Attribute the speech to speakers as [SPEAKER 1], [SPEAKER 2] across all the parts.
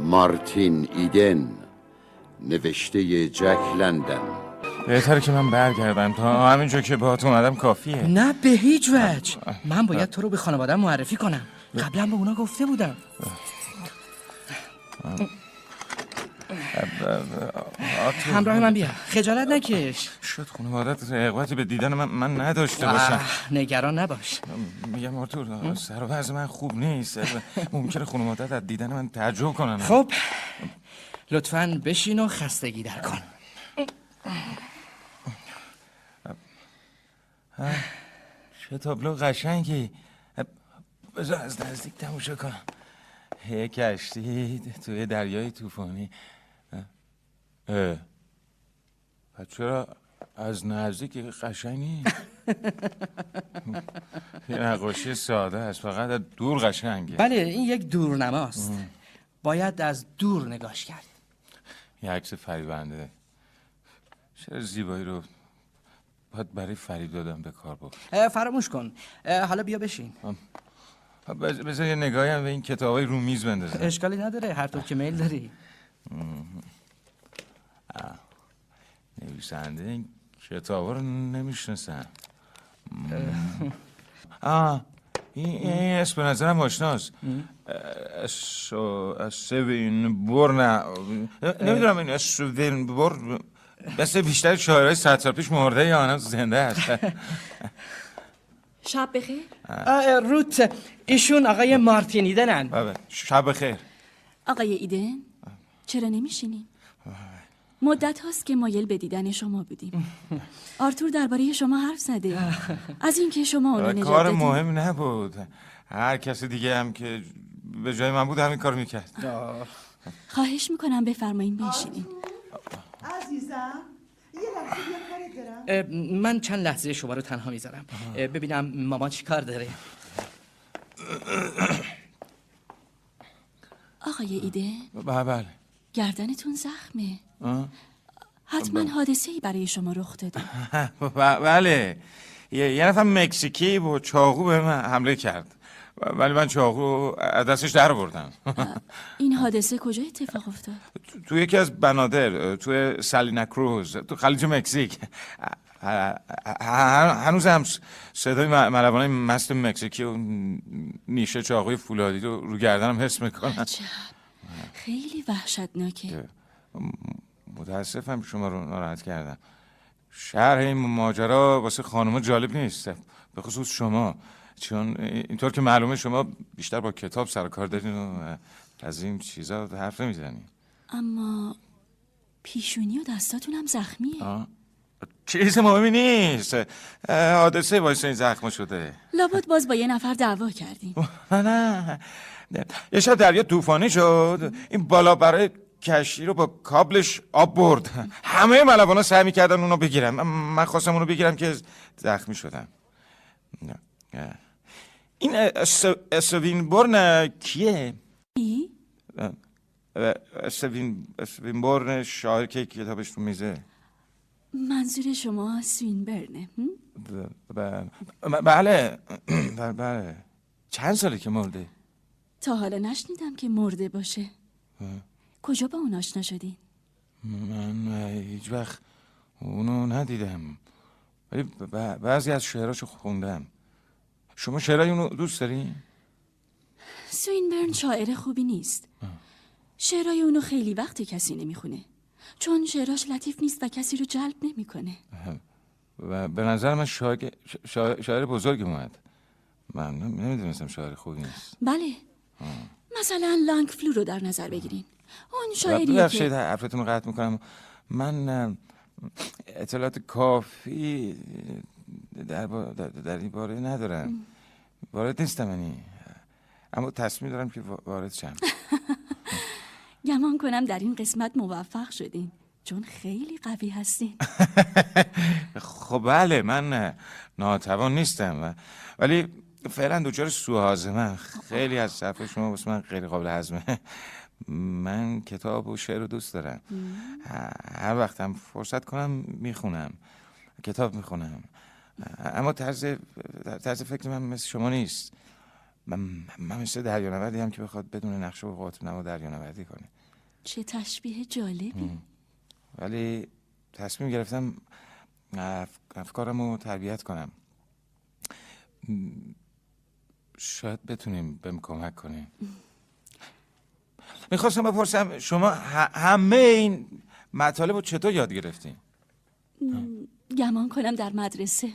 [SPEAKER 1] مارتین ایدن نوشته جک لندن.
[SPEAKER 2] بهتره که من برگردم تا همینجا که باهات اومدم کافیه.
[SPEAKER 3] نه به هیچ وجه. من باید تو رو به خانواده معرفی کنم. قبلا به اونا گفته بودم. همراه من بیا. خجالت نکش.
[SPEAKER 2] شد خانوادت رغبتی به دیدن من, من نداشته باشم.
[SPEAKER 3] نگران نباش.
[SPEAKER 2] میگم آرتور سر و من خوب نیست. ممکنه خانوادت از دیدن من تعجب کنن
[SPEAKER 3] خب لطفا بشین و خستگی در کن.
[SPEAKER 2] چه تابلو قشنگی. بذار از نزدیک تماشا کنم. یه کشتی توی دریای طوفانی. اه. چرا از نزدیک قشنگ نیست یه نقاشی ساده است فقط از دور قشنگه.
[SPEAKER 3] بله این یک دورنماست. باید از دور نگاش کرد.
[SPEAKER 2] یه عکس فریبنده. چرا زیبایی رو باید برای فریب دادم به کار بود
[SPEAKER 3] فراموش کن. حالا بیا بشین.
[SPEAKER 2] بذار یه نگاهی هم به این کتابای رو میز بندازم.
[SPEAKER 3] اشکالی نداره هر طور که میل داری.
[SPEAKER 2] نویسنده این کتابا رو نمی‌شناسم. آه این, این اسم به نظرم آشناست. سوین بور نه نمی‌دونم این سوین بور مثل بیشتر شاعرهای صد سال پیش مرده یا آنها زنده است.
[SPEAKER 4] شب بخیر.
[SPEAKER 3] روت. ایشون آقای مارتینیدنن
[SPEAKER 2] بله. شب خیر
[SPEAKER 4] آقای ایدن چرا نمیشینین؟ مدت هاست که مایل به دیدن شما بودیم. آرتور درباره شما حرف زده. از اینکه شما اونو نجات
[SPEAKER 2] کار. مهم نبود. هر کسی دیگه هم که به جای من بود همین کار می‌کرد.
[SPEAKER 4] خواهش می‌کنم بفرمایین بنشینین
[SPEAKER 5] عزیزم یه
[SPEAKER 3] من چند لحظه شما رو تنها می‌ذارم. ببینم ماما چی کار داره.
[SPEAKER 4] آقای ایده؟
[SPEAKER 2] بله بله.
[SPEAKER 4] گردنتون زخمه.
[SPEAKER 2] آه.
[SPEAKER 4] حتما حادثه ای برای شما رخ داده.
[SPEAKER 2] بله. یه, یه نفر مکزیکی با چاقو به من حمله کرد. ولی من چاقو از دستش در بردم
[SPEAKER 4] این حادثه کجا اتفاق افتاد؟
[SPEAKER 2] تو یکی از بنادر توی سالینا کروز تو خلیج مکزیک. هنوز هم صدای م- ملوانای مست مکزیکی و نیشه چاقوی فولادی رو رو گردنم حس می‌کنم.
[SPEAKER 4] عجب. خیلی وحشتناکه.
[SPEAKER 2] متاسفم شما رو ناراحت کردم. شرح این ماجرا واسه خانم جالب نیست. به خصوص شما. چون اینطور که معلومه شما بیشتر با کتاب سر کار دارین و از این چیزا حرف نمی‌زنین.
[SPEAKER 4] اما پیشونی و دستاتون هم زخمیه
[SPEAKER 2] چیز مهمی نیست. حادثه باعث این زخم شده.
[SPEAKER 4] لابد باز با یه نفر دعوا
[SPEAKER 2] نه نه. یه شب دریا طوفانی شد. این بالا برای کشتی رو با کابلش آب برد. همه ملوانا سعی می‌کردن اونو بگیرم من- خواستم اونو بگیرم که زخمی شدم. این اسوین برن کیه؟
[SPEAKER 4] ای؟
[SPEAKER 2] اسوین برن شاعر که کتابش تو میزه
[SPEAKER 4] منظور شما سوینبرنه هم؟
[SPEAKER 2] ب- ب- بله. بله بله. چند ساله که مرده؟
[SPEAKER 4] تا حالا نشنیدم که مرده باشه. کجا با اون آشنا شدین؟
[SPEAKER 2] من هیچ وقت اونو ندیدم. ولی بعضی از شعراشو خوندم. شما شعرهای اونو دوست داری؟
[SPEAKER 4] سوینبرن شاعر خوبی نیست. شعرهای اونو خیلی وقت کسی نمی‌خونه. چون شعراش لطیف نیست و کسی رو جلب نمی‌کنه.
[SPEAKER 2] و به نظر من شاعر, شاعر, شاعر بزرگی اومد. من نمی‌دونستم شاعر خوبی نیست.
[SPEAKER 4] بله. مثلا لانگ فلو رو در نظر بگیرین. اون شاعریه
[SPEAKER 2] ببخشید
[SPEAKER 4] که
[SPEAKER 2] حرفتون قطع می‌کنم. من اطلاعات کافی در, با- در, این باره ندارم. وارد نیستم یعنی. اما تصمیم دارم که وا- وارد شم.
[SPEAKER 4] گمان کنم در این قسمت موفق شدین. چون خیلی قوی هستین.
[SPEAKER 2] خب بله من ناتوان نیستم. ولی فعلا دوچار سوهازمه خیلی از صفحه شما واسه من غیر قابل هضمه. من کتاب و شعر رو دوست دارم. هر وقت هم فرصت کنم می‌خونم. کتاب می‌خونم. اما طرز طرز فکر من مثل شما نیست. من, من مثل دریانوردی هم که بخواد بدون نقشه و قطب نما دریانوردی کنه.
[SPEAKER 4] چه تشبیه جالبی.
[SPEAKER 2] ولی تصمیم گرفتم اف... افکارم رو تربیت کنم. شاید بتونیم بهم کمک کنیم می‌خواستم بپرسم شما همه این مطالب رو چطور یاد گرفتین؟
[SPEAKER 4] گمان کنم در مدرسه.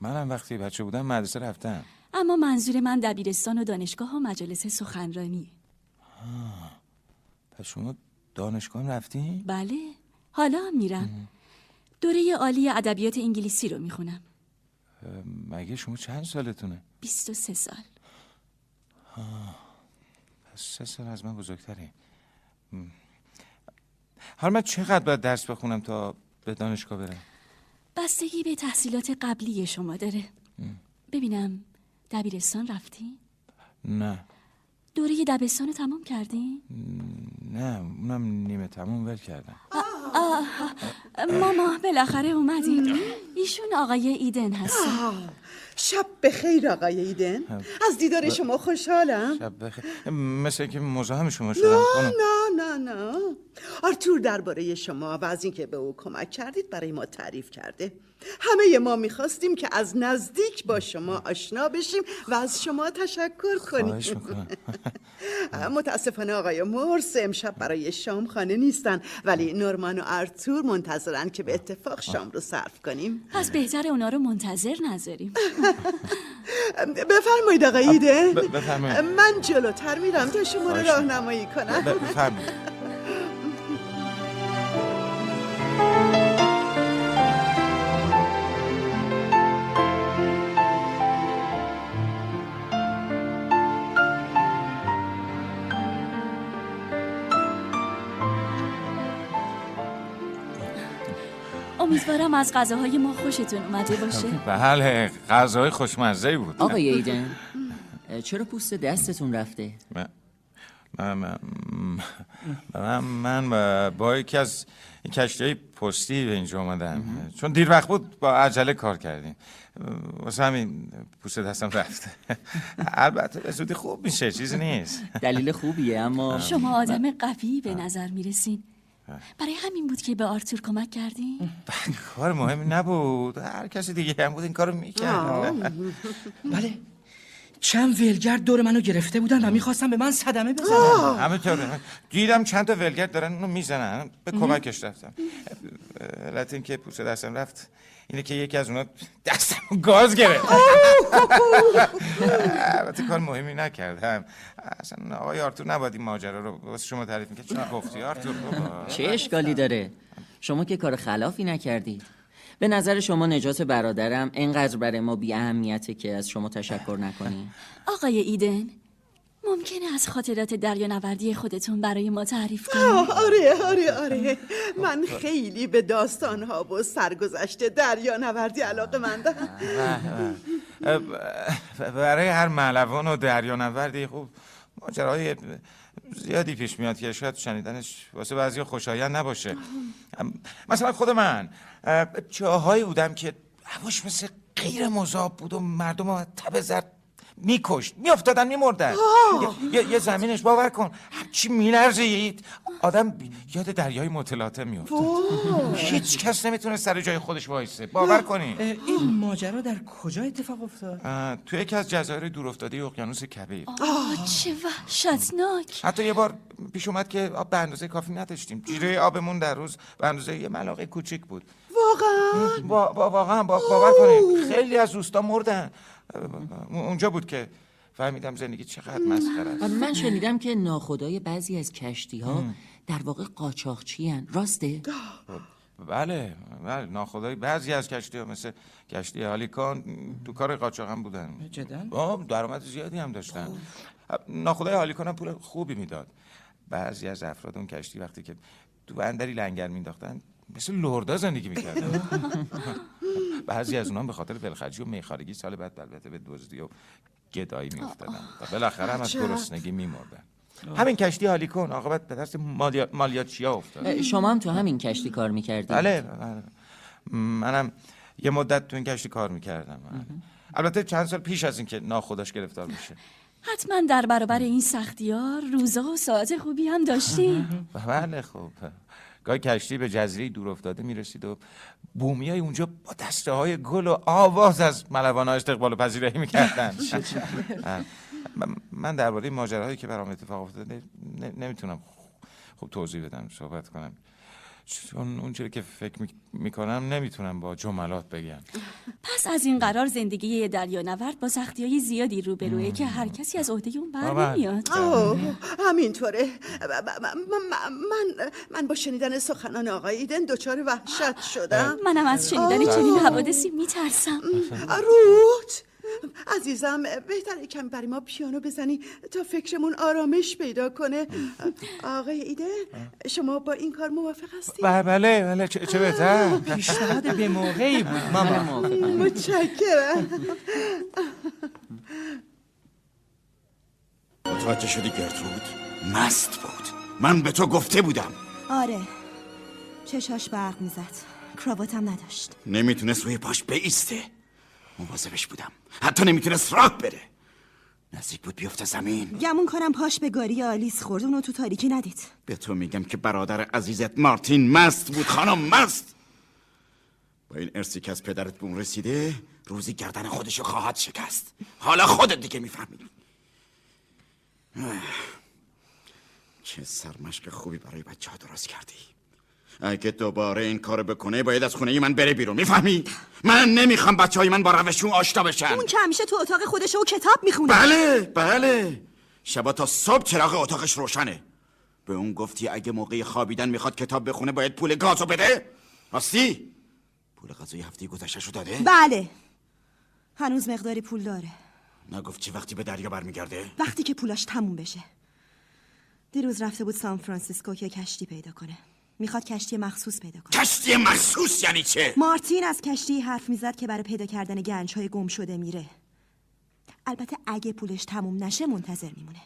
[SPEAKER 2] منم وقتی بچه بودم مدرسه رفتم.
[SPEAKER 4] اما منظور من دبیرستان و دانشگاه و مجالس سخنرانی.
[SPEAKER 2] پس شما دانشگاه هم رفتین؟
[SPEAKER 4] بله حالا میرم. دوره عالی ادبیات انگلیسی رو می‌خونم.
[SPEAKER 2] مگه شما چند سالتونه؟
[SPEAKER 4] 23 سال
[SPEAKER 2] پس سه سال از من بزرگتری حالا من چقدر باید درس بخونم تا به دانشگاه برم؟
[SPEAKER 4] بستگی به تحصیلات قبلی شما داره ببینم دبیرستان رفتی؟
[SPEAKER 2] نه
[SPEAKER 4] دوره دبستان رو تمام کردی؟
[SPEAKER 2] نه اونم نیمه تموم ول کردم
[SPEAKER 4] ماما بالاخره اومدین. ایشون آقای ایدن هستن.
[SPEAKER 5] شب بخیر آقای ایدن. از دیدار شما خوشحالم.
[SPEAKER 2] شب بخیر. مثل که مزاحم شما شدم
[SPEAKER 5] نه
[SPEAKER 2] خانم.
[SPEAKER 5] نه نه نه. آرتور درباره شما و از اینکه به او کمک کردید برای ما تعریف کرده. همه ما می‌خواستیم که از نزدیک با شما آشنا بشیم و از شما تشکر کنیم. متاسفانه آقای مورس امشب برای شام خانه نیستن ولی نورمان و آرتور منتظرن که به اتفاق شام رو صرف کنیم.
[SPEAKER 4] پس بهتر اونا رو منتظر نذاریم.
[SPEAKER 5] بفرمایید آقای
[SPEAKER 2] بفرمایید.
[SPEAKER 5] من جلوتر میرم تا شما رو راهنمایی کنم.
[SPEAKER 2] بفرمایید.
[SPEAKER 4] امیدوارم از غذاهای ما خوشتون اومده باشه.
[SPEAKER 2] بله غذای خوشمزه بود.
[SPEAKER 6] آقای ایدن چرا پوست دستتون رفته؟
[SPEAKER 2] من من من, من با- یکی از کشتی های پستی به اینجا اومدم. چون دیر وقت بود با عجله کار کردیم. واسه همین پوست دستم رفت البته به زودی خوب میشه چیزی نیست.
[SPEAKER 6] دلیل خوبیه اما
[SPEAKER 4] شما آدم قوی به نظر می‌رسین. برای همین بود که به آرتور کمک کردین؟
[SPEAKER 2] کار مهمی نبود. هر کسی دیگه هم بود این کارو می‌کرد.
[SPEAKER 3] بله. چند ولگرد دور منو گرفته بودن و می‌خواستم به من صدمه بزنن.
[SPEAKER 2] همینطوره. دیدم چند تا ولگرد دارن اونو می‌زنن. به کمکش رفتم. علت که پوست دستم رفت. اینه که یکی از اونا دستم گاز گرفت. البته کار مهمی نکردم. اصلا آقای آرتور نباید این ماجرا رو واسه شما تعریف می‌کرد. چون گفتی؟ آرتور
[SPEAKER 6] چه اشکالی داره؟ شما که کار خلافی نکردید به نظر شما نجات برادرم انقدر برای ما بی اهمیته که از شما تشکر نکنیم
[SPEAKER 4] آقای ایدن ممکنه از خاطرات دریانوردی خودتون برای ما تعریف کنید.
[SPEAKER 5] آره آره آره. من خیلی به داستانها و سرگذشت دریانوردی علاقه مندم.
[SPEAKER 2] برای هر ملوان و دریانوردی خوب ماجراهای زیادی پیش میاد که شاید شنیدنش واسه بعضی خوشایند نباشه. مثلا خود من اه، جاهایی بودم که هواش مثل غیر مذاب بود و مردم رو تب زرد میکشت میافتادن میمردن. یه, یه زمینش باور کن هرچی میلرزید. آدم یاد دریای مطلعاته میافتاد. هیچ کس نمی‌تونه سر جای خودش وایسه. باور کنی.
[SPEAKER 3] این ماجرا در کجا اتفاق افتاد؟
[SPEAKER 2] تو یکی از جزایر دورافتاده اقیانوس کبیر.
[SPEAKER 4] آه چه وحشتناک.
[SPEAKER 2] حتی یه بار پیش اومد که آب به اندازه کافی نداشتیم. جیره آبمون در روز به اندازه یه ملاقه کوچیک بود.
[SPEAKER 5] واقعا؟
[SPEAKER 2] با, با واقعا با باور کنید خیلی از دوستا مردن. اونجا بود که فهمیدم زندگی چقدر مسخره است.
[SPEAKER 6] من شنیدم که ناخدای بعضی از کشتی ها در واقع قاچاقچی راسته؟
[SPEAKER 2] بله بله ناخدای بعضی از کشتی ها مثل کشتی هالیکان تو کار قاچاق هم بودن.
[SPEAKER 3] جدا؟
[SPEAKER 2] آه، درآمد زیادی هم داشتن. ناخدای هالیکان هم پول خوبی می‌داد. بعضی از افراد اون کشتی وقتی که تو بندری لنگر مینداختن مثل لردا زندگی می‌کردن بعضی از اونها به خاطر ولخرجی و میخارگی سال بعد البته به دزدی و گدایی میافتادن. و بالاخره هم از گرسنگی میمردن. همین کشتی هالیکون عاقبت به دست مالیا- مالیاتچیا افتاد.
[SPEAKER 6] شما هم تو همین کشتی کار می‌کردید؟
[SPEAKER 2] بله بله. منم یه مدت تو این کشتی کار می‌کردم. البته چند سال پیش از اینکه ناخداش گرفتار بشه
[SPEAKER 4] حتما در برابر این سختی ها روزا و ساعت خوبی هم داشتی.
[SPEAKER 2] بله خب گاهی کشتی به جزیره دور افتاده می‌رسید و بومی های اونجا با دسته های گل و آواز از ملوان ها استقبال و پذیرایی می‌کردن. من درباره ماجراهایی که برام اتفاق افتاده نمی‌تونم خوب توضیح بدم صحبت کنم. چون اونجوری که فکر می‌کنم نمی‌تونم با جملات بگم.
[SPEAKER 4] پس از این قرار زندگی یه دریا نورد با سختی های زیادی روبروه که هر کسی از عهده اون بر. نمیاد.
[SPEAKER 5] همینطوره. من من با شنیدن سخنان آقای ایدن دچار وحشت شدم.
[SPEAKER 4] منم از شنیدن چنین حوادثی میترسم.
[SPEAKER 5] روت! عزیزم بهتره کمی برای ما پیانو بزنی تا فکرمون آرامش پیدا کنه. آقای ایده شما با این کار موافق هستی؟
[SPEAKER 2] بله بله, بله. چه, چه بهتر؟
[SPEAKER 3] پیشنهاد به موقعی بود. ماما
[SPEAKER 5] متشکرم.
[SPEAKER 7] متوجه شدی گرترود؟ مست بود. من به تو گفته بودم.
[SPEAKER 8] آره. چشاش برق می‌زد. کراواتم نداشت.
[SPEAKER 7] نمی‌تونست روی پاش بیسته. مواظبش بودم. حتی نمی‌تونست راه بره. نزدیک بود بیفته زمین.
[SPEAKER 8] گمون کنم پاش به گاری آلیس خورد. اونو تو تاریکی ندید.
[SPEAKER 7] به تو میگم که برادر عزیزت مارتین مست بود خانم مست. با این ارسی که از پدرت به اون رسیده روزی گردن خودشو خواهد شکست. حالا خودت دیگه می‌فهمی. چه سرمشق خوبی برای بچه ها درست کردی. اگه دوباره این کارو بکنه باید از خونه من بره بیرون می‌فهمی؟ من نمی‌خوام بچه های من با روشون آشنا بشن
[SPEAKER 8] اون که همیشه تو اتاق خودش و کتاب می‌خونه
[SPEAKER 7] بله بله شبا تا صبح چراغ اتاقش روشنه به اون گفتی اگه موقع خوابیدن می‌خواد کتاب بخونه باید پول گازو بده؟ راستی؟ پول غذای هفته گذشته شو داده؟
[SPEAKER 8] بله هنوز مقداری پول داره
[SPEAKER 7] نگفت چی وقتی به دریا برمیگرده؟
[SPEAKER 8] وقتی که پولاش تموم بشه دیروز رفته بود سان فرانسیسکو که کشتی پیدا کنه می‌خواد کشتی مخصوص پیدا کنه.
[SPEAKER 7] کشتی مخصوص یعنی چه؟
[SPEAKER 8] مارتین از کشتی حرف می‌زد که برای پیدا کردن گنج های گم شده میره. البته اگه پولش تموم نشه منتظر میمونه.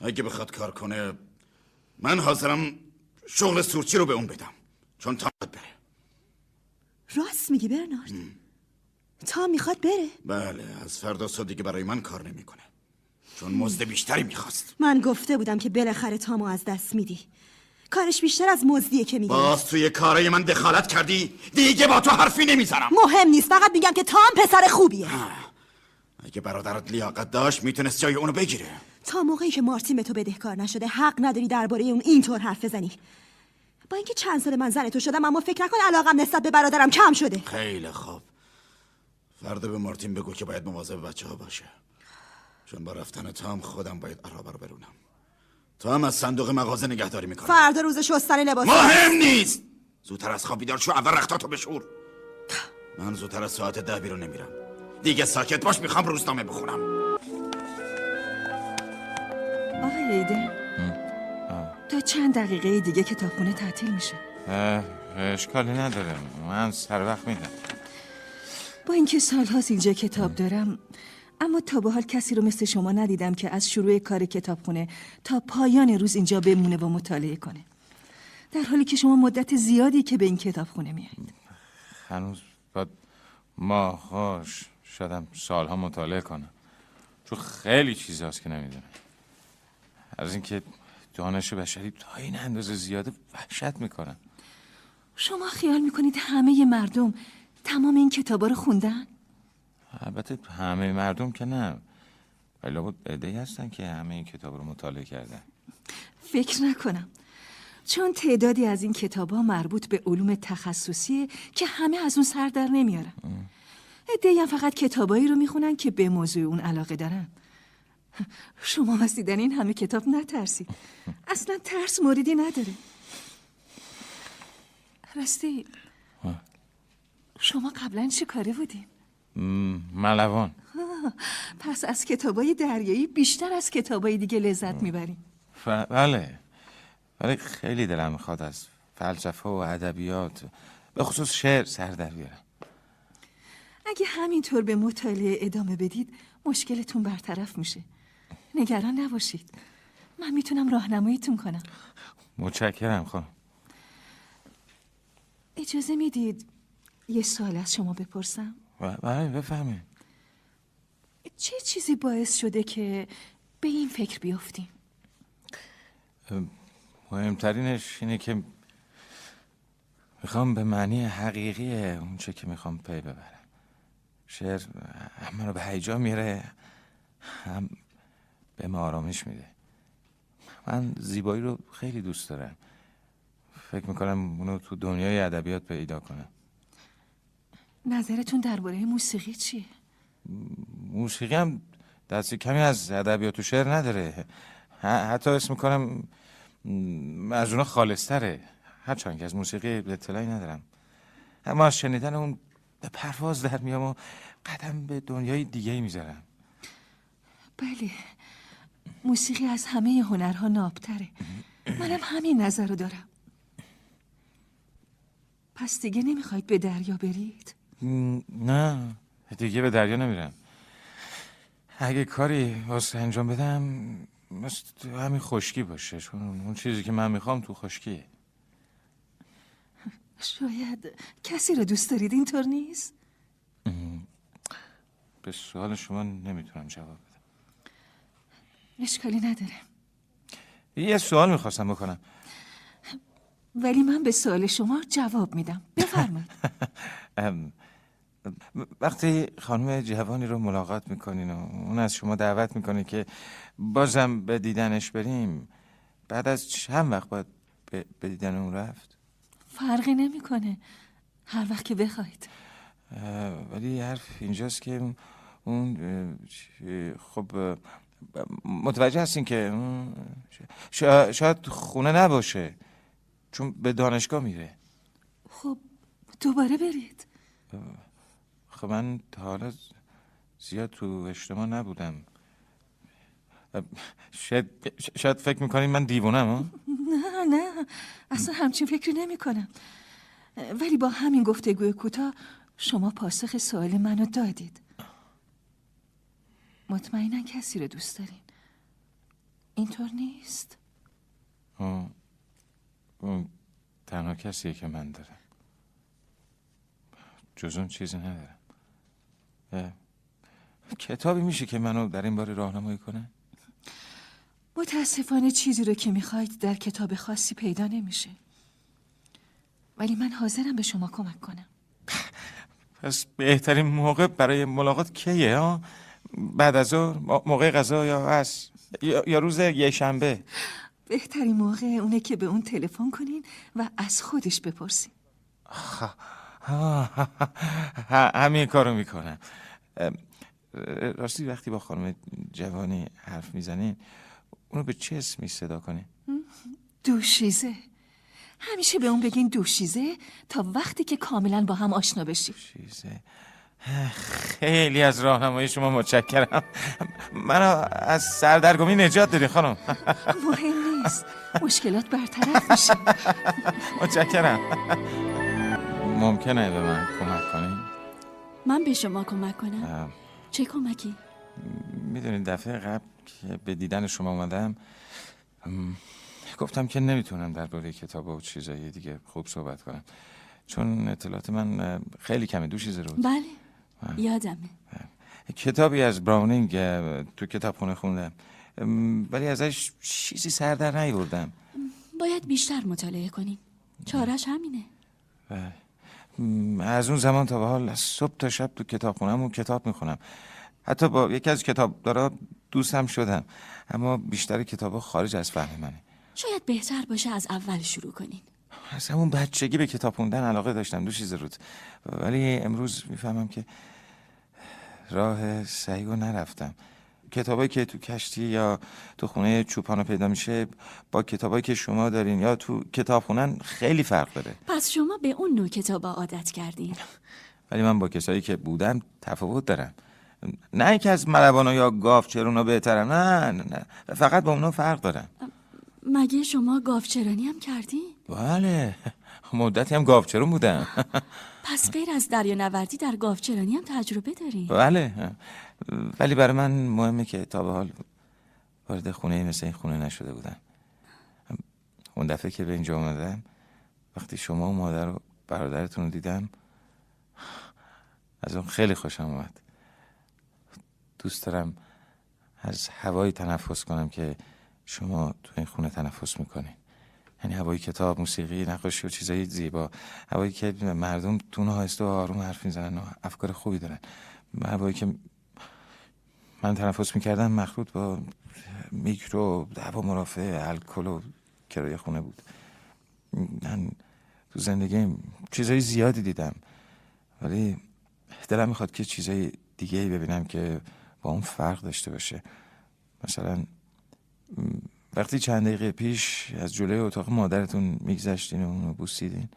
[SPEAKER 7] اگه بخواد کار کنه من حاضرم شغل سورچی رو به اون بدم. چون تا بره.
[SPEAKER 8] راست میگی برنارد؟ تا می‌خواد بره؟
[SPEAKER 7] بله از فردا صبح دیگه برای من کار نمی‌کنه. چون مزد بیشتری می‌خواست.
[SPEAKER 8] من گفته بودم که بالاخره تامو از دست میدی. کارش بیشتر از مزدیه که میگه
[SPEAKER 7] باز توی کارای من دخالت کردی؟ دیگه با تو حرفی نمی‌زنم.
[SPEAKER 8] مهم نیست فقط میگم که تام پسر خوبیه.
[SPEAKER 7] اگه برادرت لیاقت داشت می‌تونست جای اونو بگیره.
[SPEAKER 8] تا موقعی که مارتین به تو بدهکار نشده حق نداری درباره اون اینطور حرف بزنی. با اینکه چند سال من زن تو شدم اما فکر نکن علاقم نسبت به برادرم کم شده.
[SPEAKER 7] خیلی خوب. فردا به مارتین بگو که باید مواظب بچه ها باشه. چون با رفتن تام خودم باید عرابه رو برونم. تو هم از صندوق مغازه نگهداری می‌کنه
[SPEAKER 8] فردا روز شستن لباس.
[SPEAKER 7] مهم نیست! زودتر از خواب بیدار شو اول رختاتو بشور. من زودتر از ساعت ده بیرون نمیرم. دیگه ساکت باش می‌خوام روزنامه بخونم.
[SPEAKER 9] آقای ایده. تا چند دقیقه دیگه کتابخونه تعطیل میشه.
[SPEAKER 2] اشکالی نداره. من سر وقت میدم.
[SPEAKER 9] با اینکه سالهاست اینجا کتاب دارم اما تا به حال کسی رو مثل شما ندیدم که از شروع کار کتابخونه تا پایان روز اینجا بمونه و مطالعه کنه. در حالی که شما مدت زیادی که به این کتابخونه میایید
[SPEAKER 2] هنوز باید ماهاش شدم سالها مطالعه کنم. چون خیلی چیزاست که نمی‌دونم. از اینکه دانش بشری تا این اندازه زیاده وحشت می‌کنم.
[SPEAKER 9] شما خیال می‌کنید همه مردم تمام این کتابا رو خوندن؟
[SPEAKER 2] البته همه مردم که نه. ولی بود ای هستن که همه این کتاب رو مطالعه کردن.
[SPEAKER 9] فکر نکنم. چون تعدادی از این کتاب ها مربوط به علوم تخصصیه که همه از اون سر در نمیارن. ادهی هم فقط کتابایی رو می‌خونن که به موضوع اون علاقه دارن. شما از دیدن این همه کتاب نترسید. اصلا ترس موردی نداره. راستی شما قبلا چه کاره بودین؟
[SPEAKER 2] ملوان.
[SPEAKER 9] پس از کتابای دریایی بیشتر از کتابای دیگه لذت می‌بریم.
[SPEAKER 2] بله. ولی خیلی دلم می‌خواد از فلسفه و ادبیات به خصوص شعر سر در بیارم.
[SPEAKER 9] اگه همینطور به مطالعه ادامه بدید مشکلتون برطرف میشه. نگران نباشید. من می‌تونم راهنماییتون کنم.
[SPEAKER 2] متشکرم خانم.
[SPEAKER 9] اجازه می‌دید یه سوال از شما بپرسم؟
[SPEAKER 2] بله بفهمید
[SPEAKER 9] چه چیزی باعث شده که به این فکر بیفتیم؟
[SPEAKER 2] مهمترینش اینه که می‌خوام به معنی حقیقی اون چه که می‌خوام پی ببرم. شعر هم رو به هیجا میره هم به ما آرامش میده. من زیبایی رو خیلی دوست دارم. فکر می‌کنم اونو تو دنیای ادبیات پیدا کنم.
[SPEAKER 9] نظرتون درباره موسیقی چیه؟
[SPEAKER 2] موسیقی هم دستی کمی از ادبیات و شعر نداره. حتی اسم می‌کنم از اونا خالصتره. هرچند که از موسیقی اطلاعی ندارم. اما از شنیدن اون به پرواز در میام و قدم به دنیای دیگه می‌ذارم.
[SPEAKER 9] بله. موسیقی از همه هنرها نابتره. منم همین نظر رو دارم. پس دیگه نمی‌خواید به دریا برید؟
[SPEAKER 2] نه. دیگه به دریا نمیرم. اگه کاری واسه انجام بدم مثل همین خشکی باشه. چون اون چیزی که من می‌خوام تو خشکیه.
[SPEAKER 9] شاید کسی رو دوست دارید اینطور نیست؟
[SPEAKER 2] به سوال شما نمی‌تونم جواب بدم.
[SPEAKER 9] اشکالی نداره.
[SPEAKER 2] یه سوال می‌خواستم بکنم.
[SPEAKER 9] ولی من به سوال شما جواب میدم. بفرمایید.
[SPEAKER 2] وقتی خانم جوانی رو ملاقات می‌کنین و اون از شما دعوت می‌کنه که بازم به دیدنش بریم بعد از چند وقت باید به دیدن اون رفت؟
[SPEAKER 9] فرقی نمی‌کنه. هر وقت که بخواید.
[SPEAKER 2] ولی حرف اینجاست که اون خب متوجه هستین که شاید خونه نباشه چون به دانشگاه میره.
[SPEAKER 9] خب دوباره برید.
[SPEAKER 2] خب من تا حالا زیاد تو اجتماع نبودم. شاید, شاید فکر می‌کنین من دیوونم
[SPEAKER 9] نه نه. اصلا همچین فکری نمی کنم ولی با همین گفتگوی کوتاه شما پاسخ سوال منو دادید. مطمئنا کسی رو دوست دارین. اینطور نیست؟
[SPEAKER 2] اون تنها کسیه که من دارم. جز اون چیزی ندارم. کتابی میشه که منو در این باره راهنمایی کنه؟
[SPEAKER 9] متاسفانه چیزی رو که می‌خواید در کتاب خاصی پیدا نمیشه. ولی من حاضرم به شما کمک کنم.
[SPEAKER 2] پس بهترین موقع برای ملاقات کیه ها؟ بعد از موقع غذا یا از یا روز یه شنبه؟
[SPEAKER 9] بهترین موقع اونه که به اون تلفن کنین و از خودش بپرسین.
[SPEAKER 2] همین کارو می‌کنم راستی وقتی با خانم جوانی حرف می‌زنین اونو به چه اسمی صدا کنین؟
[SPEAKER 9] دوشیزه. همیشه به اون بگین دوشیزه تا وقتی که کاملا با هم آشنا بشی.
[SPEAKER 2] دوشیزه. خیلی از راهنمایی شما متشکرم. منو از سردرگمی نجات دادی خانم.
[SPEAKER 9] مهم نیست. مشکلات برطرف میشه.
[SPEAKER 2] متشکرم. ممکنه به من کمک کنی؟
[SPEAKER 4] من به شما کمک کنم. چه کمکی؟
[SPEAKER 2] می‌دونید دفعه قبل که به دیدن شما اومدم گفتم که نمی‌تونم درباره کتاب و چیزایی دیگه خوب صحبت کنم. چون اطلاعات من خیلی کمه دو چیز رو
[SPEAKER 4] بله یادمه.
[SPEAKER 2] کتابی از براونینگ تو کتابخونه خوندم. ولی ازش چیزی سر در نیوردم.
[SPEAKER 4] باید بیشتر مطالعه کنیم. چارش همینه.
[SPEAKER 2] بله از اون زمان تا به حال از صبح تا شب تو کتابخونم و کتاب می‌خونم. حتی با یکی از کتاب دارا دوستم شدم اما بیشتر کتاب خارج از فهم منه.
[SPEAKER 4] شاید بهتر باشه از اول شروع کنین.
[SPEAKER 2] از همون بچگی به کتاب خوندن علاقه داشتم دو چیز رود. ولی امروز می‌فهمم که راه سعی رو نرفتم. کتابایی که تو کشتی یا تو خونه چوپانا پیدا میشه با کتابایی که شما دارین یا تو کتاب خونن خیلی فرق داره.
[SPEAKER 4] پس شما به اون نوع کتاب عادت کردین؟
[SPEAKER 2] ولی من با کسایی که بودم تفاوت دارم. نه اینکه از ملوانا یا گاف چرونا بهترم نه, نه نه. فقط با اونا فرق دارم.
[SPEAKER 4] مگه شما گاوچرانی هم کردین؟
[SPEAKER 2] بله. مدتی هم گاوچرون بودم.
[SPEAKER 4] پس غیر از دریا نوردی در گاوچرانی هم تجربه داری؟
[SPEAKER 2] بله. ولی برای من مهمه که تا به حال وارد خونه مثل این خونه نشده بودم. اون دفعه که به اینجا اومدم وقتی شما و مادر و برادرتون رو دیدم از اون خیلی خوشم اومد. دوست دارم از هوایی تنفس کنم که شما تو این خونه تنفس می‌کنین. یعنی هوای کتاب موسیقی نقاشی و چیزایی زیبا. هوایی که مردم تون آهسته و آروم حرف می‌زنن و افکار خوبی دارن. هوایی که من تنفس می‌کردم مخلوط با میکرو هوا مرافع الکل و کرایه خونه بود. من تو زندگی چیزای زیادی دیدم. ولی دلم می‌خواد که چیزای دیگه ای ببینم که با اون فرق داشته باشه. مثلا وقتی چند دقیقه پیش از جلوی اتاق مادرتون میگذشتین و اونو بوسیدین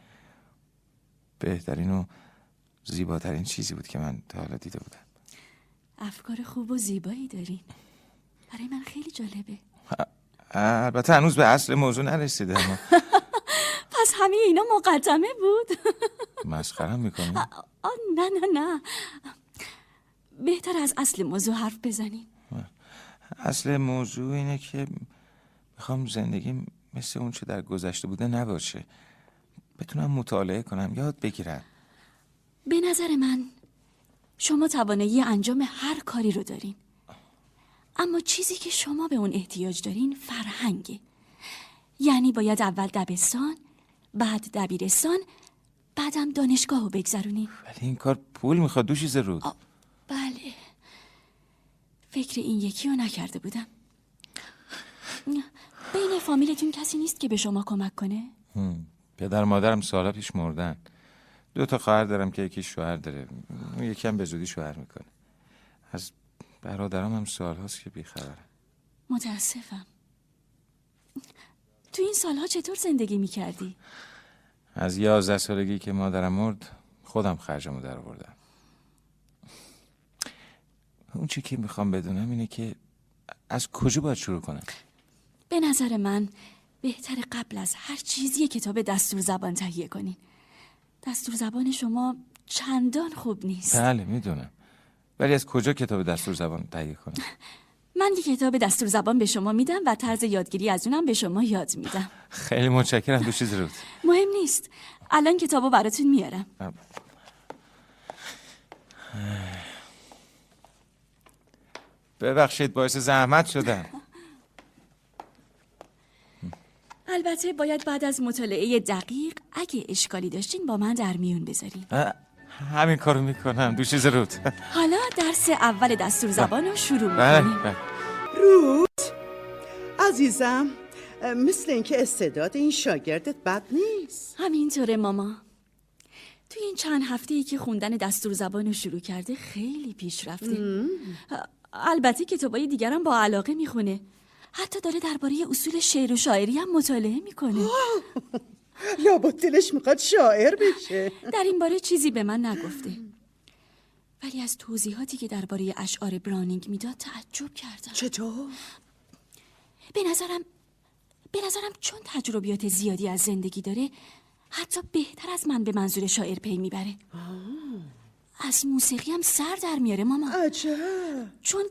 [SPEAKER 2] بهترین و زیباترین چیزی بود که من تا حالا دیده بودم.
[SPEAKER 4] افکار خوب و زیبایی دارین. برای من خیلی جالبه.
[SPEAKER 2] البته هنوز به اصل موضوع نرسیده اما.
[SPEAKER 4] پس همه اینا مقدمه بود.
[SPEAKER 2] مسخرم می‌کنی؟
[SPEAKER 4] آه نه نه نه. بهتر از اصل موضوع حرف بزنیم.
[SPEAKER 2] اصل موضوع اینه که می‌خوام زندگی مثل اون چه در گذشته بوده نباشه. بتونم مطالعه کنم. یاد بگیرم.
[SPEAKER 4] به نظر من شما توانایی انجام هر کاری رو دارین. اما چیزی که شما به اون احتیاج دارین فرهنگه. یعنی باید اول دبستان بعد دبیرستان بعدم دانشگاه رو بگذرونین.
[SPEAKER 2] ولی این کار پول می‌خواد دو چیز رود.
[SPEAKER 4] بله. فکر این یکی رو نکرده بودم. بین فامیلتون کسی نیست که به شما کمک کنه؟
[SPEAKER 2] پدر مادرم سالا پیش مردن. دو تا خواهر دارم که یکی شوهر داره. اون یکی هم به زودی شوهر می‌کنه. از برادرام هم سال هاست که بیخبرم
[SPEAKER 4] متاسفم. تو این سالها چطور زندگی می‌کردی؟
[SPEAKER 2] از یازده سالگی که مادرم مرد خودم خرجمو در آوردم اون چی که می‌خوام بدونم اینه که از کجا باید شروع کنم؟
[SPEAKER 4] به نظر من بهتر قبل از هر چیزی کتاب دستور زبان تهیه کنین. دستور زبان شما چندان خوب نیست.
[SPEAKER 2] بله می‌دونم. ولی از کجا کتاب دستور زبان تهیه کنم؟
[SPEAKER 4] من یه کتاب دستور زبان به شما میدم و طرز یادگیری از اونم به شما یاد میدم.
[SPEAKER 2] خیلی متشکرم دو چیز رو
[SPEAKER 4] مهم نیست. الان کتابو براتون میارم.
[SPEAKER 2] ببخشید باعث زحمت شدم.
[SPEAKER 4] البته باید بعد از مطالعه دقیق اگه اشکالی داشتین با من در میون بذارین.
[SPEAKER 2] همین کارو می‌کنم دو چیز رود.
[SPEAKER 4] حالا درس اول دستور زبان رو شروع می‌کنیم.
[SPEAKER 5] روت عزیزم مثل اینکه استعداد این شاگردت بد نیست.
[SPEAKER 4] همینطوره ماما. توی این چند هفته ای که خوندن دستور زبان رو شروع کرده خیلی پیش رفته. البته کتابای دیگرم با علاقه می‌خونه. حتی داره درباره اصول شعر و شاعری هم مطالعه می‌کنه.
[SPEAKER 5] لابد دلش می‌خواد شاعر بشه.
[SPEAKER 4] در این باره چیزی به من نگفته. ولی از توضیحاتی که درباره اشعار برانینگ می‌داد تعجب کردم.
[SPEAKER 5] چطور؟
[SPEAKER 4] به نظرم به نظرم چون تجربیات زیادی از زندگی داره حتی بهتر از من به منظور شاعر پی می‌بره. از موسیقی هم سر در میاره ماما.
[SPEAKER 5] عجب.
[SPEAKER 4] چون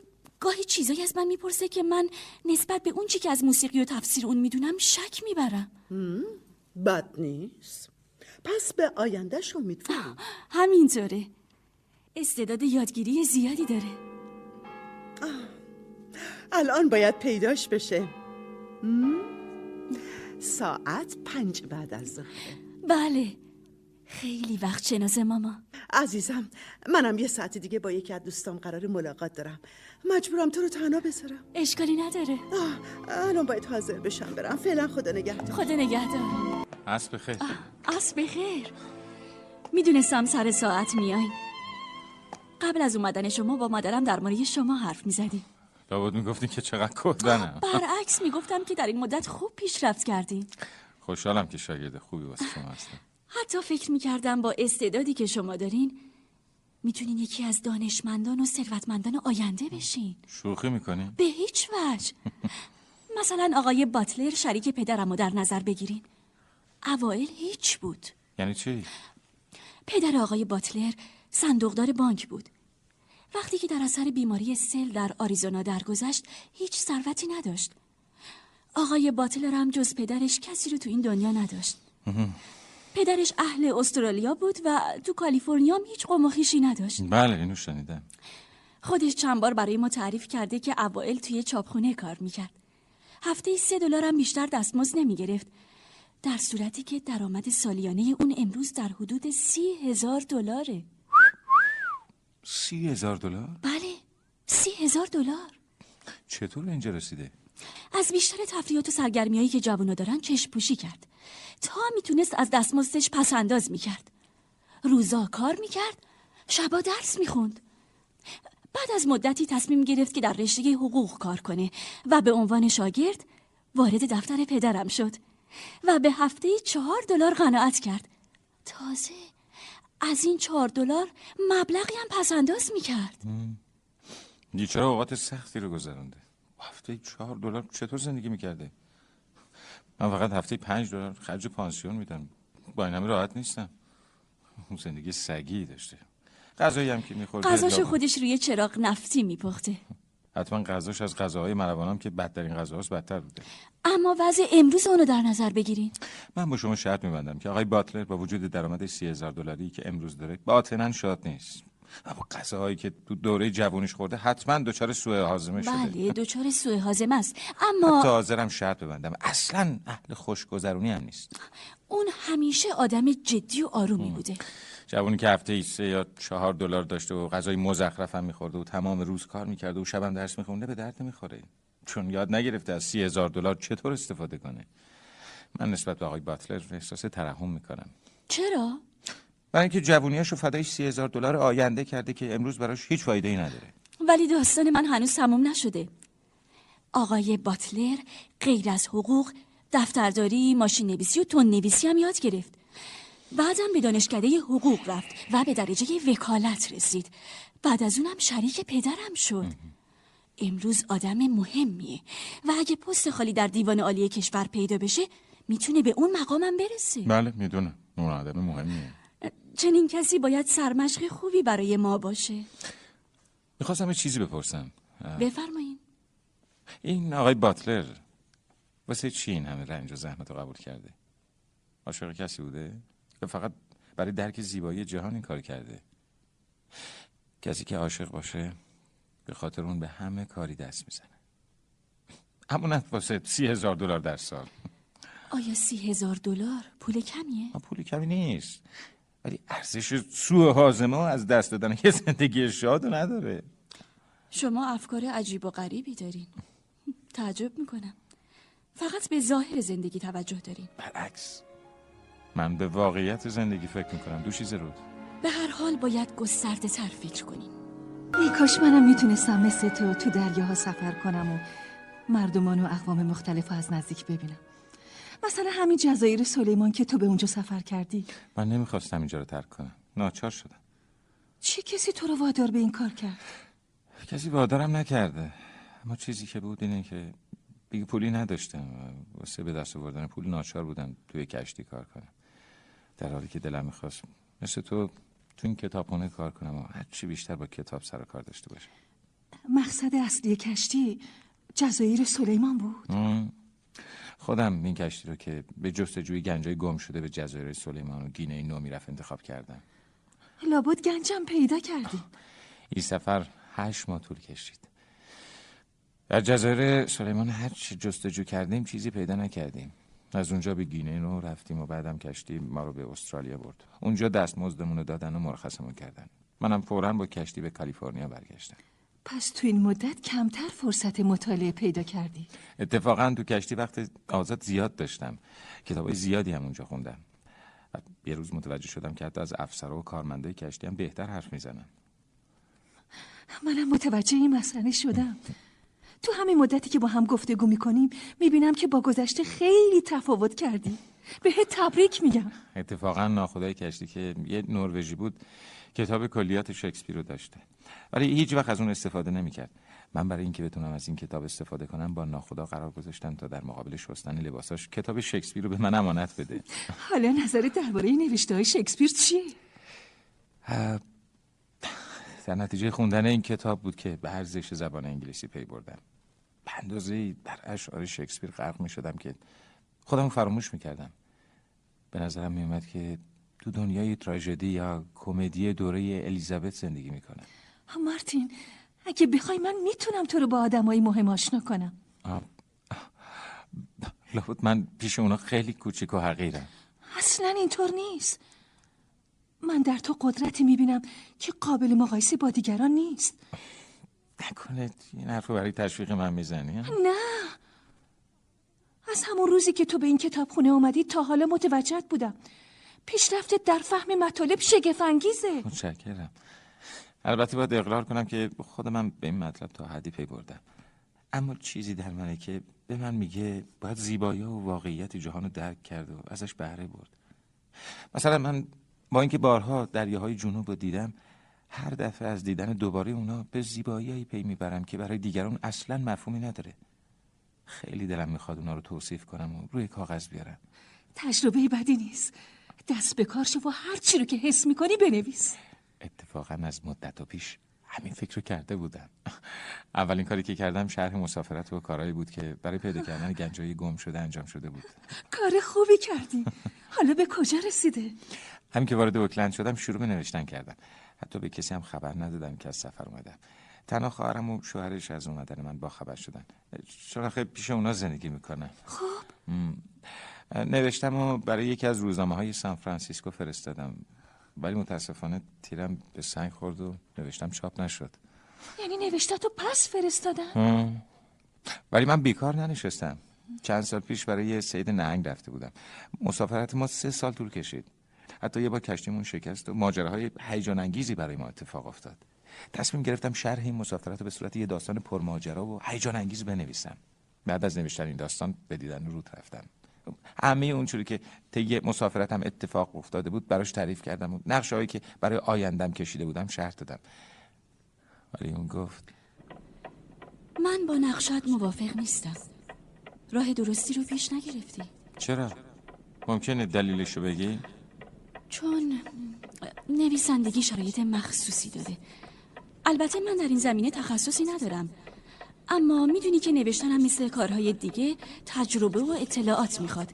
[SPEAKER 4] گاهی چیزایی از من می‌پرسه که من نسبت به اون چی که از موسیقی و تفسیر اون می‌دونم شک می‌برم.
[SPEAKER 5] بد نیست. پس به آیندهش امیدوارم.
[SPEAKER 4] همینطوره. استعداد یادگیری زیادی داره.
[SPEAKER 5] الان باید پیداش بشه؟ ساعت پنج بعد از ظهر
[SPEAKER 4] بله. خیلی وقت شناسه ماما.
[SPEAKER 5] عزیزم منم یه ساعت دیگه با یکی از دوستام قرار ملاقات دارم. مجبورم تو رو تنها بذارم.
[SPEAKER 4] اشکالی نداره.
[SPEAKER 5] آه، الان باید حاضر بشم برم. فعلا خدا نگهدار.
[SPEAKER 4] خدا نگهدار.
[SPEAKER 2] اسب خیر
[SPEAKER 4] اص بخیر. می‌دونستم سر ساعت میاین قبل از اومدن شما با مادرم در مورد شما حرف می‌زدیم
[SPEAKER 2] لابد می‌گفتی که چقدر کدنم
[SPEAKER 4] برعکس می‌گفتم که در این مدت خوب پیشرفت کردین
[SPEAKER 2] خوشحالم که شاگرد خوبی واسه شما هستم.
[SPEAKER 4] حتی فکر می‌کردم با استعدادی که شما دارین می‌تونین یکی از دانشمندان و ثروتمندان آینده بشین.
[SPEAKER 2] شوخی می‌کنی؟
[SPEAKER 4] به هیچ وجه. مثلا آقای باتلر شریک پدرم رو در نظر بگیرین. اوائل هیچ بود.
[SPEAKER 2] یعنی چی؟
[SPEAKER 4] پدر آقای باتلر صندوقدار بانک بود. وقتی که در اثر بیماری سل در آریزونا درگذشت هیچ ثروتی نداشت. آقای باتلر هم جز پدرش کسی رو تو این دنیا نداشت. پدرش اهل استرالیا بود و تو کالیفرنیا هم هیچ قوم و خویشی نداشت.
[SPEAKER 2] بله اینو شنیدم.
[SPEAKER 4] خودش چند بار برای ما تعریف کرده که اوائل توی چاپخونه کار می‌کرد. هفته سه دلار هم بیشتر دستمزد نمی‌گرفت. در صورتی که درآمد سالیانه اون امروز در حدود سی هزار دلاره.
[SPEAKER 2] سی هزار دلار؟
[SPEAKER 4] بله سی هزار دلار.
[SPEAKER 2] چطور اینجا رسیده؟
[SPEAKER 4] از بیشتر تفریحات و سرگرمیایی که جوونا دارن چشم پوشی کرد. تا می‌تونست از دستمزدش پس انداز می‌کرد. روزا کار می‌کرد شبا درس می‌خوند. بعد از مدتی تصمیم گرفت که در رشته حقوق کار کنه و به عنوان شاگرد وارد دفتر پدرم شد و به هفته چهار دلار قناعت کرد. تازه از این چهار دلار مبلغی هم پس انداز می‌کرد
[SPEAKER 2] بیچاره اوقات سختی رو گذرونده. هفته چهار دلار چطور زندگی می‌کرده؟ من فقط هفته پنج دلار خرج پانسیون میدم. با این همه راحت نیستم. اون زندگی سگی داشته. غذایی هم که میخورده
[SPEAKER 4] غذاشو خودش روی چراغ نفتی میپخته.
[SPEAKER 2] حتما غذاش از غذاهای ملوانم که بدترین غذاهاست بدتر بوده.
[SPEAKER 4] اما وضع امروز اونو در نظر بگیرین.
[SPEAKER 2] من با شما شرط میبندم که آقای باتلر با وجود درآمد سی هزار دلاری که امروز داره باطنا شاد نیست. اما غذاهایی که تو دوره جوانیش خورده حتما دچار سوء هاضمه شده.
[SPEAKER 4] بله دچار سوء هاضمه است. اما
[SPEAKER 2] حتی حاضرم شرط ببندم. اصلا اهل خوشگذرونی هم نیست.
[SPEAKER 4] اون همیشه آدم جدی و آرومی بوده.
[SPEAKER 2] جوانی که هفته ای سه یا چهار دلار داشته و غذای مزخرف هم میخورده و تمام روز کار می‌کرده و شبم درس میخونده به درد نمی‌خوره. چون یاد نگرفته از سی هزار دلار چطور استفاده کنه. من نسبت به آقای باتلر احساس ترحم می‌کنم.
[SPEAKER 4] چرا؟
[SPEAKER 2] برای اینکه جوونیاشو فدای سی هزار دلار آینده کرده که امروز براش هیچ فایده ای نداره.
[SPEAKER 4] ولی داستان من هنوز تموم نشده. آقای باتلر غیر از حقوق دفترداری ماشین نویسی و تون نویسی هم یاد گرفت. بعدم به دانشکده حقوق رفت و به درجه وکالت رسید. بعد از اونم شریک پدرم شد. امروز آدم مهمیه و اگه پست خالی در دیوان عالی کشور پیدا بشه می‌تونه به اون مقامم برسه.
[SPEAKER 2] بله می‌دونم. اون آدم مهمیه.
[SPEAKER 4] چنین کسی باید سرمشق خوبی برای ما باشه.
[SPEAKER 2] می‌خواستم یه چیزی بپرسم.
[SPEAKER 4] بفرمایین.
[SPEAKER 2] این آقای باتلر واسه چی این همه رنج و زحمت رو قبول کرده؟ عاشق کسی بوده؟ یا فقط برای درک زیبایی جهان این کار کرده؟ کسی که عاشق باشه به خاطر اون به همه کاری دست می‌زنه. همونت واسه سی هزار دلار در سال.
[SPEAKER 4] آیا سی هزار دلار پول کمیه؟
[SPEAKER 2] پول کمی نیست. ولی ارزش سوء حازمه از دست دادن یه زندگی شاد رو نداره.
[SPEAKER 4] شما افکار عجیب و غریبی دارین. تعجب می‌کنم. فقط به ظاهر زندگی توجه دارین.
[SPEAKER 2] برعکس. من به واقعیت زندگی فکر می‌کنم. دو چیز رود
[SPEAKER 4] به هر حال باید گسترده تر فکر کنین.
[SPEAKER 9] ای کاش منم می‌تونستم مثل تو تو دریاها سفر کنم و مردمان و اقوام مختلف رو از نزدیک ببینم. مثلا همین جزایر سلیمان که تو به اونجا سفر کردی.
[SPEAKER 2] من نمی‌خواستم اینجا رو ترک کنم. ناچار شدم.
[SPEAKER 9] چه کسی تو رو وادار به این کار کرد؟
[SPEAKER 2] کسی وادارم نکرده. اما چیزی که بود اینه که دیگه پولی نداشتم. واسه به دست آوردن پول ناچار بودم توی کشتی کار کنم. در حالی که دلم می‌خواست مثل تو تو این کتابخونه کار کنم و هرچی بیشتر با کتاب سر کار داشته باشم.
[SPEAKER 9] مقصد اصلی کشتی جزایر سلیمان بود.
[SPEAKER 2] خودم این کشتی رو که به جستجوی گنجای گم شده به جزایر سلیمان و گینه نو می‌رفت انتخاب کردم.
[SPEAKER 9] لابد گنجم پیدا کردی.
[SPEAKER 2] این سفر هشت ماه طول کشید. در جزایر سلیمان هر چی جستجو کردیم چیزی پیدا نکردیم. از اونجا به گینه نو رفتیم و بعدم کشتی ما رو به استرالیا برد. اونجا دستمزدمون رو دادن و مرخصمون کردن. منم فورا با کشتی به کالیفرنیا برگشتم.
[SPEAKER 9] پس تو این مدت کمتر فرصت مطالعه پیدا کردی.
[SPEAKER 2] اتفاقا تو کشتی وقت آزاد زیاد داشتم. کتابای زیادی هم اونجا خوندم. یه روز متوجه شدم که حتی از افسرها و کارمندای کشتی هم بهتر حرف می‌زنن.
[SPEAKER 9] منم متوجه این مسئله شدم. تو همین مدتی که با هم گفتگو می‌کنیم می‌بینم که با گذشته خیلی تفاوت کردی. بهت تبریک میگم.
[SPEAKER 2] اتفاقا ناخدای کشتی که یه نروژی بود. کتاب کلیات شکسپیر رو داشته. ولی هیچ وقت از اون استفاده نمی‌کرد. من برای اینکه بتونم از این کتاب استفاده کنم با ناخدا قرار گذاشتم تا در مقابل شستن لباساش کتاب شکسپیر رو به من امانت بده.
[SPEAKER 9] حالا نظرت درباره نوشته های شکسپیر چیه؟
[SPEAKER 2] در نتیجه خوندن این کتاب بود که به ارزش زبان انگلیسی پی بردم. به اندازه در اشعار شکسپیر غرق می شدم که خودم فراموش می کردم به نظرم میومد که تو دنیای تراژدی یا کمدی دوره الیزابت زندگی می‌کنه.
[SPEAKER 9] مارتین اگه بخوای من می‌تونم تو رو با آدمایی مهم آشنا کنم.
[SPEAKER 2] لابد من پیش اونا خیلی کوچیک و حقیرم.
[SPEAKER 9] اصلا اینطور نیست. من در تو قدرتی می‌بینم که قابل مقایسه با دیگران نیست.
[SPEAKER 2] نکنه این حرف برای تشویق من می‌زنی
[SPEAKER 9] نه. از همون روزی که تو به این کتابخونه اومدی تا حالا متوجهت بودم. پیشرفتت در فهم مطالب شگفت انگیزه
[SPEAKER 2] متشکرم. البته باید اقرار کنم که خود من به این مطلب تا حدی پی بردم. اما چیزی در منه که به من میگه باید زیبایی و واقعیت جهان رو درک کرد و ازش بهره برد. مثلا من با اینکه بارها دریاهای جنوب رو دیدم هر دفعه از دیدن دوباره اونا به زیباییایی پی می‌برم که برای دیگران اصلا مفهومی نداره. خیلی دلم می‌خواد اونا رو توصیف کنم و روی کاغذ بیارم.
[SPEAKER 9] تجربه بدی نیست. دست به کار شو و هر چی رو که حس می‌کنی بنویس.
[SPEAKER 2] اتفاقا از مدت و پیش همین فکر رو کرده بودم. اولین کاری که کردم شرح مسافرت و کارهایی بود که برای پیدا کردن گنجای گم شده انجام شده بود.
[SPEAKER 9] کار خوبی کردی. حالا به کجا رسیده؟
[SPEAKER 2] همین که وارد اوکلند شدم شروع به نوشتن کردم. حتی به کسی هم خبر ندادم که از سفر اومدم. تنها خواهرم و شوهرش از اومدن من با خبر شدن. چون آخه پیش اونا زندگی می‌کنه
[SPEAKER 9] خب؟
[SPEAKER 2] نوشتم و برای یکی از روزنامه های سان فرانسیسکو فرستادم. ولی متاسفانه تیرم به سنگ خورد و نوشتم چاپ نشد.
[SPEAKER 9] یعنی نوشته تو پس فرستادن؟
[SPEAKER 2] ولی من بیکار ننشستم. چند سال پیش برای یه سید نهنگ رفته بودم. مسافرت ما سه سال طول کشید. حتی یه بار کشتیمون شکست و ماجراهای هیجان انگیزی برای ما اتفاق افتاد. تصمیم گرفتم شرح این مسافرت رو به صورت یه داستان پرماجرا و هیجان انگیز بنویسم. بعد از نوشتن این داستان به دیدن رود رفتم. همه اونجوری که طی مسافرتم اتفاق افتاده بود براش تعریف کردم. و نقشه که برای آیندم کشیده بودم شرح دادم. ولی اون گفت
[SPEAKER 4] من با نقشت موافق نیستم. راه درستی رو پیش نگرفتی.
[SPEAKER 2] چرا؟ ممکنه دلیلشو بگی؟
[SPEAKER 4] چون نویسندگی شرایط مخصوصی داره. البته من در این زمینه تخصصی ندارم. اما می‌دونی که نوشتنم مثل کارهای دیگه تجربه و اطلاعات می‌خواد.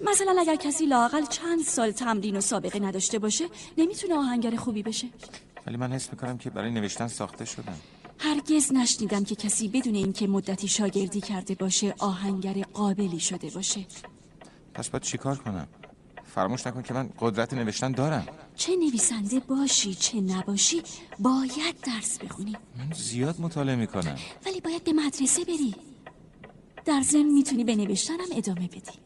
[SPEAKER 4] مثلا اگر کسی لاقل چند سال تمرین و سابقه نداشته باشه نمی‌تونه آهنگر خوبی بشه.
[SPEAKER 2] ولی من حس می‌کنم که برای نوشتن ساخته شدم.
[SPEAKER 4] هرگز نشنیدم که کسی بدون اینکه مدتی شاگردی کرده باشه آهنگر قابلی شده باشه.
[SPEAKER 2] پس باید چیکار کنم؟ فراموش نکن که من قدرت نوشتن دارم.
[SPEAKER 4] چه نویسنده باشی چه نباشی باید درس بخونی.
[SPEAKER 2] من زیاد مطالعه می‌کنم.
[SPEAKER 4] ولی باید به مدرسه بری. در ضمن می‌تونی به نوشتنم ادامه بدی.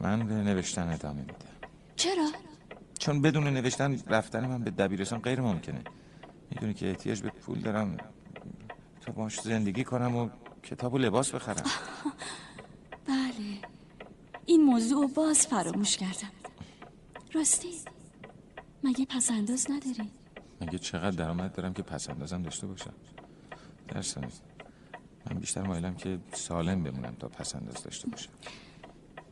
[SPEAKER 2] من به نوشتن ادامه میدم.
[SPEAKER 4] چرا؟
[SPEAKER 2] چون بدون نوشتن رفتن من به دبیرستان غیر ممکنه. می‌دونی که احتیاج به پول دارم. تا باش زندگی کنم و کتاب و لباس بخرم.
[SPEAKER 4] بله. این موضوع رو باز فراموش کردم. راستی مگه پسنداز نداری؟
[SPEAKER 2] مگه چقدر درآمد دارم که پس اندازم داشته باشم؟ درست من بیشتر مایلم که سالم بمونم تا پس انداز داشته باشم.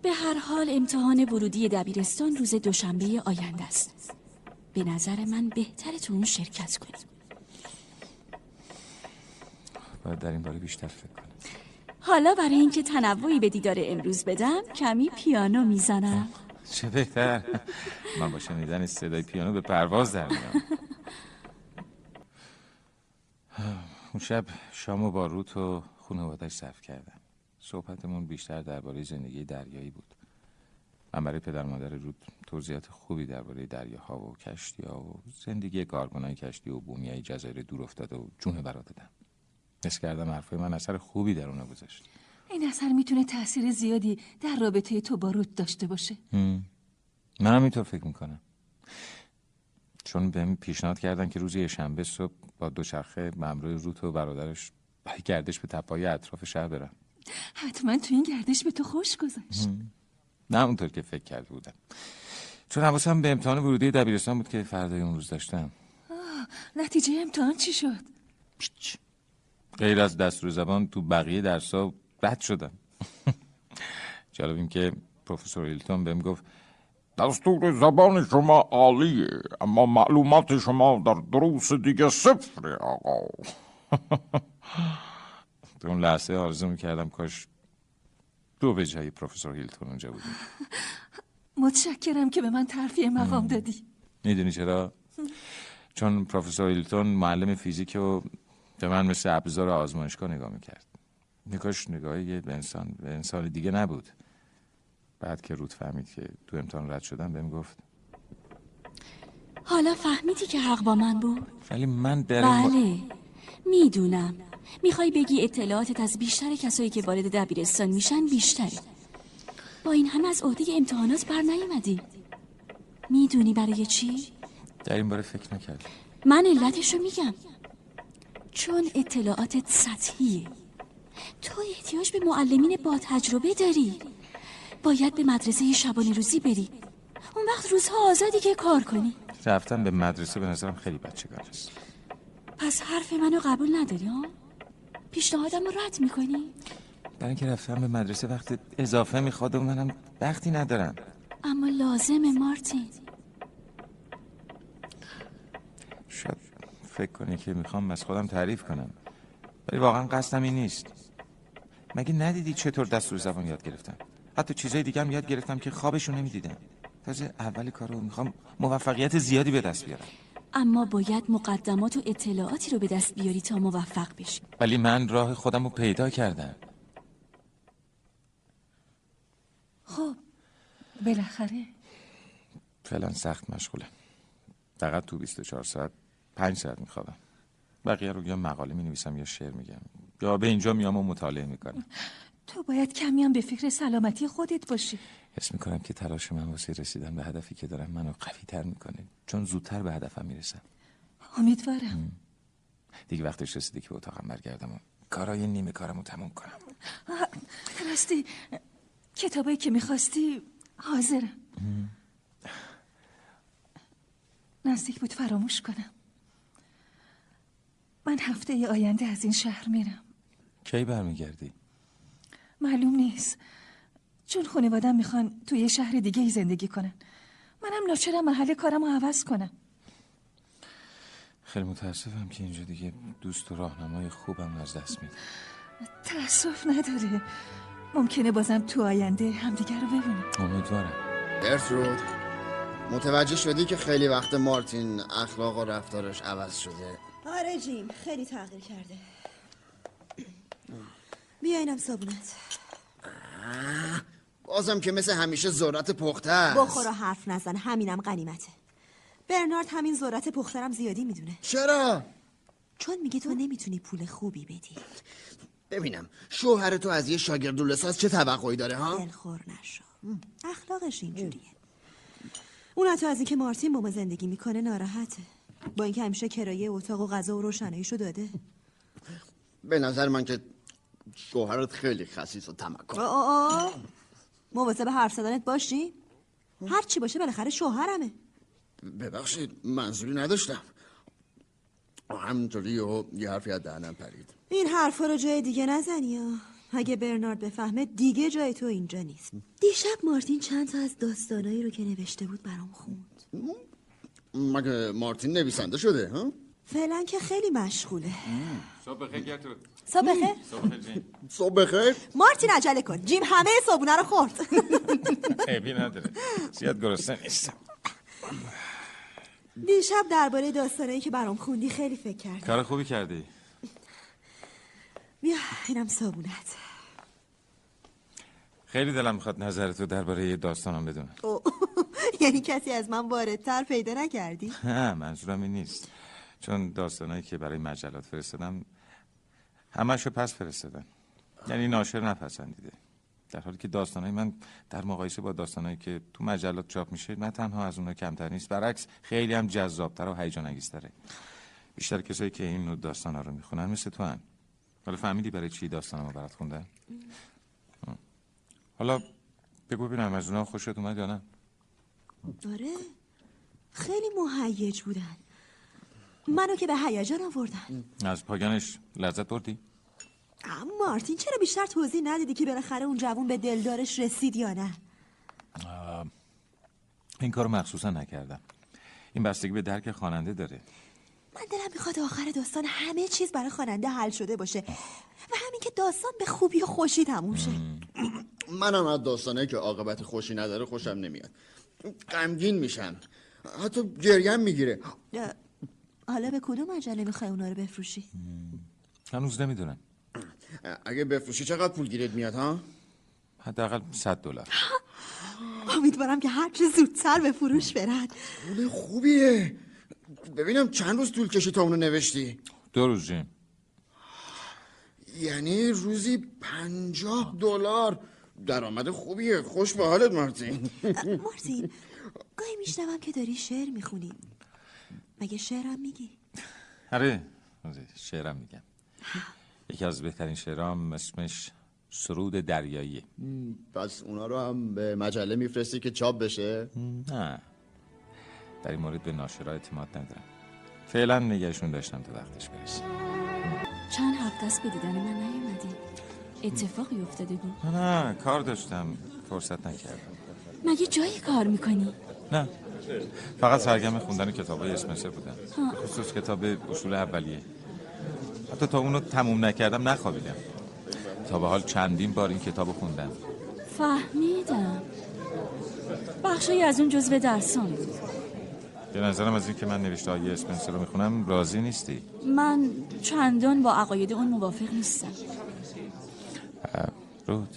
[SPEAKER 4] به هر حال امتحان ورودی دبیرستان روز دوشنبه آینده است. به نظر من بهتره تو اون شرکت کنی.
[SPEAKER 2] باید در این باره بیشتر فکر کنم.
[SPEAKER 4] حالا برای اینکه تنوعی به دیدار امروز بدم کمی پیانو می‌زنم.
[SPEAKER 2] چه بهتر. من با شنیدن صدای پیانو به پرواز در میام اون شب شامو با روت و خانوادش صرف کردم. صحبتمون بیشتر درباره زندگی دریایی بود. من برای پدر مادر رود توضیحات خوبی درباره دریاها و کشتی ها و زندگی کارکنای کشتی و بومیای جزایر دور افتاده و جون برا دادم. حس کردم حرفای من اثر خوبی در اونا گذاشت.
[SPEAKER 9] این اثر می‌تونه تاثیر زیادی در رابطه تو با رود داشته باشه.
[SPEAKER 2] من هم اینطور فکر می‌کنم. چون بهم پیشنهاد کردن که روز یه شنبه صبح با دوچرخه همراه روت و برادرش برای گردش به تپای اطراف شهر برم.
[SPEAKER 9] حتما تو این گردش به تو خوش گذشت
[SPEAKER 2] نه اونطور که فکر کرده بودم. چون حواسم به امتحان ورودی دبیرستان بود که فردای اون روز داشتم.
[SPEAKER 9] نتیجه امتحان چی شد؟
[SPEAKER 2] غیر از دستور زبان تو بقیه درسا بد شدم. جالب این که پروفسور ایلتون بهم گفت دستور زبان شما عالیه اما معلومات شما در دروس دیگه صفره آقا. تو اون لحظه آرزو می‌کردم کاش دو به جای پروفسور هیلتون اونجا بودیم
[SPEAKER 9] متشکرم که به من ترفیع مقام دادی.
[SPEAKER 2] می‌دونی چرا؟ چون پروفسور هیلتون معلم فیزیک و به من مثل ابزار آزمایشگاه نگاه می‌کرد. نگاهش نگاهی به انسان به انسان دیگه نبود. بعد که رود فهمید که تو امتحان رد شدم بهم گفت.
[SPEAKER 4] حالا فهمیدی که حق با من بود؟
[SPEAKER 2] ولی من در با-
[SPEAKER 4] بله. می‌دونم. می‌خوای بگی اطلاعاتت از بیشتر کسایی که وارد دبیرستان میشن بیشتره. با این همه از عهده امتحانات بر نیومدی. می‌دونی برای چی؟
[SPEAKER 2] در این باره فکر نکرد.
[SPEAKER 4] من علتشو میگم. چون اطلاعاتت سطحیه. تو احتیاج به معلمین با تجربه داری. باید به مدرسه شبانه روزی بری. اون وقت روزها آزادی که کار کنی.
[SPEAKER 2] رفتن به مدرسه به نظرم خیلی بچگانه است.
[SPEAKER 4] پس حرف منو قبول نداری ها؟ پیشنهادم رو رد می‌کنی؟
[SPEAKER 2] برای اینکه رفتن به مدرسه وقت اضافه می‌خواد و منم وقتی ندارم.
[SPEAKER 4] اما لازمه مارتین.
[SPEAKER 2] شاید فکر کنی که می‌خوام از خودم تعریف کنم. ولی واقعا قصدم این نیست. مگه ندیدی چطور دستور زبان یاد گرفتم؟ حتی چیزای دیگه هم یاد گرفتم که خوابشون نمی‌دیدم تازه اول کارو می‌خوام موفقیت زیادی به دست بیارم.
[SPEAKER 4] اما باید مقدمات و اطلاعاتی رو به دست بیاری تا موفق بشی.
[SPEAKER 2] ولی من راه خودم رو پیدا کردم.
[SPEAKER 9] خب بالاخره.
[SPEAKER 2] فعلا سخت مشغولم فقط تو 24 ساعت پنج ساعت میخوابم. بقیه رو یا مقاله می نویسم یا شعر میگم. یا به اینجا میام و مطالعه می‌کنم.
[SPEAKER 9] تو باید کمی هم به فکر سلامتی خودت باشی.
[SPEAKER 2] حس می‌کنم که تلاش من واسه رسیدن به هدفی که دارم منو قوی تر می‌کنه. چون زودتر به هدفم می‌رسم.
[SPEAKER 9] امیدوارم.
[SPEAKER 2] دیگه وقتش رسیده که به اتاقم برگردم و کارای نیمه کارم رو تموم کنم.
[SPEAKER 9] راستی کتابایی که می‌خواستی حاضرم. نزدیک بود فراموش کنم. من هفته آینده از این شهر میرم.
[SPEAKER 2] کی برمیگردی؟
[SPEAKER 9] معلوم نیست. چون خانوادم می‌خوان توی یه شهر دیگه ای زندگی کنن. منم ناچرم محل کارم رو عوض کنم.
[SPEAKER 2] خیلی متاسفم که اینجا دیگه دوست و راهنمای خوبم از دست میدم
[SPEAKER 9] تأسف نداره. ممکنه بازم تو آینده همدیگه رو ببینیم
[SPEAKER 2] امیدوارم.
[SPEAKER 7] گرترود متوجه شدی که خیلی وقت مارتین اخلاق و رفتارش عوض شده؟
[SPEAKER 8] آره جیم خیلی تغییر کرده. بیا اینم صابونت.
[SPEAKER 7] بازم که مثل همیشه ذرت پخته است.
[SPEAKER 8] بخور و حرف نزن همینم غنیمته. برنارد همین ذرت پخترم زیادی می‌دونه.
[SPEAKER 7] چرا؟
[SPEAKER 8] چون میگه تو نمی‌تونی پول خوبی بدی.
[SPEAKER 7] ببینم شوهر تو از یه شاگرد ساز چه توقعی داره ها؟
[SPEAKER 8] دلخور نشو. اخلاقش اینجوریه. اون حتی از اینکه مارتین با ما زندگی می‌کنه ناراحته. با اینکه همیشه کرایه اتاق و غذا و روشناییشو داده.
[SPEAKER 7] به نظر من که شوهرت خیلی خسیس و تمکن.
[SPEAKER 8] آه. مواظب حرف زدنت باشی؟ هر چی باشه بالاخره شوهرمه.
[SPEAKER 7] ببخشید منظوری نداشتم. همینطوری و یه حرفی از دهنم پرید.
[SPEAKER 8] این حرفا رو جای دیگه نزنی اگه برنارد بفهمه دیگه جای تو اینجا نیست. دیشب مارتین چند تا از داستانایی رو که نوشته بود برام خوند.
[SPEAKER 7] مگه مارتین نویسنده شده ها؟
[SPEAKER 8] فعلا که خیلی مشغوله.
[SPEAKER 2] صبح بخیر گرترود
[SPEAKER 8] صبح بخیر
[SPEAKER 2] صبح بخیر جین
[SPEAKER 7] صبح بخیر
[SPEAKER 8] مارتین عجله کن. جیم همه صابونه رو خورد.
[SPEAKER 2] عیبی نداره. زیاد گرسنه نیستم.
[SPEAKER 8] دیشب درباره داستانایی که برام خوندی خیلی فکر کردم.
[SPEAKER 2] کار خوبی کردی؟
[SPEAKER 8] بیا اینم صابونت
[SPEAKER 2] خیلی دلم می‌خواد نظرتو درباره یه داستانم بدونم.
[SPEAKER 8] یعنی کسی از من واردتر پیدا نکردی؟
[SPEAKER 2] نه منظورم این نیست. چون داستانایی که برای مجلات فرستادم همشو پس فرستادن. یعنی ناشر نپسندیده. در حالی که داستانای من در مقایسه با داستانایی که تو مجلات چاپ میشه نه تنها از اونها کمتر نیست برعکس خیلی هم جذابتر و هیجان انگیزتره بیشتر کسایی که این نوع داستانا رو می‌خونن مثل تو هن. حالا فهمیدی برای چی داستانمو برات خوندن. حالا بگو ببینم از اونها خوشت اومد یا نه؟
[SPEAKER 8] آره. خیلی مهیج بودن. منو که به هیجان آوردن.
[SPEAKER 2] از پایانش لذت بردی؟
[SPEAKER 8] اما مارتین چرا بیشتر توضیح ندیدی که بالاخره اون جوون به دلدارش رسید یا نه؟
[SPEAKER 2] این کارو مخصوصا نکردم. این بستگی به درک خواننده داره.
[SPEAKER 8] من دلم می‌خواد آخر داستان همه چیز برای خواننده حل شده باشه و همین که داستان به خوبی و خوشی تموم شه.
[SPEAKER 7] منم از داستانه که عاقبت خوشی نداره خوشم نمیاد. غمگین میشم حتی گریم می‌گیره.
[SPEAKER 8] حالا به کدوم مجله می‌خوای اونا رو بفروشی؟
[SPEAKER 2] هنوز نمی‌دونم.
[SPEAKER 7] اگه بفروشی چقدر پول گیرت میاد ها؟
[SPEAKER 2] حداقل 100 دلار.
[SPEAKER 8] امیدوارم که هرچه زودتر به فروش برد
[SPEAKER 7] پول خوبیه. ببینم چند روز طول کشی تا اونو نوشتی؟
[SPEAKER 2] دو روز جیم.
[SPEAKER 7] یعنی روزی پنجاه دلار. درآمد خوبیه. خوش به حالت مارتین.
[SPEAKER 8] مارتین گاهی میشنوم که داری شعر می‌خونی. مگه شعرم میگی؟
[SPEAKER 2] آره شعرم میگم. یکی از بهترین شعرام اسمش سرود دریاییه
[SPEAKER 7] پس اونا رو هم به مجله میفرستی که چاپ بشه؟
[SPEAKER 2] نه. در این مورد به ناشرا اعتماد ندارم. فعلا نگهشون داشتم تا وقتش برسه.
[SPEAKER 4] چند هفته است به دیدن من نیومدی. اتفاقی افتاده بود؟
[SPEAKER 2] نه کار داشتم. فرصت نکردم.
[SPEAKER 4] مگه جایی کار می‌کنی؟
[SPEAKER 2] نه. فقط سرگرم خوندن کتاب های اسمسر بودم خصوص کتاب اصول اولیه. حتی تا اونو تموم نکردم نخوابیدم. تا به حال چندین بار این کتاب خوندم.
[SPEAKER 4] فهمیدم. بخشی از اون جزو درسان بود.
[SPEAKER 2] به نظرم از این که من نوشته های اسپنسر رو می‌خونم راضی نیستی.
[SPEAKER 4] من چندان با عقاید اون موافق نیستم.
[SPEAKER 2] رود.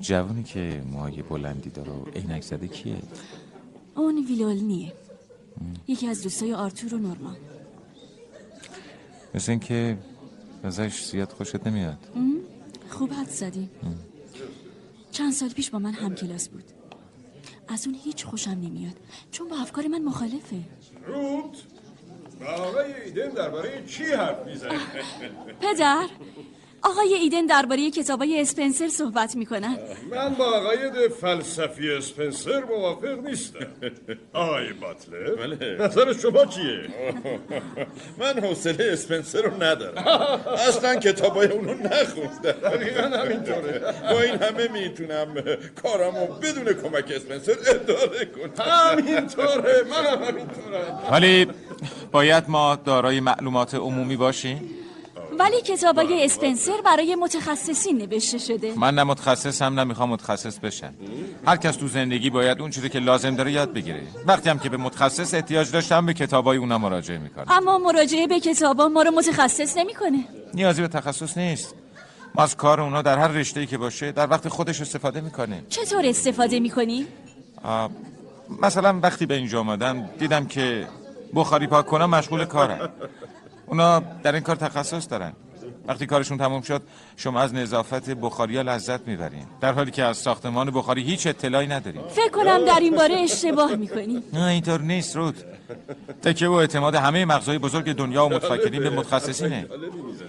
[SPEAKER 2] جوانی که موهای بلندی داره و عینک زده کیه؟
[SPEAKER 4] اون ویلولنیه یکی از دوستای آرتور و نورما.
[SPEAKER 2] مثل اینکه ازش زیاد خوشت نمیاد.
[SPEAKER 4] خوب حد زدی. چند سال پیش با من هم کلاس بود. از اون هیچ خوشم نمیاد. چون با افکار من مخالفه.
[SPEAKER 10] روت با آقای ایدن درباره چی حرف می‌زنی؟
[SPEAKER 4] پدر آقای ایدن درباره کتابای اسپنسر صحبت می‌کنن.
[SPEAKER 10] من با عقاید فلسفی اسپنسر موافق نیستم. آقای باتلر بله. نظر شما چیه؟
[SPEAKER 11] من حوصله اسپنسر رو ندارم. اصلا کتابای اونو نخوندم.
[SPEAKER 10] دقیقا همینطوره.
[SPEAKER 11] با این همه می‌تونم کارمو بدون کمک اسپنسر اداره کنم.
[SPEAKER 10] همینطوره. منم همینطورم
[SPEAKER 2] ولی باید ما دارای معلومات عمومی باشیم.
[SPEAKER 4] ولی کتابای اسپنسر برای متخصصین نوشته شده.
[SPEAKER 2] من نه متخصصم نه می‌خوام متخصص بشم. هر کس تو زندگی باید اون چیزی که لازم داره یاد بگیره. وقتی هم که به متخصص احتیاج داشتم به کتابای اونا مراجعه می‌کنم
[SPEAKER 4] اما مراجعه به کتابا ما رو متخصص نمی‌کنه.
[SPEAKER 2] نیازی به تخصص نیست. ما از کار اونا در هر رشته‌ای که باشه در وقت خودش استفاده می‌کنیم.
[SPEAKER 4] چطور استفاده می‌کنی؟
[SPEAKER 2] مثلا وقتی به اینجا آمدم دیدم که بخاری پاک کنم مشغول کارم. اونا در این کار تخصص دارن. وقتی کارشون تموم شد شما از نظافت بخاری ها لذت می‌برین. در حالی که از ساختمان بخاری هیچ اطلاعی نداریم
[SPEAKER 4] فکر کنم در این باره اشتباه می‌کنی.
[SPEAKER 2] نه اینطور نیست رود. تکیه و اعتماد همه مغزهای بزرگ دنیا و متفکرین به متخصصینه.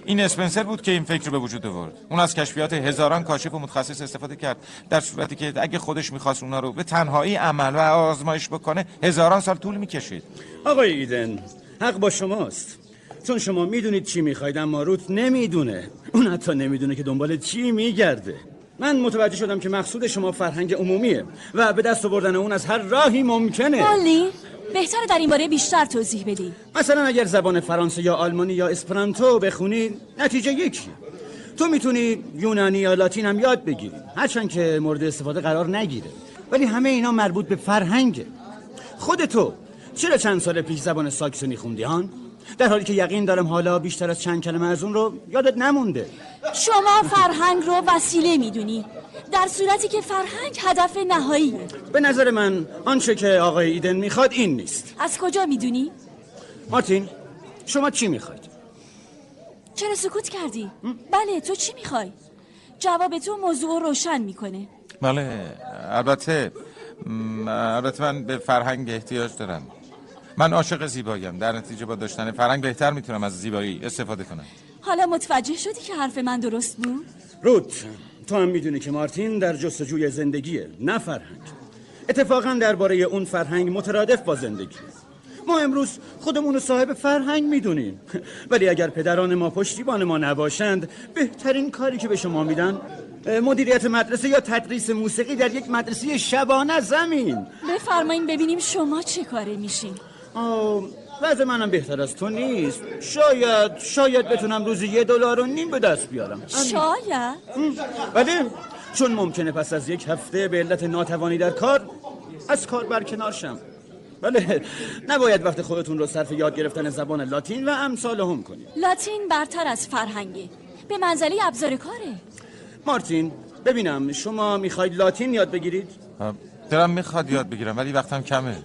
[SPEAKER 2] این اسپنسر بود که این فکر رو به وجود آورد. اون از کشفیات هزاران کاشف و متخصص استفاده کرد. در صورتی که اگه خودش می‌خواست اونا رو به تنهایی عمل و آزمایش بکنه هزاران سال طول می‌کشید.
[SPEAKER 12] آقای ایدن حق با شماست. چون شما می‌دونید چی می‌خواید اما روت نمی‌دونه. اون حتی نمی‌دونه که دنبال چی میگرده. من متوجه شدم که مقصود شما فرهنگ عمومیه و به دست آوردن اون از هر راهی ممکنه.
[SPEAKER 4] مالی؟ بهتره در این باره بیشتر توضیح بدی.
[SPEAKER 12] مثلا اگر زبان فرانسه یا آلمانی یا اسپرانتو بخونی نتیجه یکی. تو می‌تونی یونانی یا لاتین هم یاد بگیری. هرچند که مورد استفاده قرار نگیره. ولی همه اینا مربوط به فرهنگه. خود تو چرا چند سال پیش زبان ساکسونی خوندی هان؟ در حالی که یقین دارم حالا بیشتر از چند کلمه از اون رو یادت نمونده
[SPEAKER 4] شما فرهنگ رو وسیله می‌دونی در صورتی که فرهنگ هدف نهاییه
[SPEAKER 12] به نظر من آنچه که آقای ایدن می‌خواد این نیست
[SPEAKER 4] از کجا می‌دونی؟
[SPEAKER 12] مارتین شما چی می‌خواید؟
[SPEAKER 4] چرا سکوت کردی؟ بله تو چی می‌خوای؟ جواب تو موضوع رو روشن می‌کنه
[SPEAKER 2] بله البته البته من به فرهنگ احتیاج دارم من عاشق زیباییم. در نتیجه با داشتن فرهنگ بهتر می‌تونم از زیبایی استفاده کنم.
[SPEAKER 4] حالا متوجه شدی که حرف من درست بود؟
[SPEAKER 12] روت تو هم می‌دونی که مارتین در جستجوی زندگیه نه فرهنگ. اتفاقا درباره اون فرهنگ مترادف با زندگی. ما امروز خودمون رو صاحب فرهنگ می‌دونیم. ولی اگر پدران ما پشتیبان ما نباشند بهترین کاری که به شما میدن مدیریت مدرسه یا تدریس موسیقی در یک مدرسه شبانه زمین.
[SPEAKER 4] بفرمایین ببینیم شما چه کاره میشین.
[SPEAKER 12] وضع منم بهتر از تو نیست. شاید شاید بتونم روزی یه دلار و نیم به دست بیارم.
[SPEAKER 4] شاید.
[SPEAKER 12] ولی چون ممکنه پس از یک هفته به علت ناتوانی در کار از کار برکنار شم. بله نباید وقت خودتون رو صرف یاد گرفتن زبان لاتین و امثال هم کنید.
[SPEAKER 4] لاتین برتر از فرهنگه. به منزله ابزار کاره.
[SPEAKER 12] مارتین ببینم شما می‌خواید لاتین یاد بگیرید؟
[SPEAKER 2] دلم می‌خواد یاد بگیرم ولی وقتم کمه.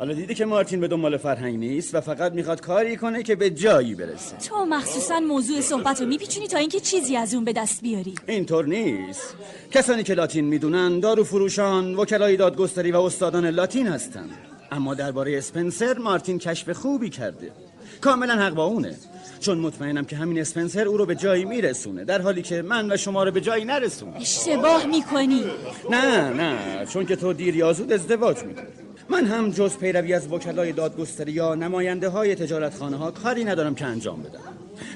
[SPEAKER 12] حالا دیدی که مارتین به دنبال فرهنگ نیست و فقط می‌خواد کاری کنه که به جایی برسه.
[SPEAKER 4] تو مخصوصا موضوع صحبت رو میپیچونی تا اینکه چیزی از اون به دست بیاری.
[SPEAKER 12] اینطور نیست. کسانی که لاتین می‌دونن دارو فروشان وکلای دادگستری و استادان لاتین هستن. اما درباره اسپنسر مارتین کشف خوبی کرده. کاملا حق با اونه. چون مطمئنم که همین اسپنسر او رو به جایی میرسونه در حالی که من و شما رو به جایی نرسونه
[SPEAKER 4] اشتباه می‌کنی.
[SPEAKER 12] نه نه. چون که تو دیر یا زود ازدواج می‌کنی. من هم جز پیروی از وکلای دادگستری یا نماینده های تجارتخانه ها کاری ندارم که انجام بدم.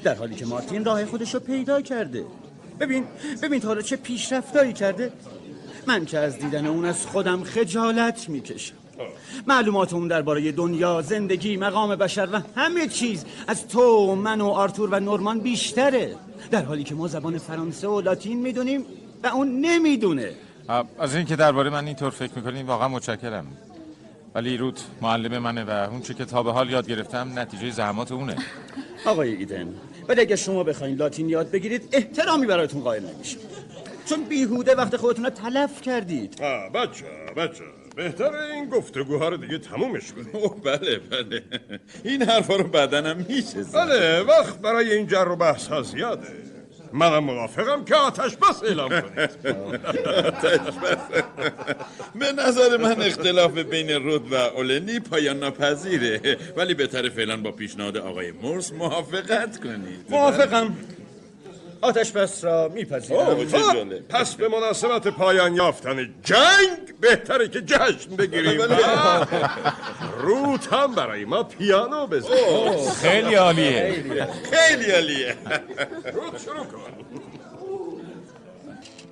[SPEAKER 12] در حالی که مارتین راه خودش رو پیدا کرده. ببین ببین تا حالا چه پیشرفتایی کرده. من که از دیدن اون از خودم خجالت می‌کشم. معلومات اون درباره دنیا، زندگی، مقام بشر و همه چیز از تو، من و آرتور و نورمان بیشتره. در حالی که ما زبان فرانسه و لاتین می‌دونیم و اون نمی‌دونه.
[SPEAKER 2] از اینکه درباره من اینطور فکر می‌کنین واقعا متشکرم. ولی روت معلم منه و اون چه که تا به حال یاد گرفتم نتیجه زحمات اونه.
[SPEAKER 12] آقای ایدن ولی اگه شما بخواین لاتین یاد بگیرید احترامی برایتون قائل نمیشه چون بیهوده وقت خودتون رو تلف کردید.
[SPEAKER 10] آه بچه بچه بهتره این گفتگوها رو دیگه تمومش کنیم
[SPEAKER 11] اوه بله بله. این حرفا رو بدنم میشه
[SPEAKER 10] بله وقت برای این جر و بحث ها زیاده. منم موافقم که آتش بس اعلام کنید.
[SPEAKER 11] آتش بس. به نظر من اختلاف بین رود و اولنی پایان ناپذیره. ولی بهتره فعلا با پیشنهاد آقای مورس موافقت کنید.
[SPEAKER 12] موافقم. آتش بس را میپذیرم.
[SPEAKER 11] جالب.
[SPEAKER 10] پس به مناسبت پایان یافتن جنگ بهتره که جشن بگیریم.
[SPEAKER 11] بله.
[SPEAKER 10] روت هم برای ما پیانو بزن.
[SPEAKER 2] خیلی عالیه.
[SPEAKER 11] خیلی عالیه.
[SPEAKER 10] روت شروع کن.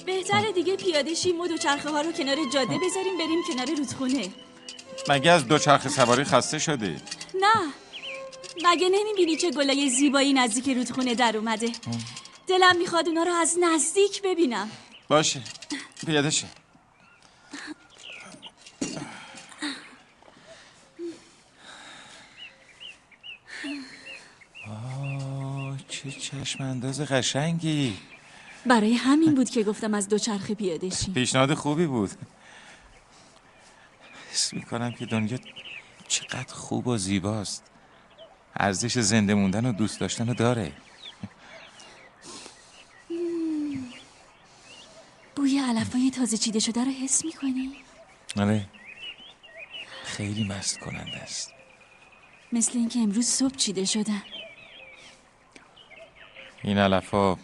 [SPEAKER 4] بهتره دیگه پیاده شیم و دوچرخه ها رو کنار جاده بذاریم بریم کنار رودخونه.
[SPEAKER 2] مگه از دوچرخه سواری خسته شدی؟
[SPEAKER 4] نه. مگه نمی‌بینی چه گلای زیبایی نزدیک رودخونه در اومده؟ دلم می‌خواد اونا رو از نزدیک ببینم.
[SPEAKER 2] باشه. پیاده شه چه چشم انداز قشنگی.
[SPEAKER 4] برای همین بود که گفتم از دوچرخه پیاده شیم.
[SPEAKER 2] پیشنهاد خوبی بود. حس می‌کنم که دنیا چقدر خوب و زیباست. ارزش زنده موندن و دوست داشتن رو داره.
[SPEAKER 4] بوی علفای تازه چیده شده رو حس می‌کنی؟
[SPEAKER 2] آره. خیلی مست کننده است.
[SPEAKER 4] مثل اینکه امروز صبح چیده شدن.
[SPEAKER 2] این علف ها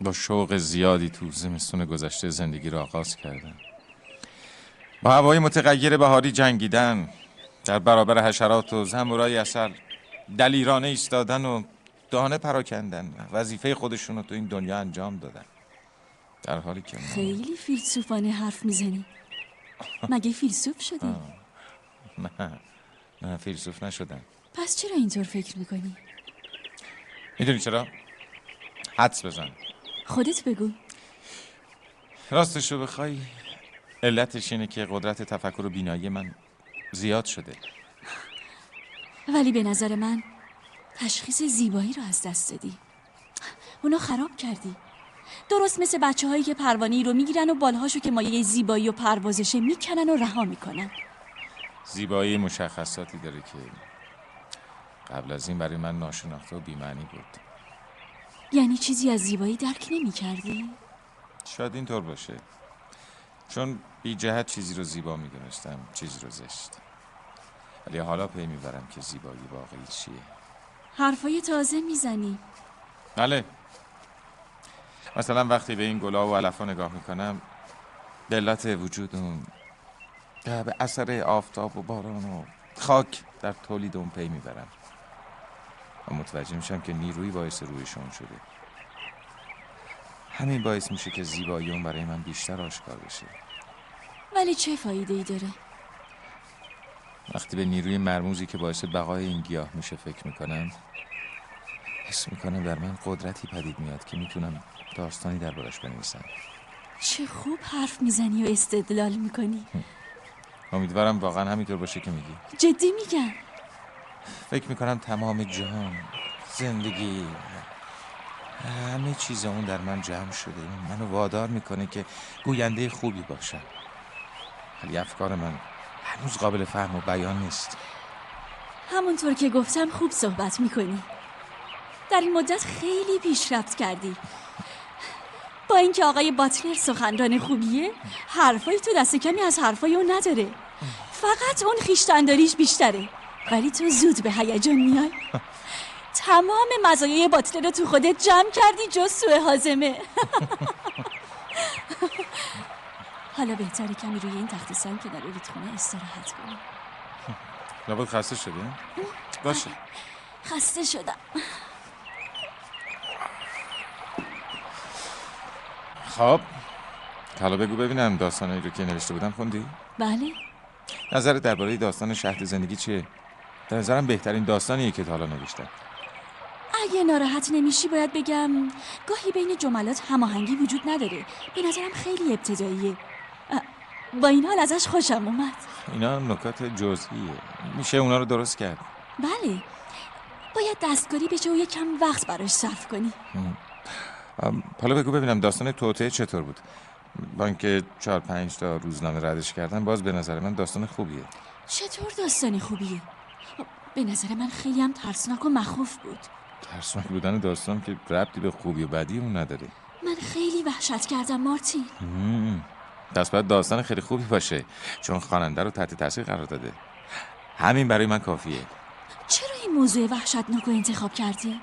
[SPEAKER 2] با شوق زیادی تو زمستون گذشته زندگی را آغاز کردن. با هوای متغیر بهاری جنگیدن. در برابر حشرات و زنبورای اثر دلیرانه ایستادن و دانه پراکندن. وظیفه خودشون رو تو این دنیا انجام دادن. در حالی که ما
[SPEAKER 4] خیلی فیلسوفانه حرف می‌زنی. مگه فیلسوف شدی؟
[SPEAKER 2] نه. نه فیلسوف نشدم.
[SPEAKER 4] پس چرا اینطور فکر می‌کنی؟
[SPEAKER 2] می‌دونی چرا؟ حدس بزن.
[SPEAKER 4] خودت بگو.
[SPEAKER 2] راستش رو بخوای علتش اینه که قدرت تفکر و بینایی من زیاد شده.
[SPEAKER 4] ولی به نظر من تشخیص زیبایی رو از دست دادی. اونا خراب کردی. درست مثل بچه هایی که پروانه رو می‌گیرن و بالهاشو که مایه زیبایی و پروازشه می‌کنن و رها می‌کنن.
[SPEAKER 2] زیبایی مشخصاتی داره که قبل از این برای من ناشناخته و بیمعنی بود.
[SPEAKER 4] یعنی چیزی از زیبایی درک نمی‌کردی؟
[SPEAKER 2] شاید اینطور باشه. چون بی جهت چیزی رو زیبا می‌دونستم چیزی رو زشت. ولی حالا پی می‌برم که زیبایی واقعی چیه.
[SPEAKER 4] حرفای تازه می‌زنی.
[SPEAKER 2] بله. مثلا وقتی به این گلا و علفا نگاه می‌کنم به علت وجود اون و به اثر آفتاب و باران و خاک در تولید اون پی می‌برم. و متوجه میشم که نیروی باعث رویشون شده. همین باعث میشه که زیبایی اون برای من بیشتر آشکار بشه.
[SPEAKER 4] ولی چه فایده ای داره؟
[SPEAKER 2] وقتی به نیروی مرموزی که باعث بقای این گیاه میشه فکر می‌کنم حس می‌کنم در من قدرتی پدید میاد که می‌تونم داستانی دربارش بنویسم
[SPEAKER 4] چه خوب حرف می‌زنی و استدلال می‌کنی.
[SPEAKER 2] امیدوارم واقعا همینطور باشه که میگی.
[SPEAKER 4] جدی میگم.
[SPEAKER 2] فکر می‌کنم تمام جهان زندگی همه چیز اون در من جمع شده. منو وادار می‌کنه که گوینده خوبی باشم. ولی افکار من هنوز قابل فهم و بیان نیست.
[SPEAKER 4] همونطور که گفتم خوب صحبت می‌کنی. در این مدت خیلی پیشرفت کردی. با اینکه آقای باتلر سخنران خوبیه حرفای تو دست کمی از حرفای اون نداره. فقط اون خیشتنداریش بیشتره. ولی تو زود به هیجان میای. تمام مزایای باتلر رو تو خودت جمع کردی جز سوء حازمه. حالا بهتره کمی روی این تخت سنگ که در رودخونه استراحت کنی.
[SPEAKER 2] لابد خسته شدی؟ باشه.
[SPEAKER 4] خسته شدم.
[SPEAKER 2] خب حالا بگو ببینم داستانایی رو که نوشته بودم خوندی؟
[SPEAKER 4] بله.
[SPEAKER 2] نظرت درباره داستان شهد زندگی چیه؟ در نظرم بهترین داستانیه که تا حالا نوشتم
[SPEAKER 4] اگه ناراحت نمیشی باید بگم گاهی بین جملات هماهنگی وجود نداره. به نظرم خیلی ابتداییه. با این حال ازش خوشم اومد.
[SPEAKER 2] اینا نکات جزئیه. میشه اونا رو درست کرد؟
[SPEAKER 4] بله. باید دستکاری بشه و یکم وقت براش صرف کنی.
[SPEAKER 2] حالا بگو ببینم داستان توته چطور بود؟ با اینکه چهار پنج تا روزنامه ردش کردن باز به نظر من داستان خوبیه.
[SPEAKER 4] چطور داستانی خوبیه؟ به نظر من خیلی هم ترسناک و مخوف بود.
[SPEAKER 2] ترسناک بودن داستان که ربطی به خوبی و بدی اون نداره.
[SPEAKER 4] من خیلی وحشت کردم مارتین.
[SPEAKER 2] پس باید داستان خیلی خوبی باشه چون خواننده رو تحت تاثیر قرار داده. همین برای من کافیه.
[SPEAKER 4] چرا این موضوع وحشتناک رو انتخاب کردی؟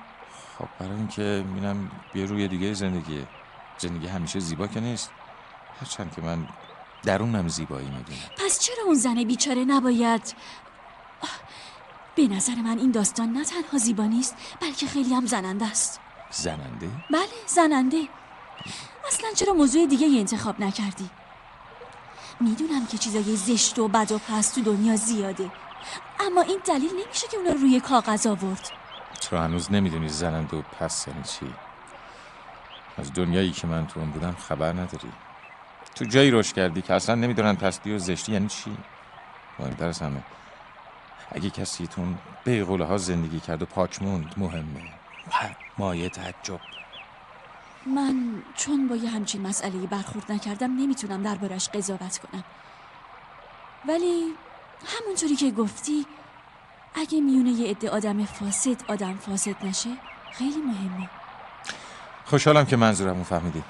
[SPEAKER 2] خب برای اینکه میرم یه روی دیگه زندگیه زندگی همیشه زیبا که نیست. هرچند که من درونم زیبایی می‌دونم
[SPEAKER 4] پس چرا اون زن بیچاره نباید؟ به نظر من این داستان نه تنها زیبا نیست بلکه خیلی هم زننده است.
[SPEAKER 2] زننده؟
[SPEAKER 4] بله زننده. اصلا چرا موضوع دیگه ای انتخاب نکردی؟ می‌دونم که چیزای زشت و بد و پست تو دنیا زیاده. اما این دلیل نمیشه که اونا رو روی کاغذ آورد.
[SPEAKER 2] تو هنوز نمی‌دونی زننده و پس یعنی چی. از دنیایی که من تو اون بودم خبر نداری. تو جایی روش کردی که اصلا نمی‌دونن پستی و زشتی یعنی چی؟ مهمتر از همه. اگه کسی تون به قوله ها زندگی کرد و پاک موند مهمه. مایه تعجب.
[SPEAKER 4] من چون با یه همچین مسئله برخورد نکردم نمی‌تونم دربارش قضاوت کنم. ولی همونطوری که گفتی اگه میونه یه عده آدم فاسد آدم فاسد نشه خیلی مهمه.
[SPEAKER 2] خوشحالم که منظورمو فهمیدی.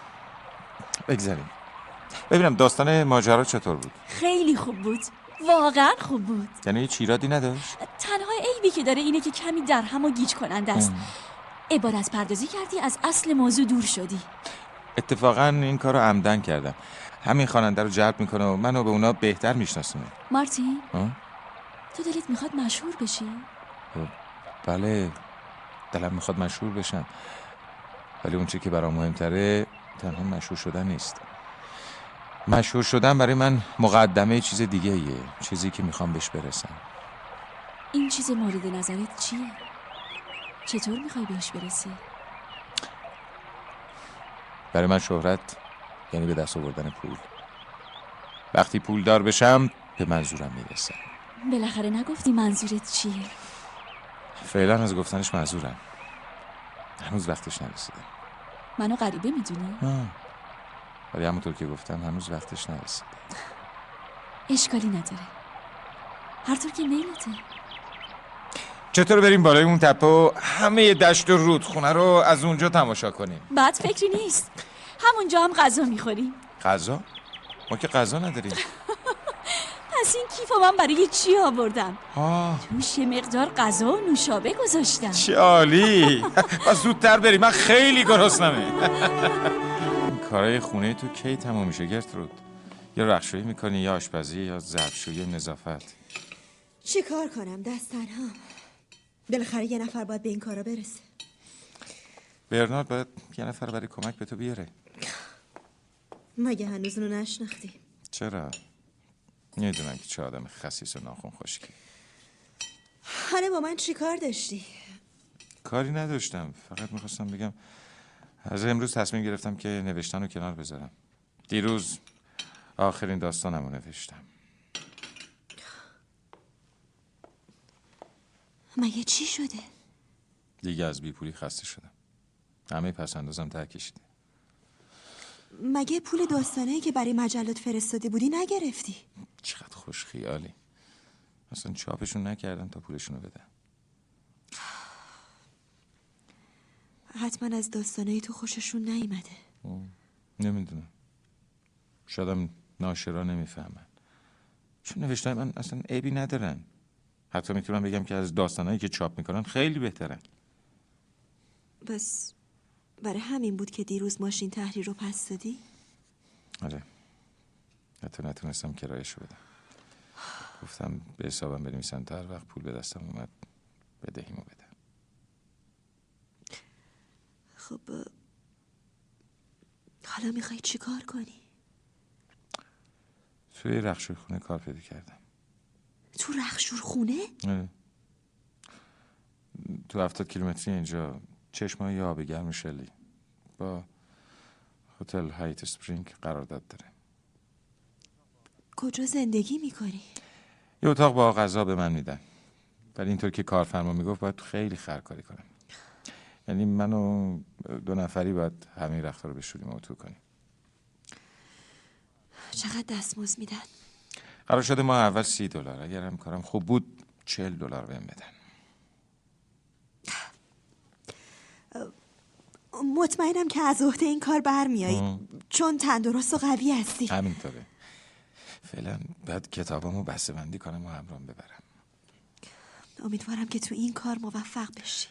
[SPEAKER 2] بگذاریم. ببینم داستان ماجرا چطور بود؟
[SPEAKER 4] خیلی خوب بود. واقعا خوب بود.
[SPEAKER 2] یعنی هیچ ایرادی نداشت؟
[SPEAKER 4] تنها عیبی که داره اینه که کمی در هم و گیج کننده است. عبارت پردازی کردی از اصل موضوع دور شدی.
[SPEAKER 2] اتفاقا این کار رو عمدن کردم. همین خواننده رو جلب می‌کنه و منو به اونا بهتر میشناسونه.
[SPEAKER 4] مارتین؟ تو دلت می‌خواد مشهور بشی؟
[SPEAKER 2] بله دلم می‌خواد مشهور بشم. ولی اون چی که برام مهمتره تنها مشهور شدن نیست. مشهور شدن برای من مقدمه چیز دیگه ایه چیزی که می‌خوام بهش برسم.
[SPEAKER 4] این چیز مورد نظرت چیه؟ چطور می‌خوای بهش برسی؟
[SPEAKER 2] برای من شهرت یعنی به دست آوردن پول. وقتی پول دار بشم به منظورم می‌رسم
[SPEAKER 4] بالاخره نگفتی منظورت چیه؟
[SPEAKER 2] فعلا از گفتنش منظورم هنوز وقتش نرسیده.
[SPEAKER 4] منو غریبه می‌دونی؟
[SPEAKER 2] آه. ولی همونطور که گفتم هنوز وقتش نرسیده.
[SPEAKER 4] اشکالی نداره. هر طور که میلته.
[SPEAKER 2] چطور بریم بالای اون تپه و همه دشت و رودخونه رو از اونجا تماشا کنیم؟
[SPEAKER 4] بد فکری نیست. همونجا هم غذا می‌خوریم.
[SPEAKER 2] غذا؟ ما که غذا نداریم.
[SPEAKER 4] پس این کیفو من برای چی آوردم؟
[SPEAKER 2] آه.
[SPEAKER 4] توش یه مقدار غذا و نوشابه گذاشتم.
[SPEAKER 2] چه عالی. پس زودتر بریم من خیلی گرسنمه این کارای خونه تو کی تمام میشه گرترود؟ یا رخشویی می‌کنی یا آشپزی یا ظرفشویی نظافت؟
[SPEAKER 8] چی کار کنم دست تنها بالاخره یه نفر باید به این کارا برسه.
[SPEAKER 2] برنارد باید یه نفر برای کمک به تو بیاره.
[SPEAKER 8] مگه هنوز اونو نشناختی؟
[SPEAKER 2] چرا؟ می‌دونم که چه آدم خسیس و ناخون خشکی.
[SPEAKER 8] حالا با من چی کار داشتی؟
[SPEAKER 2] کاری نداشتم. فقط می‌خواستم بگم از امروز تصمیم گرفتم که نوشتن رو کنار بذارم. دیروز آخرین داستانم رو نوشتم.
[SPEAKER 8] مگه چی شده؟
[SPEAKER 2] دیگه از بیپولی خسته شدم. همه پس اندازم ته کشیده.
[SPEAKER 8] مگه پول داستانهایی که برای مجلات فرستاده بودی نگرفتی؟
[SPEAKER 2] چقدر خوش خیالی اصلا چاپشون نکردم تا پولشون رو بدم
[SPEAKER 8] حتما از داستانهای تو خوششون نیومده.
[SPEAKER 2] نمی‌دونم. شایدم ناشرا نمی‌فهمن. چون نوشتای من اصلا عیبی ندارن. حتی می‌تونم بگم که از داستانهایی که چاپ می‌کنن خیلی بهترن.
[SPEAKER 8] بس برای همین بود که دیروز ماشین تحریر رو پس دادی؟
[SPEAKER 2] آره حتی نتونستم کرایش بدم گفتم به حسابم بنویسن تا هر وقت پول به دستم اومد بدهیمو بدم
[SPEAKER 8] خب حالا می‌خوای چی کار کنی؟
[SPEAKER 2] توی رخشوی خونه کار پیدا کردم
[SPEAKER 8] تو رخشور خونه؟
[SPEAKER 2] آره. تو هفتاد کیلومتری اینجا چشمای آب گرم شلی. با هتل هایت سپرینگ قرارداد داره.
[SPEAKER 8] کجا زندگی می‌کنی؟
[SPEAKER 2] یه اتاق با غذا به من میدن. ولی اینطور که کارفرما می‌گفت باید خیلی خرکاری کنم. یعنی من و دو نفری باید همه رختها رو بشوریم و اتو کنیم.
[SPEAKER 8] چقدر دستمزد میدن؟
[SPEAKER 2] قرار شده ما اول سی دلار. اگر هم کارم خوب بود چل دلار بهم بدن.
[SPEAKER 8] مطمئنم که از عهده این کار برمیایی. چون تندرست و قوی هستی.
[SPEAKER 2] همینطوره. فعلا باید کتابامو بسته بندی کنم و همرام ببرم.
[SPEAKER 8] امیدوارم که تو این کار موفق بشی.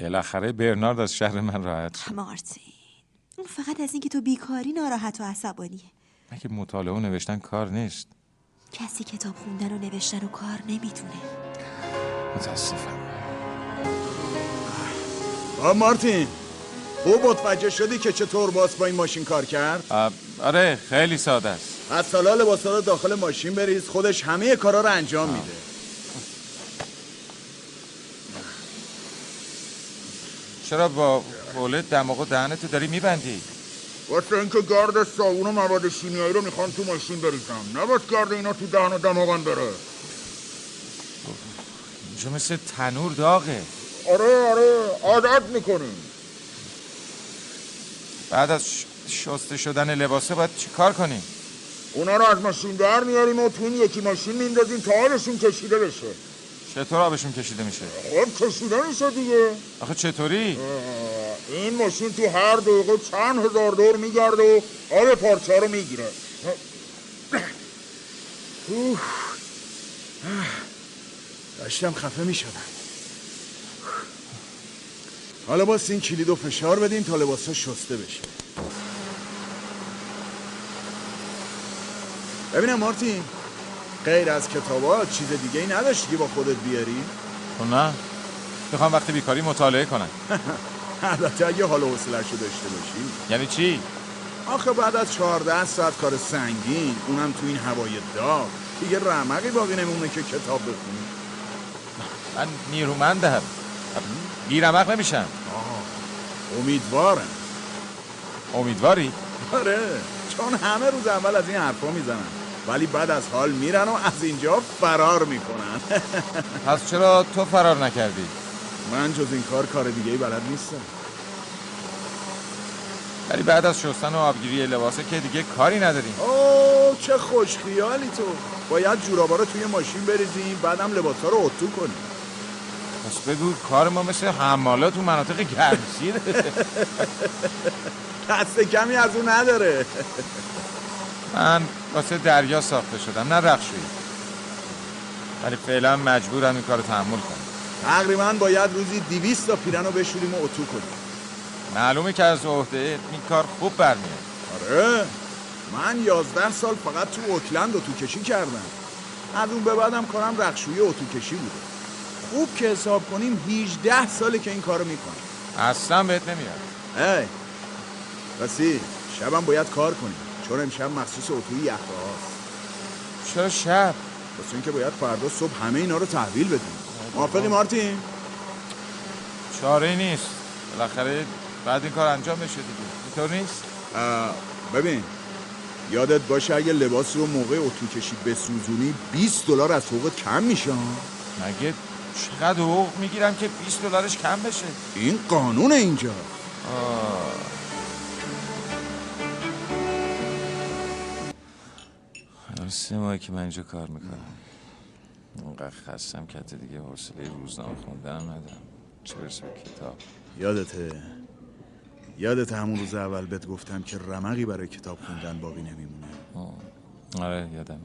[SPEAKER 2] بالاخره برنارد از شهر من راحت شد.
[SPEAKER 8] مارتین اون فقط از اینکه تو بیکاری ناراحت و عصبانیه.
[SPEAKER 2] مگه مطالعه و نوشتن کار نیست؟
[SPEAKER 8] کسی کتاب خوندن و نوشتن و کار نمی‌تونه.
[SPEAKER 2] متاسفم.
[SPEAKER 1] آ مارتین. خوب متوجه شدی که چطور باس با این ماشین کار کرد؟
[SPEAKER 2] آره خیلی ساده است.
[SPEAKER 1] از سالا لباسا رو داخل ماشین بریز خودش همه کارا رو انجام میده.
[SPEAKER 2] چرا با بولت دماغ و دهنتو داری میبندی؟
[SPEAKER 10] واسه اینکه گرد صابون و مواد شیمیایی رو می‌خوان تو ماشین بریزم. نباید گرد اینا تو دهن و دماغم بره.
[SPEAKER 2] اینجا مثل تنور داغه.
[SPEAKER 10] آره آره عادت می‌کنیم.
[SPEAKER 2] بعد از شسته شدن لباسه باید چی کار کنیم؟
[SPEAKER 10] اونا رو از ماشین در میاریم و تو این یکی ماشین میندازیم تا آبشون کشیده بشه.
[SPEAKER 2] چطور آبشون کشیده میشه؟
[SPEAKER 10] خب کشیده میشه دیگه.
[SPEAKER 2] آخه چطوری؟
[SPEAKER 10] این ماشین تو هر دقیقه چند هزار دور میگرده و آب پارچه رو می‌گیره.
[SPEAKER 1] داشتم خفه می‌شدم. حالا باز این کلید و فشار بدیم تا لباسا شسته بشه. ببینم مارتین غیر از کتابات چیز دیگه ای نداشتی که با خودت بیاری؟
[SPEAKER 2] خب نه. می‌خوام وقتی بیکاری مطالعه کنم.
[SPEAKER 1] البته اگه حال و حوصله‌شو داشته باشی.
[SPEAKER 2] یعنی چی؟
[SPEAKER 1] آخه بعد از 14 ساعت کار سنگین اونم تو این هوای داغ. دیگه رمقی باقی نمونه که کتاب بخونی.
[SPEAKER 2] من نیرومندم. بیرمق نمیشم
[SPEAKER 1] امیدوارم.
[SPEAKER 2] امیدواری؟
[SPEAKER 1] آره. چون همه روز اول از این حرفا می‌زنن. ولی بعد از حال میرن و از اینجا فرار می‌کنن.
[SPEAKER 2] پس چرا تو فرار نکردی؟
[SPEAKER 1] من جز این کار کار دیگه ای بلد نیستم.
[SPEAKER 2] ولی بعد از شستن و آبگیری لباسه که دیگه کاری نداریم
[SPEAKER 1] اوه چه خوش خیالی تو. باید جورابا رو توی ماشین بریزیم بعدم لباسا رو اتو کنیم.
[SPEAKER 2] پس بگو کار ما مثل حمالات تو مناطق گرمسیره.
[SPEAKER 1] دست کمی از اون نداره.
[SPEAKER 2] من واسه دریا ساخته شدم نه رخشویی. ولی فعلا مجبورم این کار تحمل کنم.
[SPEAKER 1] تقریبا باید روزی دیویست تا پیرن رو بشوریم و اتو کنیم.
[SPEAKER 2] معلومه که از عهده این کار خوب برمیاد.
[SPEAKER 1] آره. من یازده سال فقط تو اوکلند اتو کشی کردم. از اون به بعدم کارم رخشویی اتو کشی بوده. خوب که حساب کنیم 18 ساله که این کارو می‌کنم
[SPEAKER 2] اصلا بهت نمیاد.
[SPEAKER 1] ای راستی شبم باید کار کنیم. چون امشب مخصوص اتوی یخه هاست.
[SPEAKER 2] چرا شب؟
[SPEAKER 1] واسه اینکه باید فردا صبح همه اینا رو تحویل بدیم. موافقی مارتین؟
[SPEAKER 2] چاره نیست. بالاخره بعد این کار انجام بشه دیگه. اینطور نیست؟
[SPEAKER 1] ببین یادت باشه اگه لباس رو موقع اتو کشی بسوزونی 20 دلار از حقوقت کم میشه؟
[SPEAKER 2] مگه چقدر حقوق می‌گیرم که 20 دلارش کم بشه؟
[SPEAKER 1] این قانون اینجا.
[SPEAKER 2] آه. سه ماهی که من اینجا کار می‌کنم. اونقدر خستم که حتی دیگه حوصله روزنامه خوندن ندارم. چه برسه به کتاب؟
[SPEAKER 1] یادته. یادت همون روز اول بهت گفتم که رمقی برای کتاب خوندن باقی نمیمونه.
[SPEAKER 2] آره یادم.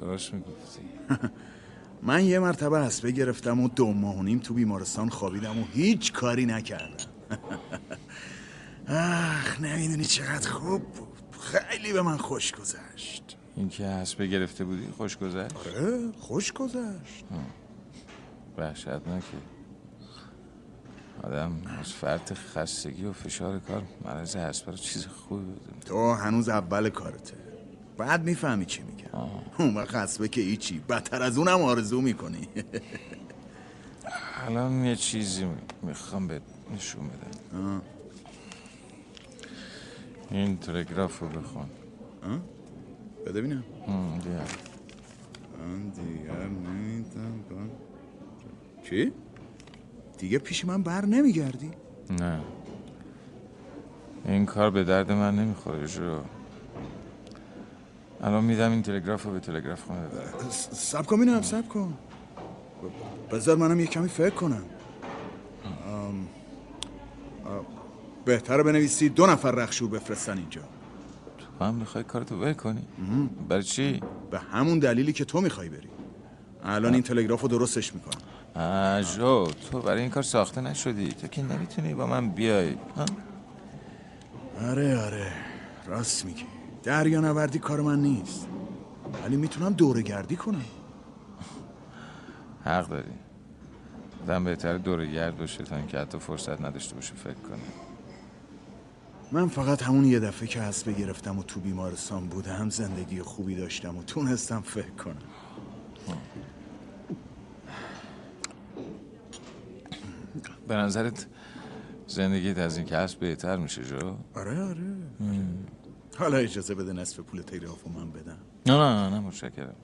[SPEAKER 2] درست می‌گفتی.
[SPEAKER 1] من یه مرتبه حسبه گرفتم و دو ماه و نیم تو بیمارستان خوابیدم و هیچ کاری نکردم. اخ نمی‌دونی چقدر خوب بود. خیلی به من خوش گذشت.
[SPEAKER 2] این که حسبه گرفته بودی خوش گذشت؟
[SPEAKER 1] آره خوش گذشت.
[SPEAKER 2] وحشتناکه. آدم از فرط خستگی و فشار کار مرض حسبه رو چیز خوبی بدونه
[SPEAKER 1] تو هنوز اول کارته. بعد می‌فهمی چی میگم اون وقت حسبه که هیچی. بدتر از اونم آرزو می‌کنی.
[SPEAKER 2] الان یه چیزی می‌خوام بهت نشون بدم. این تلگراف رو بخون.
[SPEAKER 1] بده
[SPEAKER 2] هم، بیا.
[SPEAKER 1] من دیگر نمیدم چی؟ دیگه پیش من بر نمیگردی؟
[SPEAKER 2] نه. این کار به درد من نمی‌خوره جو الان میدم این تلگراف رو به تلگراف خونه ببره.
[SPEAKER 1] سب کن بینم سب کن. بذار منم یه کمی فکر کنم. بهتره بنویسی دو نفر رخشور بفرستن اینجا.
[SPEAKER 2] تو هم می‌خوای کارتو ول کنی؟ برای چی؟
[SPEAKER 1] به همون دلیلی که تو می‌خوای بری. الان این تلگراف رو درستش می‌کنم.
[SPEAKER 2] جو تو برای این کار ساخته نشدی. تو که نمی‌تونی با من بیای؟
[SPEAKER 1] آره آره. راست میگی. دریا نوردی کار من نیست. ولی می‌تونم دوره گردی کنم.
[SPEAKER 2] حق داری. آدم بهتر دور گرد باشه تا اینکه حتی فرصت نداشته باشه فکر کنه.
[SPEAKER 1] من فقط همون یه دفعه که حسبه گرفتم و تو بیمارستان بودم زندگی خوبی داشتم و تونستم فکر کنم.
[SPEAKER 2] به نظرت زندگیت از این کسب بهتر میشه جو؟
[SPEAKER 1] آره آره. حالا اجازه بده نصف پول تلگراف من بدم.
[SPEAKER 2] نه نه نه متشکرم.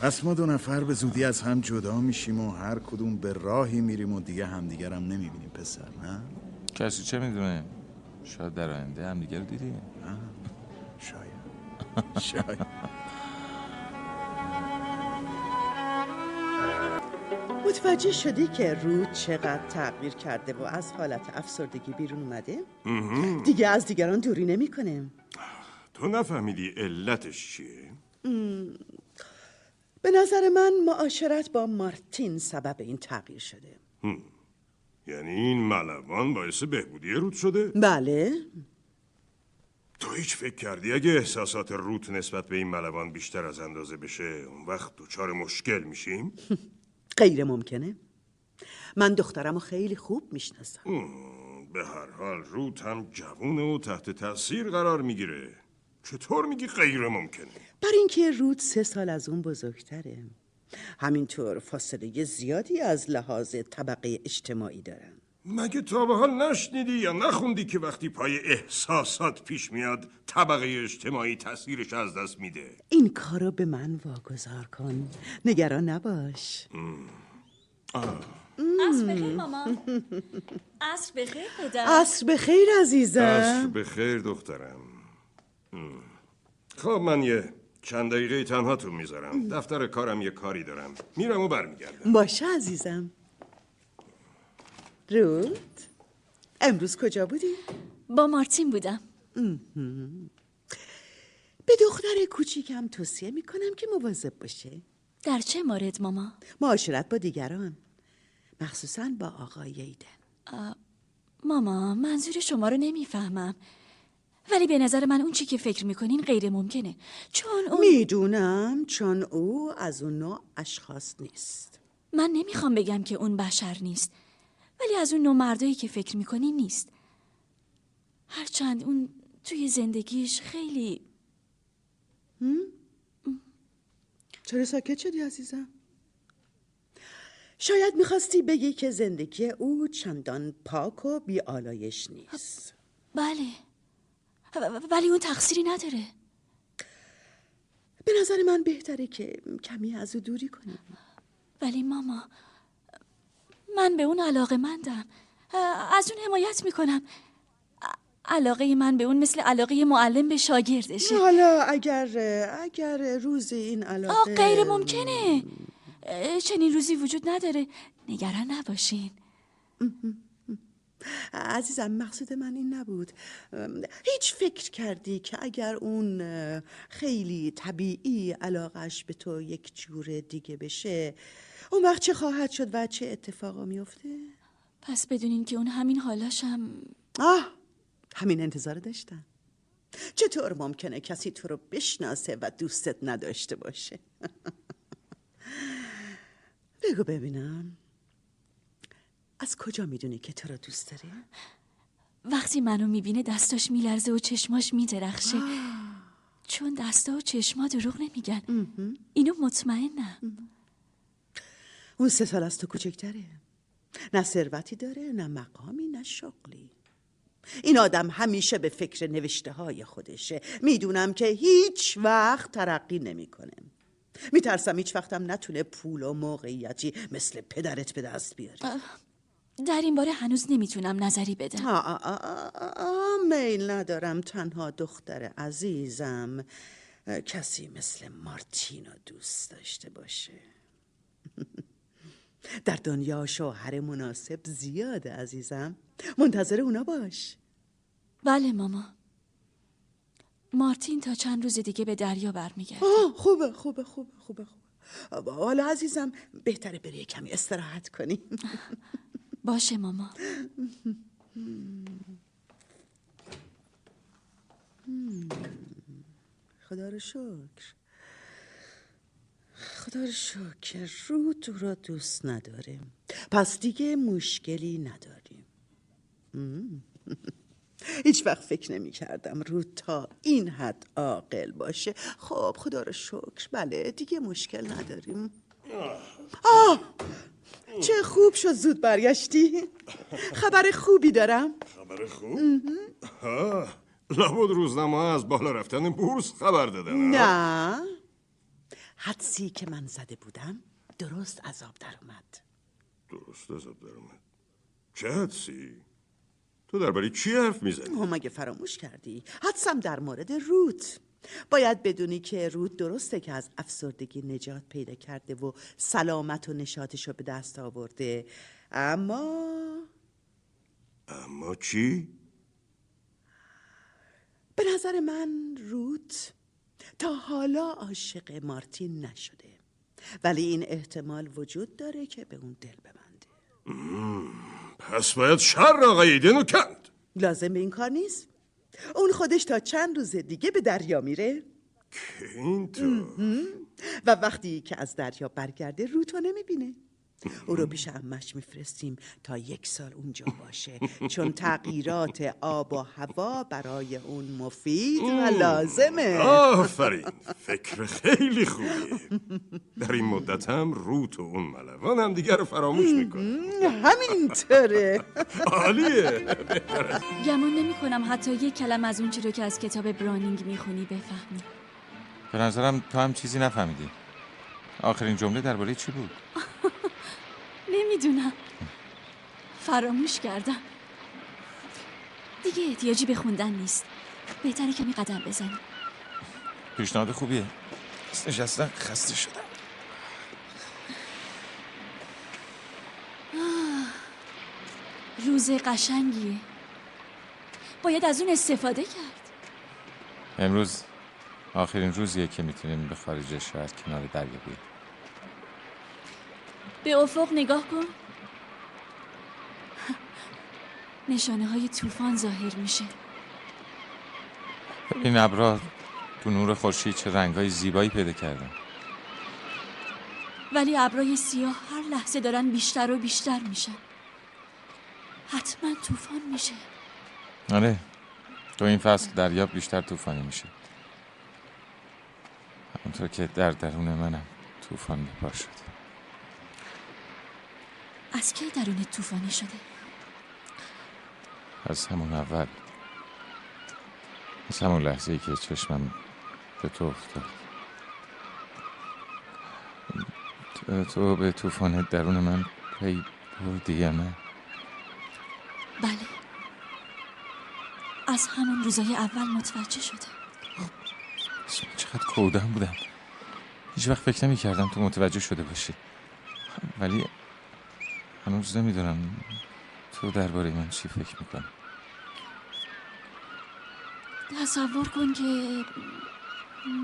[SPEAKER 1] پس ما دو نفر به زودی از هم جدا میشیم و هر کدوم به راهی میریم و دیگه همدیگرم نمی‌بینیم پسر نه؟
[SPEAKER 2] کسی چه می‌دونه؟ شاید در آینده هم دیگه رو دیدیم.
[SPEAKER 1] شاید. شاید.
[SPEAKER 5] متوجه شدی که رود چقدر تغییر کرده و از حالت افسردگی بیرون اومده؟ دیگه از دیگران دوری نمی‌کنه.
[SPEAKER 10] تو نفهمیدی علتش چیه؟
[SPEAKER 5] به نظر من معاشرت با مارتین سبب این تغییر شده
[SPEAKER 10] یعنی این ملوان باعث بهبودی رود شده؟
[SPEAKER 5] بله
[SPEAKER 10] تو هیچ فکر کردی اگه احساسات روت نسبت به این ملوان بیشتر از اندازه بشه اون وقت دچار مشکل میشیم؟
[SPEAKER 5] غیر ممکنه. من دخترم رو خیلی خوب می‌شناسم.
[SPEAKER 10] به هر حال روت هم جوونه و تحت تاثیر قرار می‌گیره. چطور میگی غیر ممکنه؟
[SPEAKER 5] بر اینکه رود سه سال از اون بزرگتره. همینطور فاصله زیادی از لحاظ طبقه اجتماعی دارن
[SPEAKER 10] مگه تا به حال نشنیدی یا نخوندی که وقتی پای احساسات پیش میاد طبقه اجتماعی تاثیرش از دست میده؟
[SPEAKER 5] این کارو به من واگذار کن. نگران نباش.
[SPEAKER 4] عصر بخیر ماما. عصر بخیر پدر.
[SPEAKER 5] عصر بخیر عزیزم.
[SPEAKER 10] عصر بخیر دخترم. ام. خب من یه چند دقیقه تنها تو می‌ذارم. دفتر کارم یه کاری دارم. میرم و برمیگردم.
[SPEAKER 5] باشه عزیزم. رود. امروز کجا بودی؟
[SPEAKER 4] با مارتین بودم.
[SPEAKER 5] به دختر کوچیکم توصیه می‌کنم که مواظب باشه.
[SPEAKER 4] در چه مورد ماما؟
[SPEAKER 5] معاشرت با دیگران. مخصوصا با آقای ایدن.
[SPEAKER 4] ماما منظور شما رو نمی‌فهمم. ولی به نظر من اون چی که فکر می‌کنین غیر ممکنه. چون اون
[SPEAKER 5] می‌دونم چون او از اون نوع اشخاص نیست.
[SPEAKER 4] من نمی‌خوام بگم که اون بشر نیست. ولی از اون نوع مردایی که فکر می‌کنین نیست. هرچند اون توی زندگیش خیلی
[SPEAKER 5] چرا ساکت شدی عزیزم؟ شاید می‌خواستی بگی که زندگی او چندان پاک و بیالایش نیست.
[SPEAKER 4] بله. ولی اون تقصیری نداره.
[SPEAKER 5] به نظر من بهتره که کمی از او دوری کنیم.
[SPEAKER 4] ولی ماما من به اون علاقه مندم. از اون حمایت می‌کنم. علاقه من به اون مثل علاقه معلم به شاگردشه.
[SPEAKER 5] حالا اگر اگر روزی این علاقه
[SPEAKER 4] آه غیر ممکنه. چنین روزی وجود نداره. نگران نباشین.
[SPEAKER 5] عزیزم مقصد من این نبود. هیچ فکر کردی که اگر اون خیلی طبیعی علاقش به تو یک جور دیگه بشه اون وقت چه خواهد شد و چه اتفاقا میفته؟
[SPEAKER 4] پس بدونین که اون همین حالاشم
[SPEAKER 5] آه همین انتظار داشتم. چطور ممکنه کسی تو رو بشناسه و دوستت نداشته باشه؟ بگو ببینم. از کجا می‌دونی که تو رو دوست داره؟
[SPEAKER 4] وقتی منو می‌بینه دستاش میلرزه و چشماش میدرخشه. چون دستا و چشما دروغ نمیگن. اینو مطمئنم.
[SPEAKER 5] اون سه سال از تو کوچکتره. نه ثروتی داره نه مقامی نه شغلی. این آدم همیشه به فکر نوشته های خودشه. می‌دونم که هیچ وقت ترقی نمی‌کنه. میترسم هیچ وقتم نتونه پول و موقعیتی مثل پدرت به دست بیاره.
[SPEAKER 4] در این باره هنوز نمی‌تونم نظری بدم.
[SPEAKER 5] آه آه آه آه آه، میل ندارم تنها دختر عزیزم کسی مثل مارتینو دوست داشته باشه. در دنیا شوهر مناسب زیاده عزیزم. منتظر اونا باش.
[SPEAKER 4] بله ماما. مارتین تا چند روز دیگه به دریا برمیگرد
[SPEAKER 5] آه خوبه خوبه خوبه خوبه خوبه. حالا عزیزم بهتره بری کمی استراحت کنی
[SPEAKER 4] باشه ماما.
[SPEAKER 5] خدا رو شکر. خدا رو شکر. رو تو رو دوست نداریم. پس دیگه مشکلی نداریم. هیچ وقت فکر نمی کردم رو تا این حد عاقل باشه. خب خدا رو شکر. بله دیگه مشکل نداریم. آه چه خوب شد زود برگشتی. خبر خوبی دارم.
[SPEAKER 10] خبر خوب؟ لابد روزنامه از بالا رفتن بورس خبر دادن؟
[SPEAKER 5] نه. حدسی که من زده بودم درست عذاب در اومد
[SPEAKER 10] درست عذاب در اومد چه حدسی؟ تو درباره چی حرف می‌زنی؟
[SPEAKER 5] ما مگه فراموش کردی حدسم در مورد روت باید بدونی که روت درسته که از افسردگی نجات پیدا کرده و سلامت و نشاتش رو به دست آورده اما
[SPEAKER 10] اما چی؟
[SPEAKER 5] به نظر من روت تا حالا عاشق مارتین نشده. ولی این احتمال وجود داره که به اون دل ببنده.
[SPEAKER 10] پس باید شر آقاییدن و کند.
[SPEAKER 5] لازم به این کار نیست. اون خودش تا چند روز دیگه به دریا میره.
[SPEAKER 10] که تو؟
[SPEAKER 5] و وقتی که از دریا برگرده روتو نمی‌بینه. او رو پیش امش میفرستیم تا یک سال اونجا باشه. چون تغییرات آب و هوا برای اون مفید و لازمه.
[SPEAKER 10] آفرین. فکر خیلی خوبیه. در این مدت هم روت و اون ملوان هم دیگر رو فراموش می‌کنه
[SPEAKER 5] همینطوره.
[SPEAKER 10] عالیه.
[SPEAKER 4] گمون نمی کنم حتی یک کلم از اون چی رو که از کتاب برانینگ می‌خونی بفهمی.
[SPEAKER 2] به نظرم تو هم چیزی نفهمیدی. آخرین جمله درباره چی بود؟
[SPEAKER 4] نمی‌دونم. فراموش کردم. دیگه احتیاجی به خوندن نیست. بهتره کمی قدم بزنی
[SPEAKER 2] پیشنهاد خوبیه. نشستن خسته شدم
[SPEAKER 4] روز قشنگیه. باید از اون استفاده کرد.
[SPEAKER 2] امروز آخرین روزیه که می‌تونیم به خارج شهر کنار دریا بیایم
[SPEAKER 4] به افق نگاه کن. نشانه های طوفان ظاهر میشه.
[SPEAKER 2] این ابرا تو نور خورشید چه رنگهای زیبایی پیدا کردن.
[SPEAKER 4] ولی ابرای سیاه هر لحظه دارن بیشتر و بیشتر میشن. حتما طوفان میشه.
[SPEAKER 2] آره. تو این فصل دریا بیشتر طوفانی میشه. همونطور که در درون منم طوفان به پا شد
[SPEAKER 4] از کی درون طوفانی شده؟
[SPEAKER 2] از همون اول. از همون لحظه ای که چشمم به تو افتاد. تو, به طوفان درون من پی بردی یا نه؟
[SPEAKER 4] بله. از همون روزای اول متوجه شده.
[SPEAKER 2] چقدر کودم بودم. هیچ وقت فکر نمی کردم تو متوجه شده باشی. ولی هنوز نمی‌دونم تو درباره من چی فکر می‌کنی.
[SPEAKER 4] تصور کن که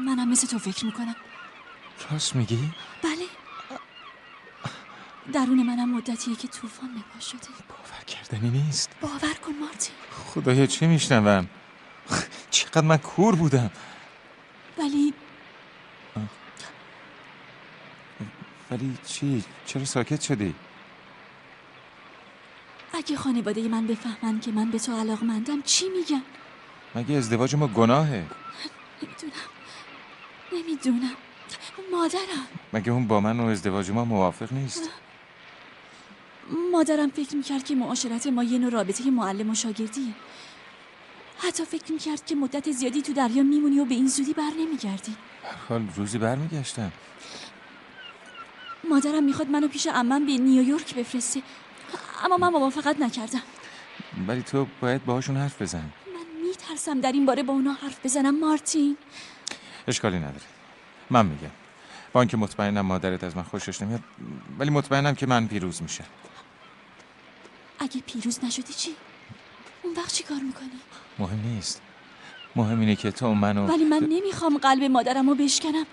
[SPEAKER 4] منم مثل تو فکر می‌کنم.
[SPEAKER 2] راست میگی؟
[SPEAKER 4] بله. درون منم مدتیه که طوفان پا شده.
[SPEAKER 2] باور کردنی نیست.
[SPEAKER 4] باور کن مارتین.
[SPEAKER 2] خدایا چه میشنوم؟ چقدر من کور بودم.
[SPEAKER 4] ولی
[SPEAKER 2] ولی چی؟ چرا ساکت شدی؟
[SPEAKER 4] اگه خانواده من بفهمن که من به تو علاقمندم چی میگن؟
[SPEAKER 2] مگه ازدواج ما گناهه؟
[SPEAKER 4] نمی‌دونم. نمی‌دونم. مادرم.
[SPEAKER 2] مگه اون با من و ازدواج ما موافق نیست؟
[SPEAKER 4] مادرم فکر می‌کرد که معاشرت ما یه نوع رابطه معلم و شاگردیه. حتی فکر می‌کرد که مدت زیادی تو دریا میمونی و به این زودی بر نمیگردی.
[SPEAKER 2] حال روزی برمیگشتم
[SPEAKER 4] مادرم می‌خواد منو پیش امم به نیویورک بفرسته. اما من موافقت نکردم.
[SPEAKER 2] ولی تو باید باهاشون حرف بزن.
[SPEAKER 4] من میترسم در این باره با اونا حرف بزنم مارتین.
[SPEAKER 2] اشکالی نداره. من میگم. با اینکه مطمئنم مادرت از من خوشش نمیاد ولی مطمئنم که من پیروز میشه
[SPEAKER 4] اگه پیروز نشدی چی؟ اون وقت چی کار می‌کنی؟
[SPEAKER 2] مهم نیست. مهم اینه که تو منو
[SPEAKER 4] ولی من نمی‌خوام قلب مادرم رو بشکنم.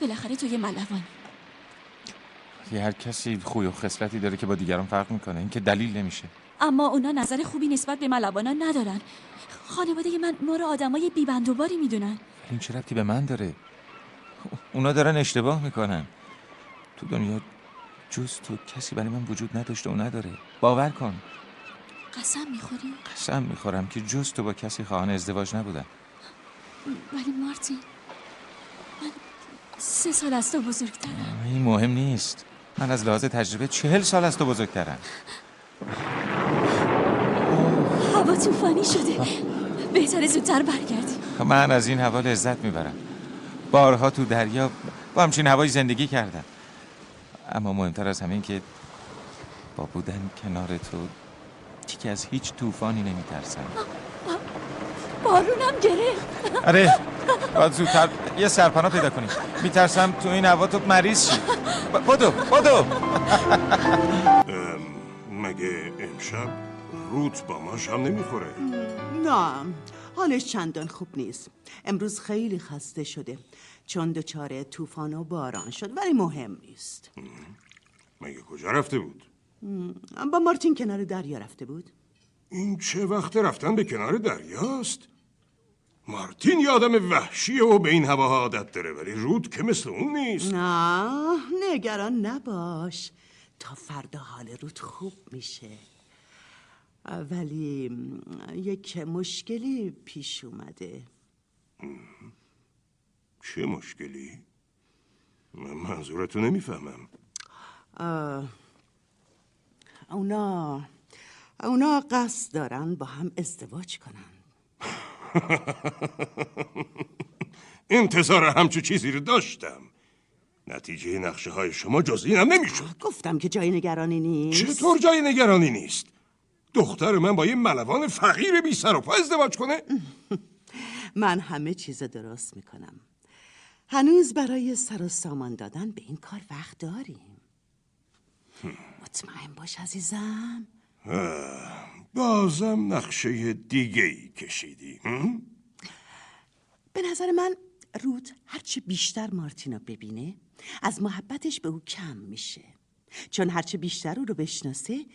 [SPEAKER 4] بالاخره تو یه ملوانی.
[SPEAKER 2] یه هر کسی خوی و خصلتی داره که با دیگران فرق می‌کنه. این که دلیل نمیشه.
[SPEAKER 4] اما اونا نظر خوبی نسبت به ملوانا ندارن. خانواده من ما رو آدمای بیبندوباری می‌دونن.
[SPEAKER 2] این چه ربطی به من داره؟ اونا دارن اشتباه می‌کنن. تو دنیا جز تو کسی برای من وجود نداشته و نداره. باور کن.
[SPEAKER 4] قسم می‌خوری؟
[SPEAKER 2] قسم می‌خورم که جز تو با کسی خواهان ازدواج نبودم
[SPEAKER 4] ولی مارتین من سه سال از تو بزرگترم.
[SPEAKER 2] این مهم نیست. من از لحاظ تجربه چهل سال از تو بزرگترم.
[SPEAKER 4] هوا طوفانی شده. بهتره زودتر برگردی.
[SPEAKER 2] من از این هوا لذت می‌برم. بارها تو دریا با همچین هوایی زندگی کردم. اما مهمتر از همین که با بودن کنار تو که از هیچ طوفانی نمیترسم.
[SPEAKER 4] بارونم گرفت
[SPEAKER 2] آره باید زودتر یه سرپناه پیدا کنی. میترسم تو این هوا تو مریض شی. بدو بدو.
[SPEAKER 10] مگه امشب روت با ما شام نمی‌خوره؟
[SPEAKER 5] نه حالش چندان خوب نیست. امروز خیلی خسته شده. چون دچار طوفان و باران شد ولی مهم نیست.
[SPEAKER 10] مگه کجا رفته بود؟
[SPEAKER 5] با مارتین کنار دریا رفته بود.
[SPEAKER 10] این چه وقت رفتن به کنار دریاست؟ مارتین یه آدم وحشیه و به این هواها عادت داره ولی رود که مثل اون نیست.
[SPEAKER 5] نه نگران نباش. تا فردا حال رود خوب میشه. ولی یک مشکلی پیش اومده.
[SPEAKER 10] چه مشکلی؟ من منظورتو نمی‌فهمم.
[SPEAKER 5] اونا اونا قصد دارن با هم ازدواج کنن.
[SPEAKER 10] انتظار همچو چیزی رو داشتم. نتیجه نقشه های شما جز اینم نمی‌شد.
[SPEAKER 5] گفتم که جای نگرانی نیست.
[SPEAKER 10] چطور جای نگرانی نیست؟ دختر من با یه ملوان فقیر بی سر و پا ازدواج کنه؟
[SPEAKER 5] من همه چیز درست می‌کنم. هنوز برای سر و سامان دادن به این کار وقت داریم. مطمئن باش عزیزم.
[SPEAKER 10] بازم نقشه دیگه ای کشیدی؟
[SPEAKER 5] به نظر من رود هرچه بیشتر مارتینا ببینه از محبتش به او کم میشه. چون هرچه بیشتر او رو بشناسه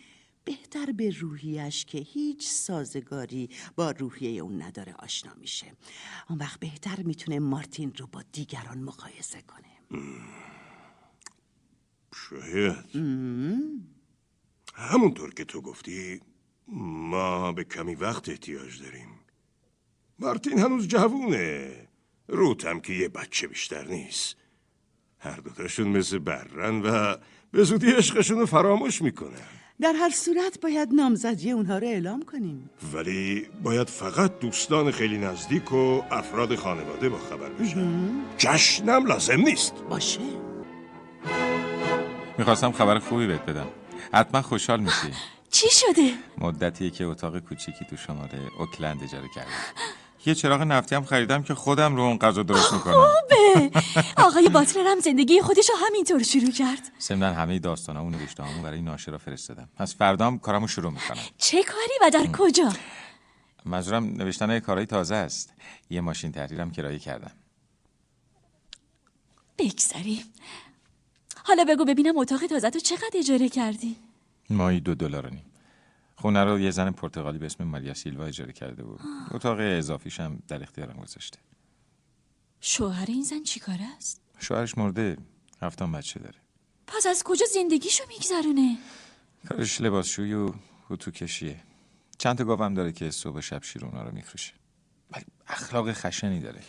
[SPEAKER 5] بهتر به روحیش که هیچ سازگاری با روحیه اون نداره آشنا میشه. اون وقت بهتر می‌تونه مارتین رو با دیگران مقایسه کنه.
[SPEAKER 10] شاید. همونطور که تو گفتی ما به کمی وقت احتیاج داریم. مارتین هنوز جوونه. روت هم که یه بچه بیشتر نیست. هر دوتاشون مثل برن و به زودی عشقشون رو فراموش می‌کنه
[SPEAKER 5] در هر صورت باید نامزدی اونها رو اعلام کنیم.
[SPEAKER 10] ولی باید فقط دوستان خیلی نزدیک و افراد خانواده با خبر بشن. جشنم لازم نیست.
[SPEAKER 5] باشه.
[SPEAKER 2] می‌خواستم خبر خوبی بهت بدم. حتما خوشحال میشی.
[SPEAKER 4] چی شده؟
[SPEAKER 2] مدتیه که اتاق کوچیکی تو شماره اوکلند اجاره کردم یه چراغ نفتی هم خریدم که خودم رو اون غذا درست می‌کنم.
[SPEAKER 4] خوبه. آقای باتلر هم زندگی خودش رو همینطور شروع کرد.
[SPEAKER 2] ضمن همه داستانا و نوشته برای ناشرا فرستادم. پس فردام کارمو شروع می‌کنم.
[SPEAKER 4] چه کاری و در کجا؟
[SPEAKER 2] منظورم نوشتن کارهای تازه است. یه ماشین تحریرم کرایه کردم.
[SPEAKER 4] بگذریم حالا بگو ببینم اتاق تازه تو چقدر اجاره کردی؟
[SPEAKER 2] مایی دو دلار و نیم. خونه رو یه زن پرتغالی به اسم ماریا سیلوا اجاره کرده بود. اتاق اضافیش هم در اختیارم گذاشته.
[SPEAKER 4] شوهر این زن چیکار است؟
[SPEAKER 2] شوهرش مرده. هفتم بچه داره.
[SPEAKER 4] پس از کجا زندگیشو میگذرونه؟
[SPEAKER 2] کارش لباسشویی و اتو کشیه چند تا گاوم داره که صبح شب شیر اونا رو میفروشه. ولی اخلاق خشنی داره.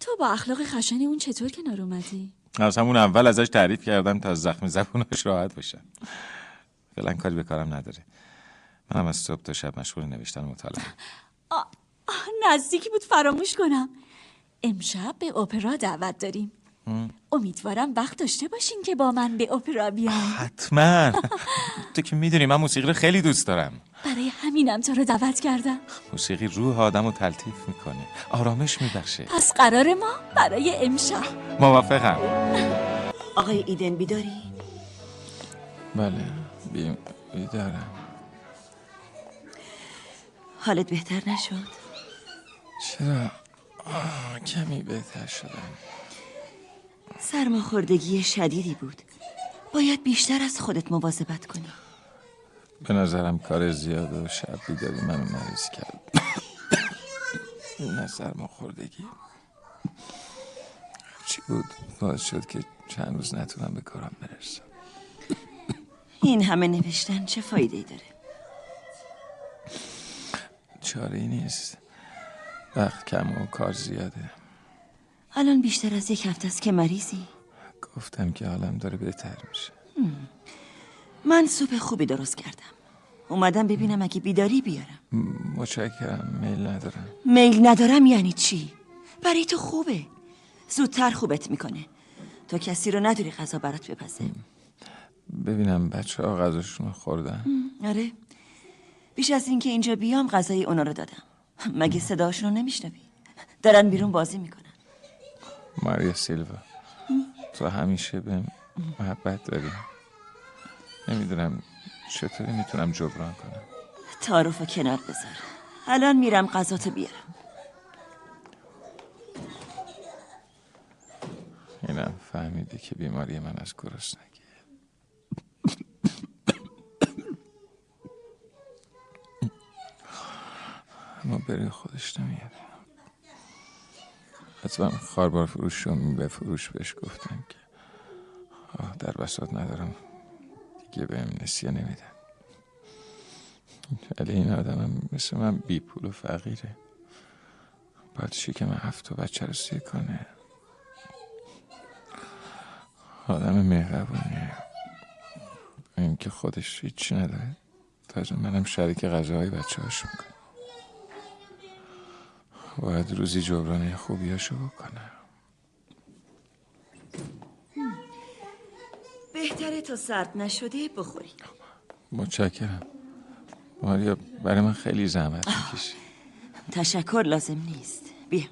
[SPEAKER 4] تو با اخلاق خشنی اون چطور کنار اومدی؟
[SPEAKER 2] از همون اول ازش تعریف کردم تا از زخم زبونش راحت باشم. فعلا کاری به کارم نداره. منم از صبح تا شب مشغول نوشتن و مطالعه.
[SPEAKER 4] نزدیکی بود فراموش کنم. امشب به اپرا دعوت داریم. امیدوارم وقت داشته باشین که با من به اپرا بیاین.
[SPEAKER 2] حتما. تو که می‌دونی من موسیقی رو خیلی دوست دارم.
[SPEAKER 4] برای همینم تو رو دعوت کردم.
[SPEAKER 2] موسیقی روح آدم رو تلطیف می‌کنه. آرامش میبخشه.
[SPEAKER 4] پس قرار ما برای امشب.
[SPEAKER 2] موافقم.
[SPEAKER 8] آقای ایدن بیداری؟
[SPEAKER 2] بله بی... بیدارم.
[SPEAKER 8] حالت بهتر نشد؟
[SPEAKER 2] چرا؟ آه، کمی بهتر شدم.
[SPEAKER 8] سرماخوردگی شدیدی بود. باید بیشتر از خودت مواظبت کنی.
[SPEAKER 2] به نظرم کار زیاد و شب بیداری منو مریض کرد. نه سرماخوردگی چی بود؟ باعث شد که چند روز نتونم به کارم برسم.
[SPEAKER 8] این همه نوشتن چه فایده داره؟
[SPEAKER 2] چاره ای نیست. وقت کم و کار زیاده.
[SPEAKER 8] الان بیشتر از یک هفته است که مریضی؟
[SPEAKER 2] گفتم که حالم داره بهتر میشه.
[SPEAKER 8] من سوپ خوبی درست کردم. اومدم ببینم اگه بیداری بیارم.
[SPEAKER 2] متشکرم. میل ندارم.
[SPEAKER 8] میل ندارم یعنی چی؟ برای تو خوبه. زودتر خوبت می‌کنه. تو کسی رو نداری غذا برات بپزه.
[SPEAKER 2] ببینم بچه ها غذاشون رو خوردن.
[SPEAKER 8] آره. بیش از اینکه اینجا بیام غذای اونا رو دادم. مگه صداشون رو نمیشنوی؟ دارن بیرون بازی می‌کنن.
[SPEAKER 2] ماریا سیلوا تو همیشه به محبت داری. نمی‌دونم چطوری می‌تونم جبران کنم.
[SPEAKER 8] تعارف کنار بذار. الان میرم غذاتو بیارم.
[SPEAKER 2] اینم فهمیده که بیماری من از گرسنگی اما بری خودش نمیاد حتما خاربار فروش رو به فروش بهش گفتم که آه در بساط ندارم. دیگه بهم نسیه نمیدن. ولی این آدمم مثل من بی پول و فقیره. باید شکم هفت و بچه رو سیه کنه. آدم مهربونیه. این که خودش هیچی نداره. تازه منم شریک غذاهای بچه هاش می‌کنم. باید روزی جبرانه خوبیاشو بکنم.
[SPEAKER 8] بهتره تا سرد نشده بخوری.
[SPEAKER 2] متشکرم. ماریا برای من خیلی زحمت می‌کشی.
[SPEAKER 8] تشکر لازم نیست. بیا.